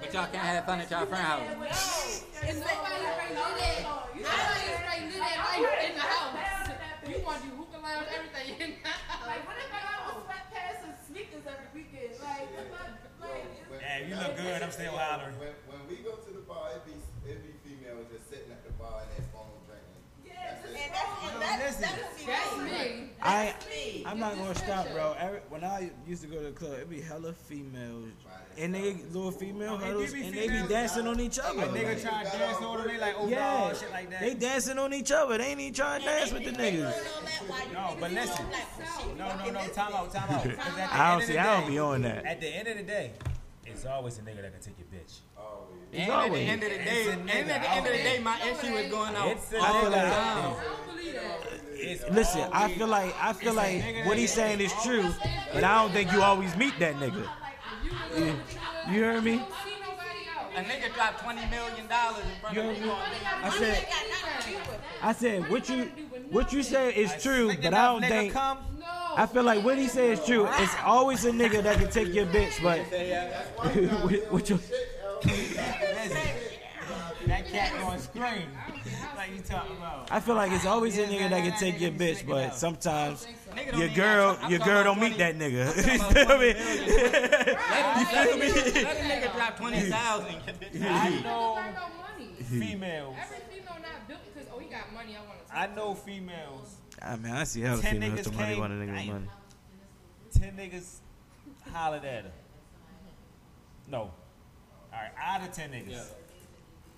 but y'all can't have fun at y'all friend house. And nobody straight live that. Nobody straight live that life in the house. You want you hookah lounge, everything in the house. Like, what if I got sweatpants and sneakers every weekend? Like, I'm not, like, Yeah, you look good. I'm still hollering. When, when we go to the bar, it be it be females just sitting at the bar and their phone drinking. yeah, just And that's, and that, listen. that would That's me. me. I Me. I'm not gonna stop, bro. Every, when I used to go to the club, it'd be hella females, and they little female Oh, it huddles, be and they be females. dancing on each other. A nigga like- trying to dance on them, they like, oh, yeah, dog, shit like that. they dancing on each other. They ain't even trying to dance with the niggas. No, but listen. No, no, no. Time out, time out. 'Cause at the I end don't of see. the I don't day- be on that. At the end of the day, it's always a nigga that can take your bitch. It's And at the end of the day, and at the end of the day, my issue is going out all I feel the like- time. I don't believe that. It's Listen, I feel like I feel like what he's saying is true, but I don't think you always meet that nigga. You, You, you heard me? don't see nobody out. A nigga dropped twenty million dollars in front You of heard me. me? I said, I I said, what you what you say is true, but I don't think. I feel like what he said is true. It's always a nigga that can take your bitch, but what, what you, Listen, that cat going scream. Like you talking about. I feel like it's always a nigga that can take your bitch, but sometimes your girl got- your girl don't meet that nigga. You feel me? You feel me? Let a nigga drop twenty thousand. I know not about money. females. Every female not built because oh he got money. I want to. I know females. Ah, I mean, I see hella Ten females niggas to money want a nigga with money. Ten niggas hollered at her. No. All right, out of ten niggas,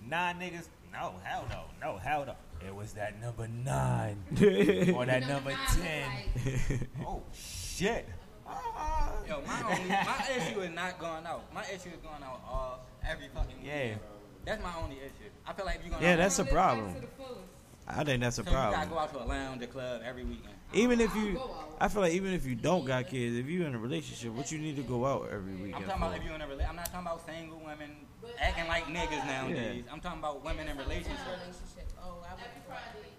nine niggas. No, hell no, no, hell no. It was that number nine or that number ten. Oh shit. Ah, Yo, my only, my issue is not going out. My issue is going out all every fucking week. Yeah. That's my only issue. I feel like if you're going Yeah, out, that's a problem. to the fullest. I think that's a so you gotta go out to a lounge, a club every weekend. Even if you, I feel like even if you don't got kids, if you in a relationship, what you need to go out every week. I'm weekend talking about if you're in a rela- I'm not talking about single women acting like niggas nowadays. I'm talking about women in relationships. Relationship. Oh, Every Friday,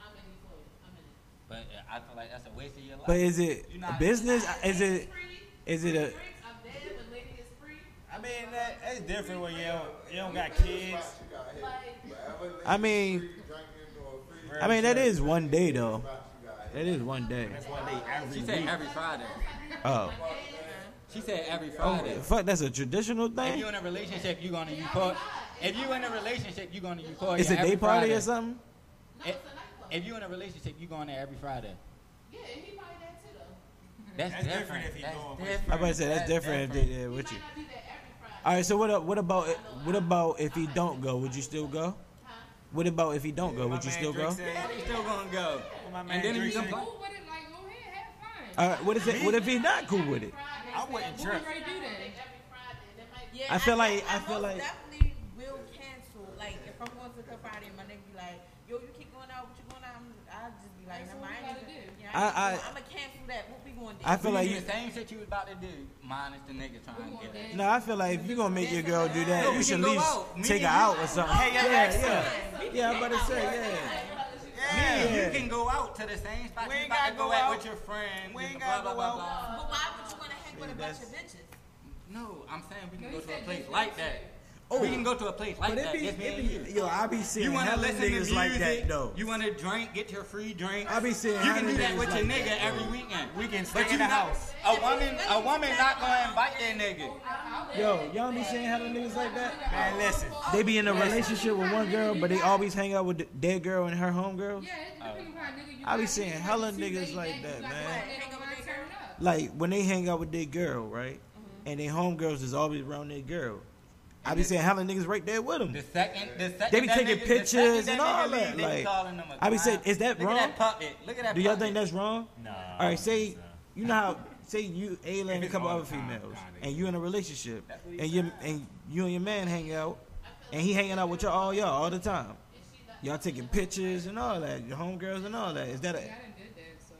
I'm in it for. I'm in. But uh, I feel like that's a waste of your life. But is it not- business? Is lady it? free, Is it a? drinks, I'm lady is free. I mean, that, it's different when you don't, you don't got kids. you got hit. Like, Wherever I mean- free drinking or free I mean, that is one day though. spot you got hit. That is one day. That's one day every She week. said every Friday. Oh, She said every oh Friday. fuck! That's a traditional thing. If thing. you're in a relationship, you're gonna use court. If you're in a relationship, you're gonna use court. It's a day party or something. If, it's a nightclub. if you're in a relationship, you're going there every Friday. Yeah, and he probably that too, though. That's, That's different. different if he going with- different. I'm about to say that's different if they there He with might you. not be there every Friday. All right. So what? a- What about? What about if he don't go? Would you still go? What about if he don't go? Would you still man go? Said- they still gonna go. my man And then if you complain, Cool with it, like go ahead, have fun. All right. What if it? What if he's not cool with it? I wouldn't What trip. we ready do then? Every Friday. That might be Yeah, I feel like- I, I feel most like- definitely will cancel. Like if I'm going to Club Friday and my nigga be like, "Yo, you keep going out, what you going out?" I'm, I'll just be like, That's "Nah, I we ain't gotta even, do. yeah, I- I, I- am gonna cancel that. What we going to do?" I feel like you. the same shit you was about to do, minus the nigga trying to get it. No, I feel like if you're gonna make your girl do that, you should at least take her out or something. Hey, yo, yeah, Alexa. yeah, yeah. I'm about to say, yeah. Me, Yeah. you can go out to the same spot We you ain't about to gotta go go out. with your friends. We ain't blah, gotta blah, go blah, out. blah. But why would you want to hang with a bunch of bitches? No, I'm saying we can go to a place like that. Shit. Oh. we can go to a place like But it that. be, Just it be, you. yo, I be seeing You want to hella listen to niggas music? like that though. You want to drink, get your free drink. I be seeing You can do that niggas with your like nigga that, every though. weekend. We can But stay you in the not, house. a woman, a woman not gonna invite that nigga. Yo, y'all be seeing hella niggas like that? Man, listen. They be in a relationship with one girl, but they always hang out with th- their girl and her homegirls. Yeah, it depends on how nigga you I be got. seeing hella niggas like that that, you got man. one that don't mind turning up. Like when they hang out with their girl, right? Mm-hmm. And their homegirls is always around their girl. I be seeing hella niggas right there with them. The second, the second They be taking nigga, pictures and all that, leave, like, be calling them a I be saying, is that Look wrong? at that puppet. Look at that. Do y'all puppet. think that's wrong? Nah. All right, say you know how say you Ayla and a couple other time, females, and you in a relationship, That's what he and you and you and your man hang out, and he hanging out with y'all all y'all all the time. Y'all taking pictures and all that, your homegirls and all that. Is that a? Yeah, I done did that, so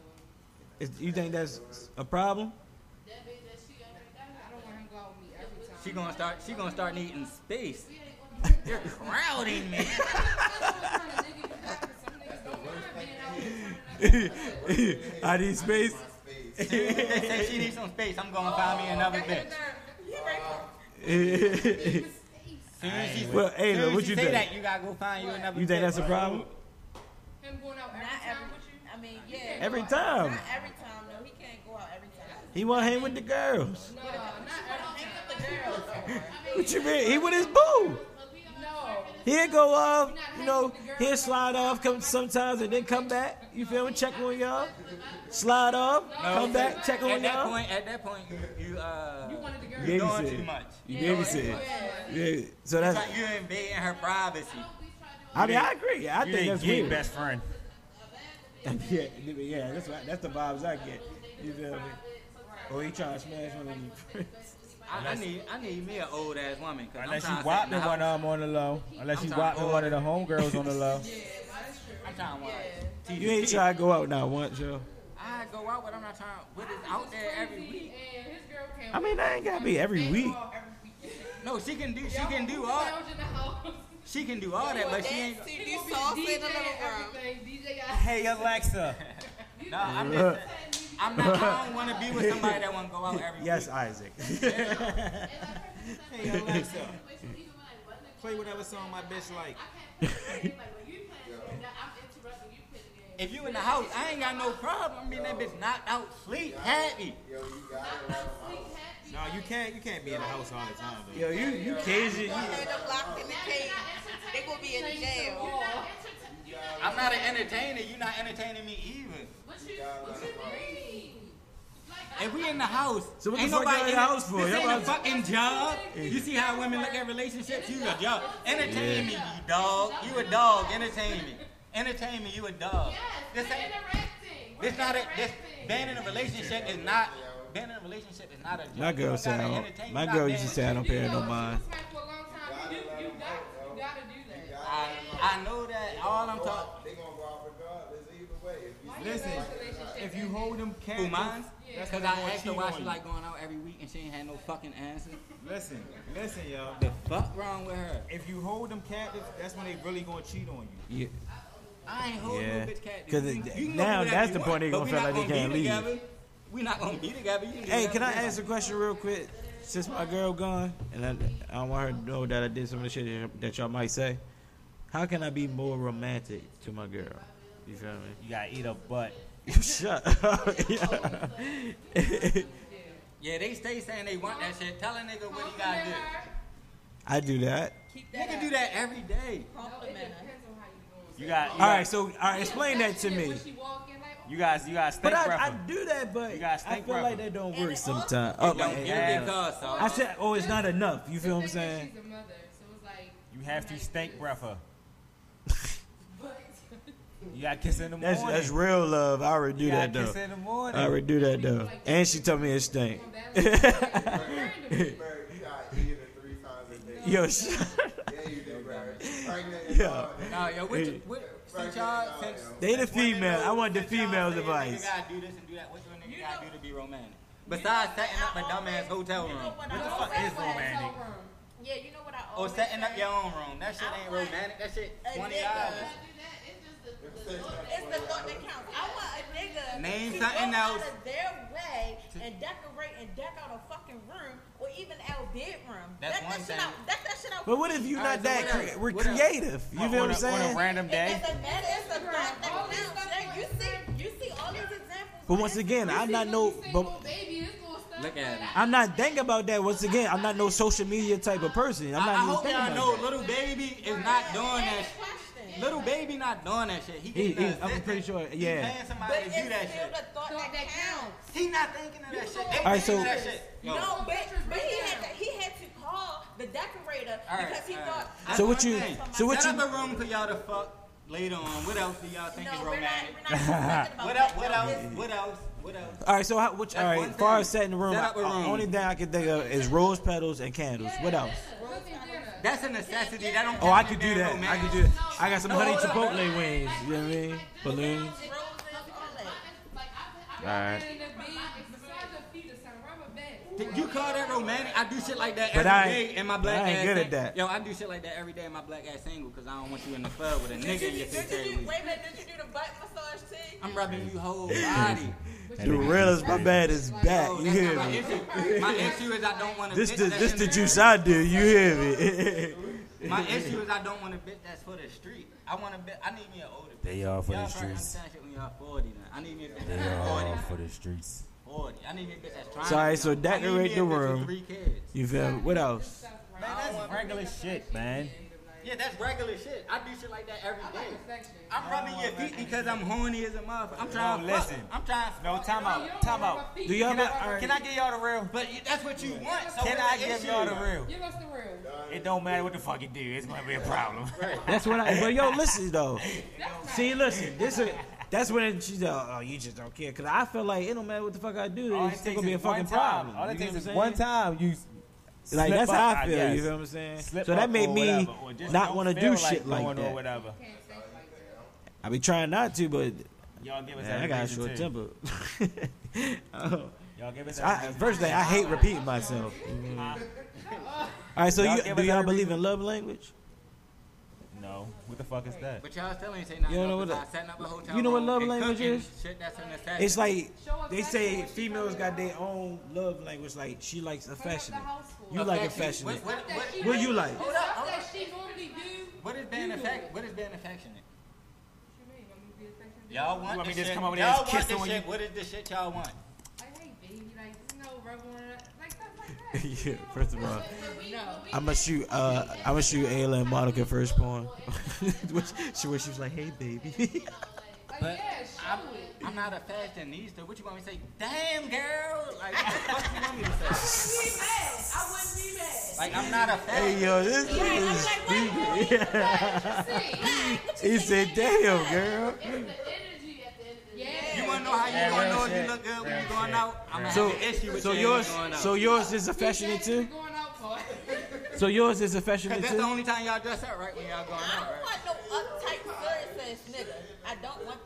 Is, you think that's a problem? That bitch that she already got. I don't want him to go out with me every time. She gonna start. She gonna start needing space. You're crowding me. That's what kind of nigga you got, 'cause some niggas don't mind being out here turning up. I need space. they say she needs some space. I'm gonna find me another bitch. Soon as she, Well, Ayla, soon as what you say think? that, you gotta go find you another. You think bitch. that's a problem? Him going out every Not time every. with you. I mean, yeah. Every time. Not every time. No, he can't go out every time. He want to hang with the girls. No, not every Hang with the girls. What you mean? He with his boo. He'll go off, you know, he'll slide off come sometimes and then come back. You feel me? Check on y'all. Slide off, No, come back, check on At that y'all. point, at that point, you you uh, You wanted the girl. You you doing too much. You Yeah, babysit. Yeah. So that's. It's like you invading her privacy. I mean, I agree. I You think that's gay weird. best friend. yeah, yeah, that's right. That's the vibes I get. You feel me? Or he trying to smash one of these. I, I need I need me an old ass woman. Cause Unless I'm you trying to sit in whopping one of them on the low. Unless I'm you trying- whopping one of the homegirls on the low. I'm trying to watch You ain't trying to go out now once, yo. I go out, but I'm not trying. What is out there every week? And his girl can't. I mean, that ain't gotta be every week. No, she can do. She can do all. Lounge in the house. She can do all that, but she ain't. See, He these gonna be sauce in the DJ living room. everything. DJ. Hey Alexa. No, I'm just. I'm not. I don't want to be with somebody that want to go out every Yes, week. Isaac. Hey Alexa. Play whatever song my bitch like. If you in the house, I ain't got no problem. I mean, that bitch knocked out, sleep, happy. Yo, you got it. No, you can't. You can't be in the house all the time. Though. Yo, you you Cajun. You, Had them locked in the cage. They gonna be in jail. I'm not an entertainer. You're not entertaining me either. If we in the house, So what the ain't fuck nobody y'all in in the house for? This Y'all ain't a fucking job. You see how women look at relationships? You a job. Entertain me, you dog. You a dog. Entertain me. Entertain me. You a dog. Yes, This ain't. This not a. This being in a relationship is not being in a relationship is not a job. My You girl said, I don't, my girl not used to say I don't pay her no You mind. was married for a long time. You, you got, you gotta do that. I, I know that. All I'm talking. They gonna go out regardless either way. If you Why Listen, your relationship If you hold them Who captive, mine? Yeah. Because gonna I asked her cheat why on she like going out every week and she ain't had no fucking answer. listen, listen, y'all. The fuck wrong with her? If you hold them captive, that's when they really gonna cheat on you. Yeah. I ain't holding Yeah. no bitch cat. 'Cause You- it- you can now that's the you point they gonna but feel we like not they gonna can't be leave. together. We not gonna be together. You Hey, can I ask a question real quick? Since my girl gone, and I, I don't want her to know that I did some of the shit that y'all might say. How can I be more romantic to my girl? You feel me? You gotta eat a butt. You shut up. Yeah, they stay saying they want that shit. Tell a nigga what he gotta do. I do that. Keep that Nigga up. do that every day. No, it her. depends on how you doing. Got, you All right, got, so all right, explain that to me. When she walk in, like, you guys, you got But I, I do that, but You gotta I feel like that don't work it sometimes. Oh, Don't like, yeah. cause, so. I said, oh, it's not enough. You feel what I'm the thing is saying? She's a mother, so it's like. You have to like steak breath her. You got kiss in the That's morning. that's real love. I already do you that got kiss though. in the morning. I already do that though. And she told me it stink. On balance, like, randomly. married, you gotta eat it three times a day. Yo, shut Yeah, you do, bro. Yeah. Nah, yo, which, which, since y'all, since They the female. I want the since female's advice. Nigga gotta do this and do that. What do a nigga gotta do to be romantic? Besides setting up a dumbass hotel room. what What the fuck is romantic? Hotel room. Yeah, you know what I Or always setting up your own room. That shit I ain't want romantic. That shit a twenty nigga. dollars. It's the, it's thought the thought that counts. I want a nigga Name to something go else. out of their way and decorate and deck out a fucking room or even our bedroom. That's deck one that shit thing. out. Deck that shit out. But what if you All not right, so that? what Cre- else? we're What else? creative. You feel what a, I'm saying? on a random It day. doesn't matter. It's the thought that counts. Yeah, you see, you see all these examples. But once again, You I'm see not when no. you But baby, this little stuff, Look at it. I'm not thinking about that. Once again, I'm not no social media type of person. I'm I, not I even hope thinking y'all about know that. little baby is not doing that Ask shit. Little baby not doing that shit. He, He, he, I'm pretty sure. He Yeah. paying somebody But to it's do that still shit. the thought Thought that that counts. He not thinking of that You shit. go They All right, so- that shit. Yo. No, but, but he had to he had to call the decorator All right, because he all thought. So what you? So what Set you? up a room for y'all to fuck later on. What else do y'all think No, is we're not. romantic? We're not just thinking about What else? What No, else? it's- What else? What else? All right. So how? Which? That's All right. one As far thing. as setting the room, Set up a uh, only thing I can think of is rose petals and candles. What else? Cooking. That's a necessity. That don't. Oh, I could do being that. I could do that. I got some No, honey hold up. wings. You know what I mean? Balloons. Roses, all that. Like, I've been, I've All right. And the bed, beside the feet is some rubber bed. You call that romantic? I do shit like that But every I day ain't- in my black I ain't ass. good at that. Yo, I do shit like that every day in my black ass single because I don't want you in the club with a Did nigga you, in your did, you, wait a minute, did you do the butt massage too? I'm rubbing you whole body. The realest my bad is back. Oh, You hear not my me? issue. My issue is I don't want to. This the this the juice I do. You hear me? My issue is I don't want a bitch that's for the street. I want a bitch. I need me an older. bitch. They are for y'all the probably streets. understand shit when y'all 40 now. I need me a bitch They that's are for the streets. 40. I need me a bitch that's trying. Sorry, so be young. Decorate the room. You feel me? What else? Man, that's regular shit, man. Yeah, that's regular shit. I do shit like that every day. Like I'm rubbing your feet because I'm horny as a motherfucker. I'm trying to fuck. listen. I'm trying to No, fuck. time out. don't Time out. Do y'all You ever- rub. Can I get y'all the real? But that's what you want. So Can I give issue? y'all the real? Give us the real. It don't matter what the fuck you do. It's gonna be a problem. That's what I. But yo, listen though. See, listen. This is. That's when she's like, oh, you just don't care. Cause I feel like it don't matter what the fuck I do. All it It's still gonna be a fucking time. problem. All it takes is one time you. Like that's up, how I feel. guess. You feel what I'm saying? Slip so that made me whatever, not want to do feel shit like that. whatever. Can't think like that. I be trying not to, but Y'all give us man, I got a short temper. Oh. Y'all give us I, first thing, I hate repeating myself. All right, so Y'all you, do y'all believe reason. in love language? No. What the fuck is that? But y'all still ain't say nothing. You don't know about what besides setting up a hotel you know what love language is? Shit, that's a necessity. It's like they say females got their own love language. Like she likes affectionate. the house for You like Affection. affectionate. What, Stuff what, that What you like? the Hold up, Stuff hold that up. she normally do. what is being You do affect? it. What is being affectionate? What you mean? Want me affectionate? Y'all want want me to just shit. come over there y'all and want kiss the on shit. you? What is the shit y'all want? Like, hey, baby, like, you know, rub on it. Like, stuff like that. yeah, first of all, No. I'm gonna shoot. Uh, I'm gonna shoot Ayla and Monica first porn. Which she where she was like, "Hey, baby." But I'm. I'm not a fashionista. What you want me to say? Damn, girl. Like, what the fuck you want me to say? Be mad. I wouldn't be mad. Like, I'm not a hey, yo, this Right, I'm is like, wait, stupid. See? he said, "Damn, girl." it's the energy at the end of the day. Yeah. You wanna know how you Yeah, gonna know if you look good when you going out? I'm gonna So, have an issue with so you yours, going out. so yours is affectionate too. Going out for. So yours is Cause affectionate that's the only time y'all dress up right when y'all going I out, don't right? want no uptight serious ass nigga. I don't want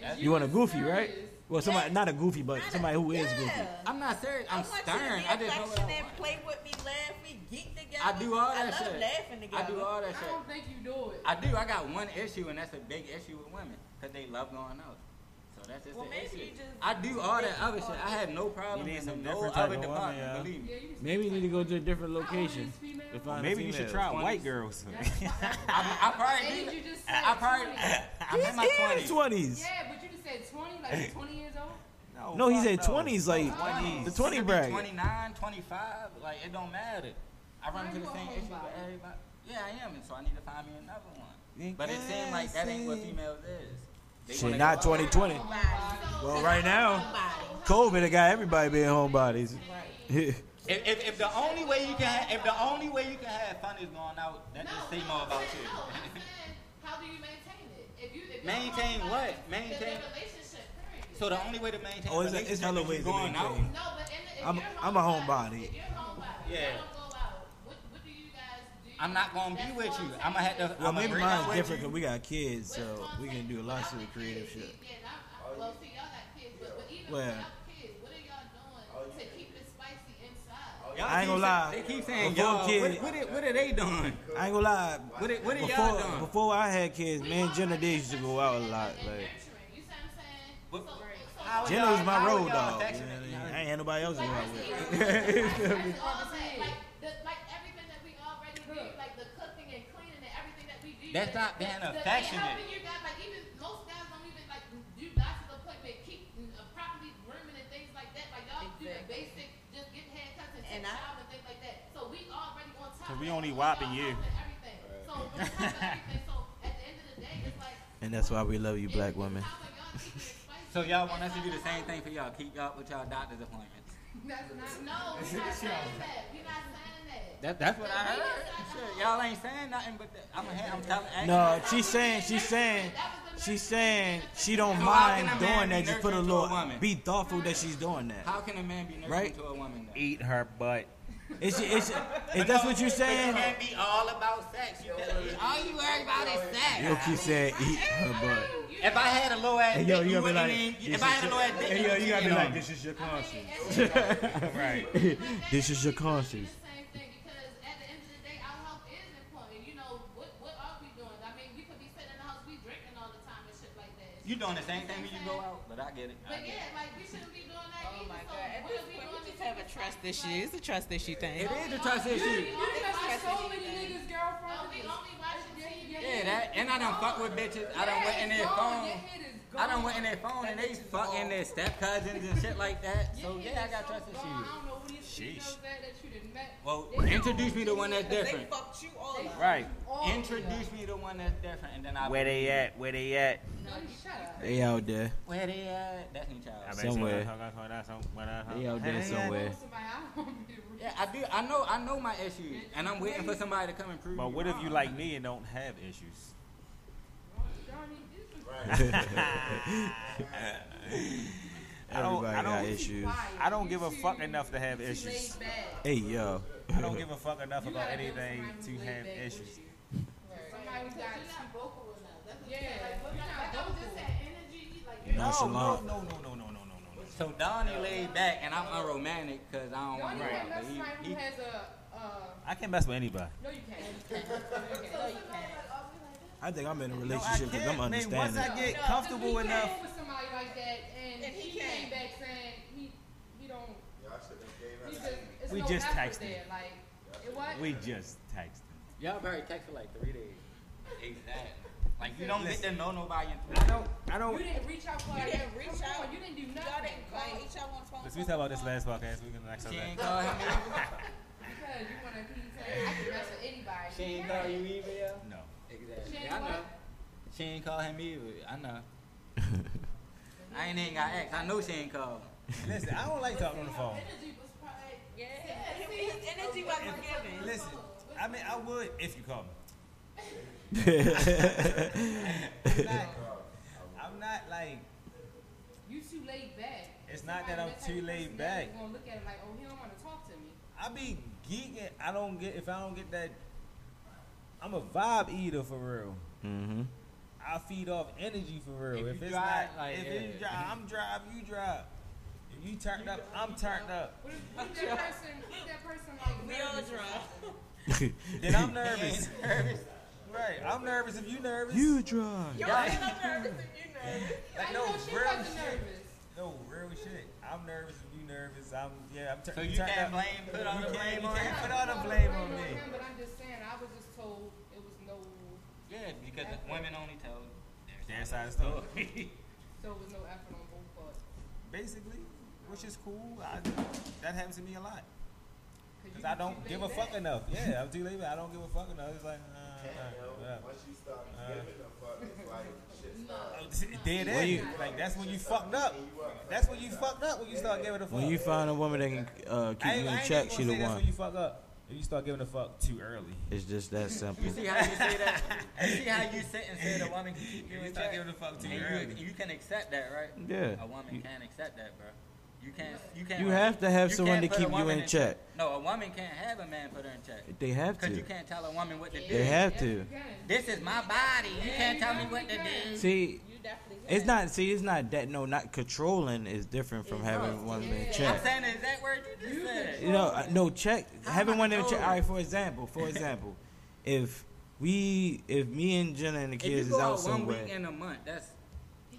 that. You want a goofy, right? Well, somebody not a goofy, but somebody a- who is yeah. goofy. I'm not serious. I I'm want stern. you I to be just know what I affectionate, want. play with me, laugh, we geek together. I do all I that love shit. laughing I do all that I shit. don't think you do it. I do. I got one issue, and that's a big issue with women, cause they love going out. So that's just Well, an maybe issue. you just- I do all that other shit. I have no problem You in some no different other type of woman, department. yeah. Believe me. Yeah, Maybe you need to go to a different location. is female? to find a Maybe you should female. try white girls. I, I probably Age do. you just said I probably. 20. I'm in my twenties. twenties. Yeah, but you just said 20, like 20 years old. No, he fuck said twenties, like oh, Twenties. the twenty bracket. 29, 25, like it don't matter. I run into the same issue with everybody. Yeah, I am, and so I need to find me another one. But it seems like that ain't what females is. They Shit, not 2020. Well, right now, COVID it got everybody being homebodies. If, if, if the only way you can have, if the only way you can have fun is going out, that No, just say more about you. no, I'm how do you maintain it? If you, if Maintain what? Maintain- relationship, period. So the only way to maintain Oh, it's a- it's relationship hella ways you to going out. No, but in the, if I'm- you're I'm a homebody, homebody. If you're homebody, Yeah. y'all don't go out. What, what do you guys do? I'm not gonna be with you. I'm I'm gonna have to. Well, I'ma maybe mine's different because we got kids, so we can do a lot of the creative shit. Oh, yeah, I'm, I, well, see, y'all got kids, but, but even Well. without kids, what are y'all doing oh, to keep it spicy inside? Oh, y'all I ain't gonna lie. They keep saying Before y'all. kids- What, what, are- what are they doing? I ain't gonna lie. What, are- what are y'all Before doing? before I had kids, me and Jenna did used to go out a lot. And Like nurturing, you see what I'm saying? What- So, so Jenna was my how road dog. You know affectionate? what I mean? I ain't had nobody else to go out with. Like, all that, like, the, like everything that we already do, like the cooking and cleaning and everything that we do. That's not being the- the- affectionate. Helping you guys, like even most guys don't even like do doctor's appointment, keep uh, properly grooming and things like that. Like y'all do the basic, just get haircuts and take And I- and things like that. So we already on top. 'Cause of we only So whopping y'all you. helping Everything. So on top everything, so at the end of the day, it's like. And that's why we love you, black women. how are y'all keeping it spicy So y'all want us to do the same thing for y'all? Keep y'all with y'all doctor's appointments. That's not. No, we're not saying that. We're not saying that. That, that's what I heard. Shit, y'all ain't saying nothing but that. I'm, a, I'm telling. No, she's saying she's saying she's saying she don't So mind can a man doing that. Just put a nurturing to a little. woman? Be thoughtful that she's doing that. How can a man be nurturing Right? to a woman? Though? Eat her butt. Is she, is, she, is that's what you're saying? It can't be all about sex. You all you worry about is sex. You'll keep saying eat her butt. If I had a low ass Hey, yo, you gotta be like, even- this if I is had a your- low ass dick, Hey, yo, you gotta be like, this is your conscience. Right. This is your conscience. the same thing because at the end of the day, our health is important. You know, what what are we doing? I mean, we could be sitting in the house, we drinking all the time and shit like that. You doing the same thing when you go out, but I get it. I But get it. like we shouldn't be doing that Oh either. my so god. At what this we point, doing we to just keep have a trust spicy? issue. It's a trust issue thing. It is a trust issue. You done got so many niggas' girlfriends. Are we only watching TV? Yeah, that, and I don't fuck with bitches. I done went in their phone. I done went in their phone and they fucking their step cousins and shit like that. So yeah, I got trust I issues. don't know who these Sheesh. females that you done met. Well, They introduce me to one that's different. They fucked you all up. Right. all Introduce me to one that's different, and then I. Where they at? Where they at? No, shut up. They out there. Where they at? That's me, child. Somewhere. you wanna talk about some- when I- They out there somewhere. Somebody, I don't want to be rude. Yeah, I do. I know. I know my issues, and I'm waiting for somebody to come and prove. But what if you like me and don't have issues? Johnny, this is I don't. Everybody I don't. issues. I don't give a fuck enough to have issues. Hey yo. I don't give a fuck enough about gotta deal with anything to have back issues. you. Somebody who's got You're not vocal enough. That's what Yeah, I'm saying. Like, what, you're not like I was just vocal. saying, energy. Like you're No, no, Nonchalant. no, no, no, no, no, no, no, no. So Donnie laid back, and I'm unromantic because I don't want Johnny to. can't mess with somebody he, who he, has a. Uh, I can mess with anybody. no, you can't. No, you can't. No, you can't. I think I'm in a relationship because can't, I'm man. Once understanding. I get No, comfortable Because enough, with somebody like that, and, And he he came back saying he he don't. Y'all should have gave her He just, We no just effort texted. there. Like it what? we just texted. y'all very text for like three days. Exactly. Like you don't get to know nobody in three I days. don't. I don't. You didn't reach out for You didn't reach Come out. on, You didn't do Y'all nothing. didn't call Like, each other on phone. Let's we talk about this last podcast. We can next She time. ain't call him because you want to keep saying I can mess with anybody. She ain't call you either. No. Exactly. She ain't I know. She ain't call him either. I know. I ain't even got asked. I know she ain't called. Listen, I don't like talking on the phone. energy was probably. Yeah. His energy oh, wasn't given. Listen, I mean, I would if you call me. I'm not, I'm not like. You too laid back. It's not that I'm type too of laid personality back. Gonna look at it like, oh, he don't want to talk to me. I be geeking. I don't get if I don't get that. I'm a vibe eater for real. Mm-hmm. I feed off energy for real. If If, you it's drive, not, like, if yeah. you drive, I'm drive, you drive. If you turned up, I'm turned up. What if, what if that person, what if that person like We all drive. Then I'm nervous. right, I'm nervous if you nervous. you drive. You're yeah. nervous if you nervous. like I no know she real wasn't shit. nervous. No real shit. I'm nervous if you nervous. I'm yeah. I'm tur- So you turned can't up. blame, put all the blame on can't put all the blame on me. But I'm just saying, I was just told it was no, Yeah, because the women only tell Their side of the story. so it was no effort on both parts. Basically, which is cool. I, that happens to me a lot. Cause Cause I don't give a laid fuck enough. Yeah, I'm too lazy. I don't give a fuck enough. It's like, uh, Can't uh, uh. Once you start Uh. giving a fuck, it's like shit starts. uh, dead When end. you- like that's when you fucked up. That's when you fucked up when you start giving a fuck. When you find a woman that can uh, keep I ain't, you I in ain't check, even she gonna the say that's one. when you fuck up. If you start giving a fuck too early. It's just that simple. You see how you say that? You see how you sit and say the woman can keep you You in start check? giving a fuck too And early. you, you can accept that, right? Yeah. A woman can't accept that, bro. You can't. You can't. You have to have someone to keep you woman in check. No, a woman can't have a man put her in check. They have to. Cause to. you can't tell a woman what to do. They have to. This is my body. You can't tell me what to do. See, it's not. See, it's not that. No, not controlling is different from having a woman in check. I'm saying the exact word you just said. You know, uh, no check. How Having am I one in check. All right, for example, for example, if we, if me and Jenna and the If you kids is out out one somewhere, week in a month, that's.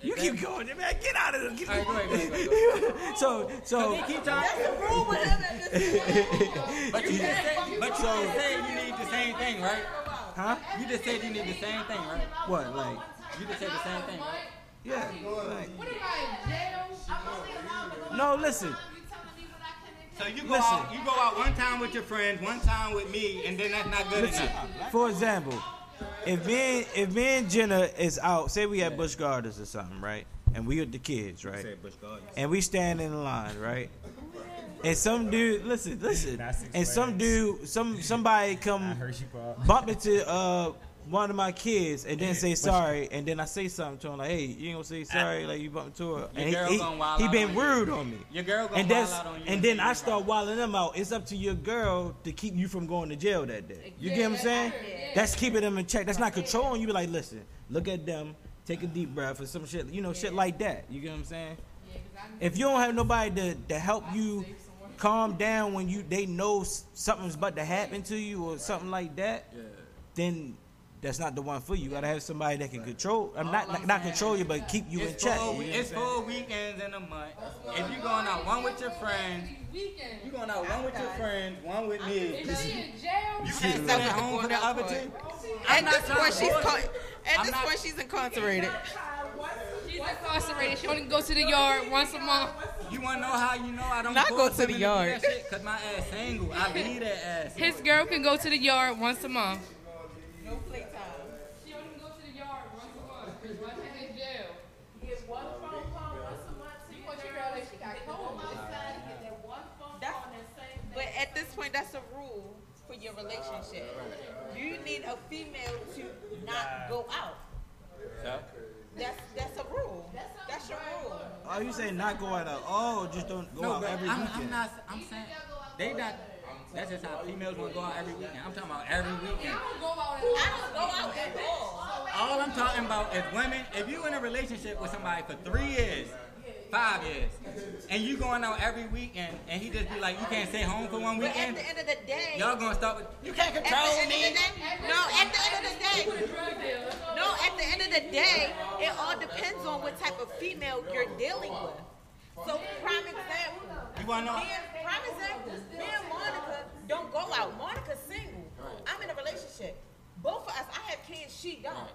You keep going, man. Get out of there. Get All right, go ahead, go ahead, go ahead. so, so, They keep trying. rule with him at this But you just said, but you just said you need the same thing, right? huh? You just said you need the same thing, right? What, like, You just said the same thing, right? yeah, like, What am I jail? I'm only allowed to go No, listen. one time. You telling me what I can and So you go Listen. out, you go out one time with your friends, one time with me, and then that's not good listen. enough. For example, if me, and- if me and Jenna is out, say we at Busch Gardens or something, right? And we with the kids, right? and we stand in line, right? And some dude, listen, listen, and some dude, some somebody come bump into uh one of my kids and then say sorry, and then I say something to him like, "Hey, you ain't gonna say sorry?" Like you bumped into her, and girl he he, wild he been on you. rude on me. Your girl gonna And wild out on you. and then I start wilding them out. It's up to your girl to keep you from going to jail that day. You get what I'm saying? That's keeping them in check. That's not controlling you. Be like, listen, look at them, take a deep breath or some shit. You know, shit like that. You get what I'm saying? Yeah, 'cause If you don't have nobody to, to help you calm down when you they know something's about to happen to you or something like that, then that's not the one for you. You gotta have somebody that can control. I'm not not, not control you, but keep you in It's check. four, You we- get what it's four weekends in a month. If you're going out one with your friends, weekend. you going out one with your friends, one with me. Is she in jail? You can't stay at home for the other two. At not this point, she's con- at I'm this not- point she's incarcerated. She's incarcerated. She only goes to the yard once a month. You wanna know how you know I don't Not go to the yard. that shit? Cause my ass single. I leave that ass. His girl can go to the yard once a month. No playtime. She only go to the yard once a month. Cause while she's in jail. get one phone call once a month to You your want your girl. girl like she got Get to cold. go outside and get that one phone That's- call and that same thing. But at this point, that's a rule for your relationship. You need a female to not go out. So, That's that's a rule. That's your rule. Oh, you say not go out? Oh, just don't go no, out every I'm, weekend. I'm not. I'm saying they not. That's just how females want to go out every weekend. I'm talking about every weekend. I don't go out at I all. don't go out at all. All I'm talking about is women. If you're in a relationship with somebody for three years, five years, and you going out every weekend, and he just be like, you can't stay home for one But at the end of the day, y'all gonna start with, you can't at the control end of the me. day, no, at the end of the day, no, at the end of the day, it all depends on what type of female you're dealing with. So, prime example, You wanna know? me and, prime example, me and Monica don't go out. Monica's single. I'm in a relationship. Both of us, I have kids, she don't.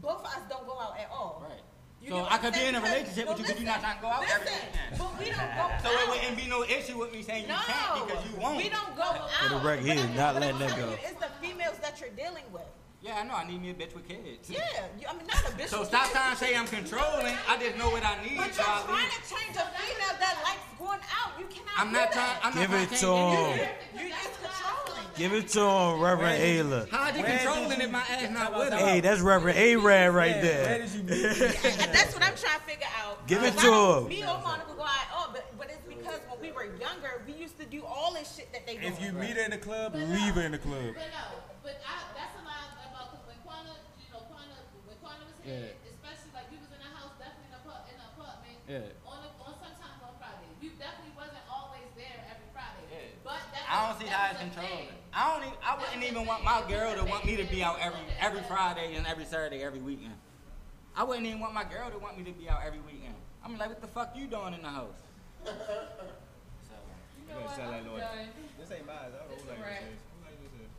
Both of us don't go out at all. Right. You So I could be in a relationship with you, but you're not trying to go out listen, every weekend. But we don't go So it wouldn't be no issue with me saying you no, can't because you won't. we don't go out. For the record, he But is I'm- not but letting I'm that telling go. you, It's the females that you're dealing with. Yeah, I know. I need me a bitch with kids. Yeah, you, I mean not a bitch. So with stop kids. trying to say I'm controlling. I just know what I need. But you're I trying leave. to change a female that likes going out. You cannot. I'm do not that. trying. I'm Give not it to him. anything. You just controlling. Give it to him, Reverend Ayla. How are you controlling if my ass not with him? Hey, that's Reverend A-Rad right there. Where did you meet? That's what I'm trying to figure out. Give it to him. Me or Monica go out. Oh, but but it's because when we were younger, we used to do all this shit that they do. If you meet her in the club, But leave no, her in the club. But no, but I, that's a lie about because when Quana, you know, Quana, when Quana was here, Yeah. especially like we was in a house, definitely in a pub, in an apartment. Yeah. On a, on sometimes on Friday, we definitely wasn't always there every Friday. Yeah. But that I don't was- see that how was it's a controlled. thing. I don't. Even, I wouldn't even want my girl to want me to be out every every Friday and every Saturday, every weekend. I wouldn't even want my girl to want me to be out every weekend. I'm like, what the fuck you doing in the house? So, You know what? I'm done. This ain't mine. I don't It's know a what wrap. this is.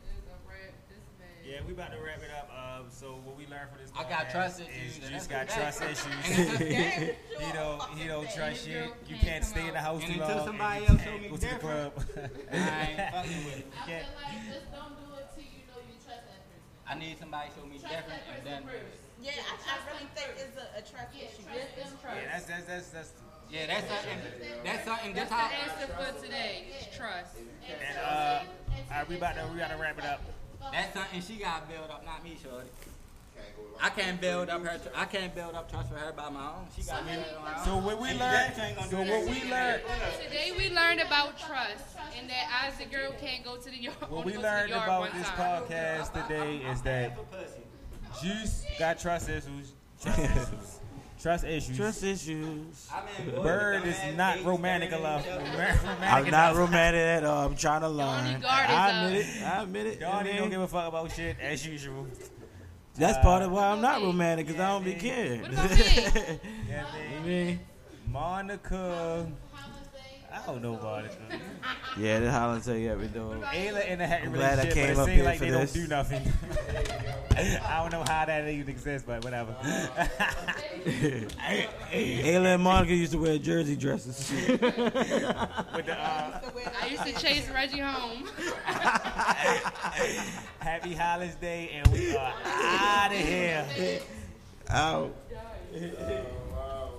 It's a wrap. This man. Yeah, we about to wrap it up. Uh, so what we learned from this I got trust is issues, and Juice got trust issues. Damn, he don't he don't trust Your shit. You can't can't stay in the house And too until long. somebody and you else show can't me go to the different, club. I ain't fucking with it. I feel like just don't do it till you know you trust that person. I need somebody to show me Trust different, that and then. Yeah, I, I really think it's a, a trust Yeah, issue. trust them yeah, that's that's that's that's. yeah, that's something. That's something. That's Just the answer for today. Is trust. And uh, all right, we about to we gotta wrap it up. That's something she got to build up, not me, shorty. I can't build up her. Tr- I can't build up trust for her by my own. She got to build it on her So own. what we learned. Jack ain't gonna So what we learned. Today we learned about trust and that I as a girl can't go to the yard. What we go to the learned about this time. podcast today is that Juice got trust issues. Trust issues. Trust issues. Trust issues. I mean, boy, Bird is not romantic enough. in each other. romantic I'm not romantic at all. I'm trying to learn. I admit it. I admit it. Donnie don't give a fuck about shit as usual. That's uh, part of why I'm not romantic because I don't be Yeah, caring. What about me? Yeah, man. Monica. I don't know about it. yeah, the Holland tell you every door. Ayla in a happy I'm glad I relationship, came but up it seems here like for they this. don't do nothing. I don't know how that even exists, but whatever. Ayla and Monica used to wear jersey dresses. With the uh, I used to chase Reggie home. happy holiday, and we are out of here. Out. wow.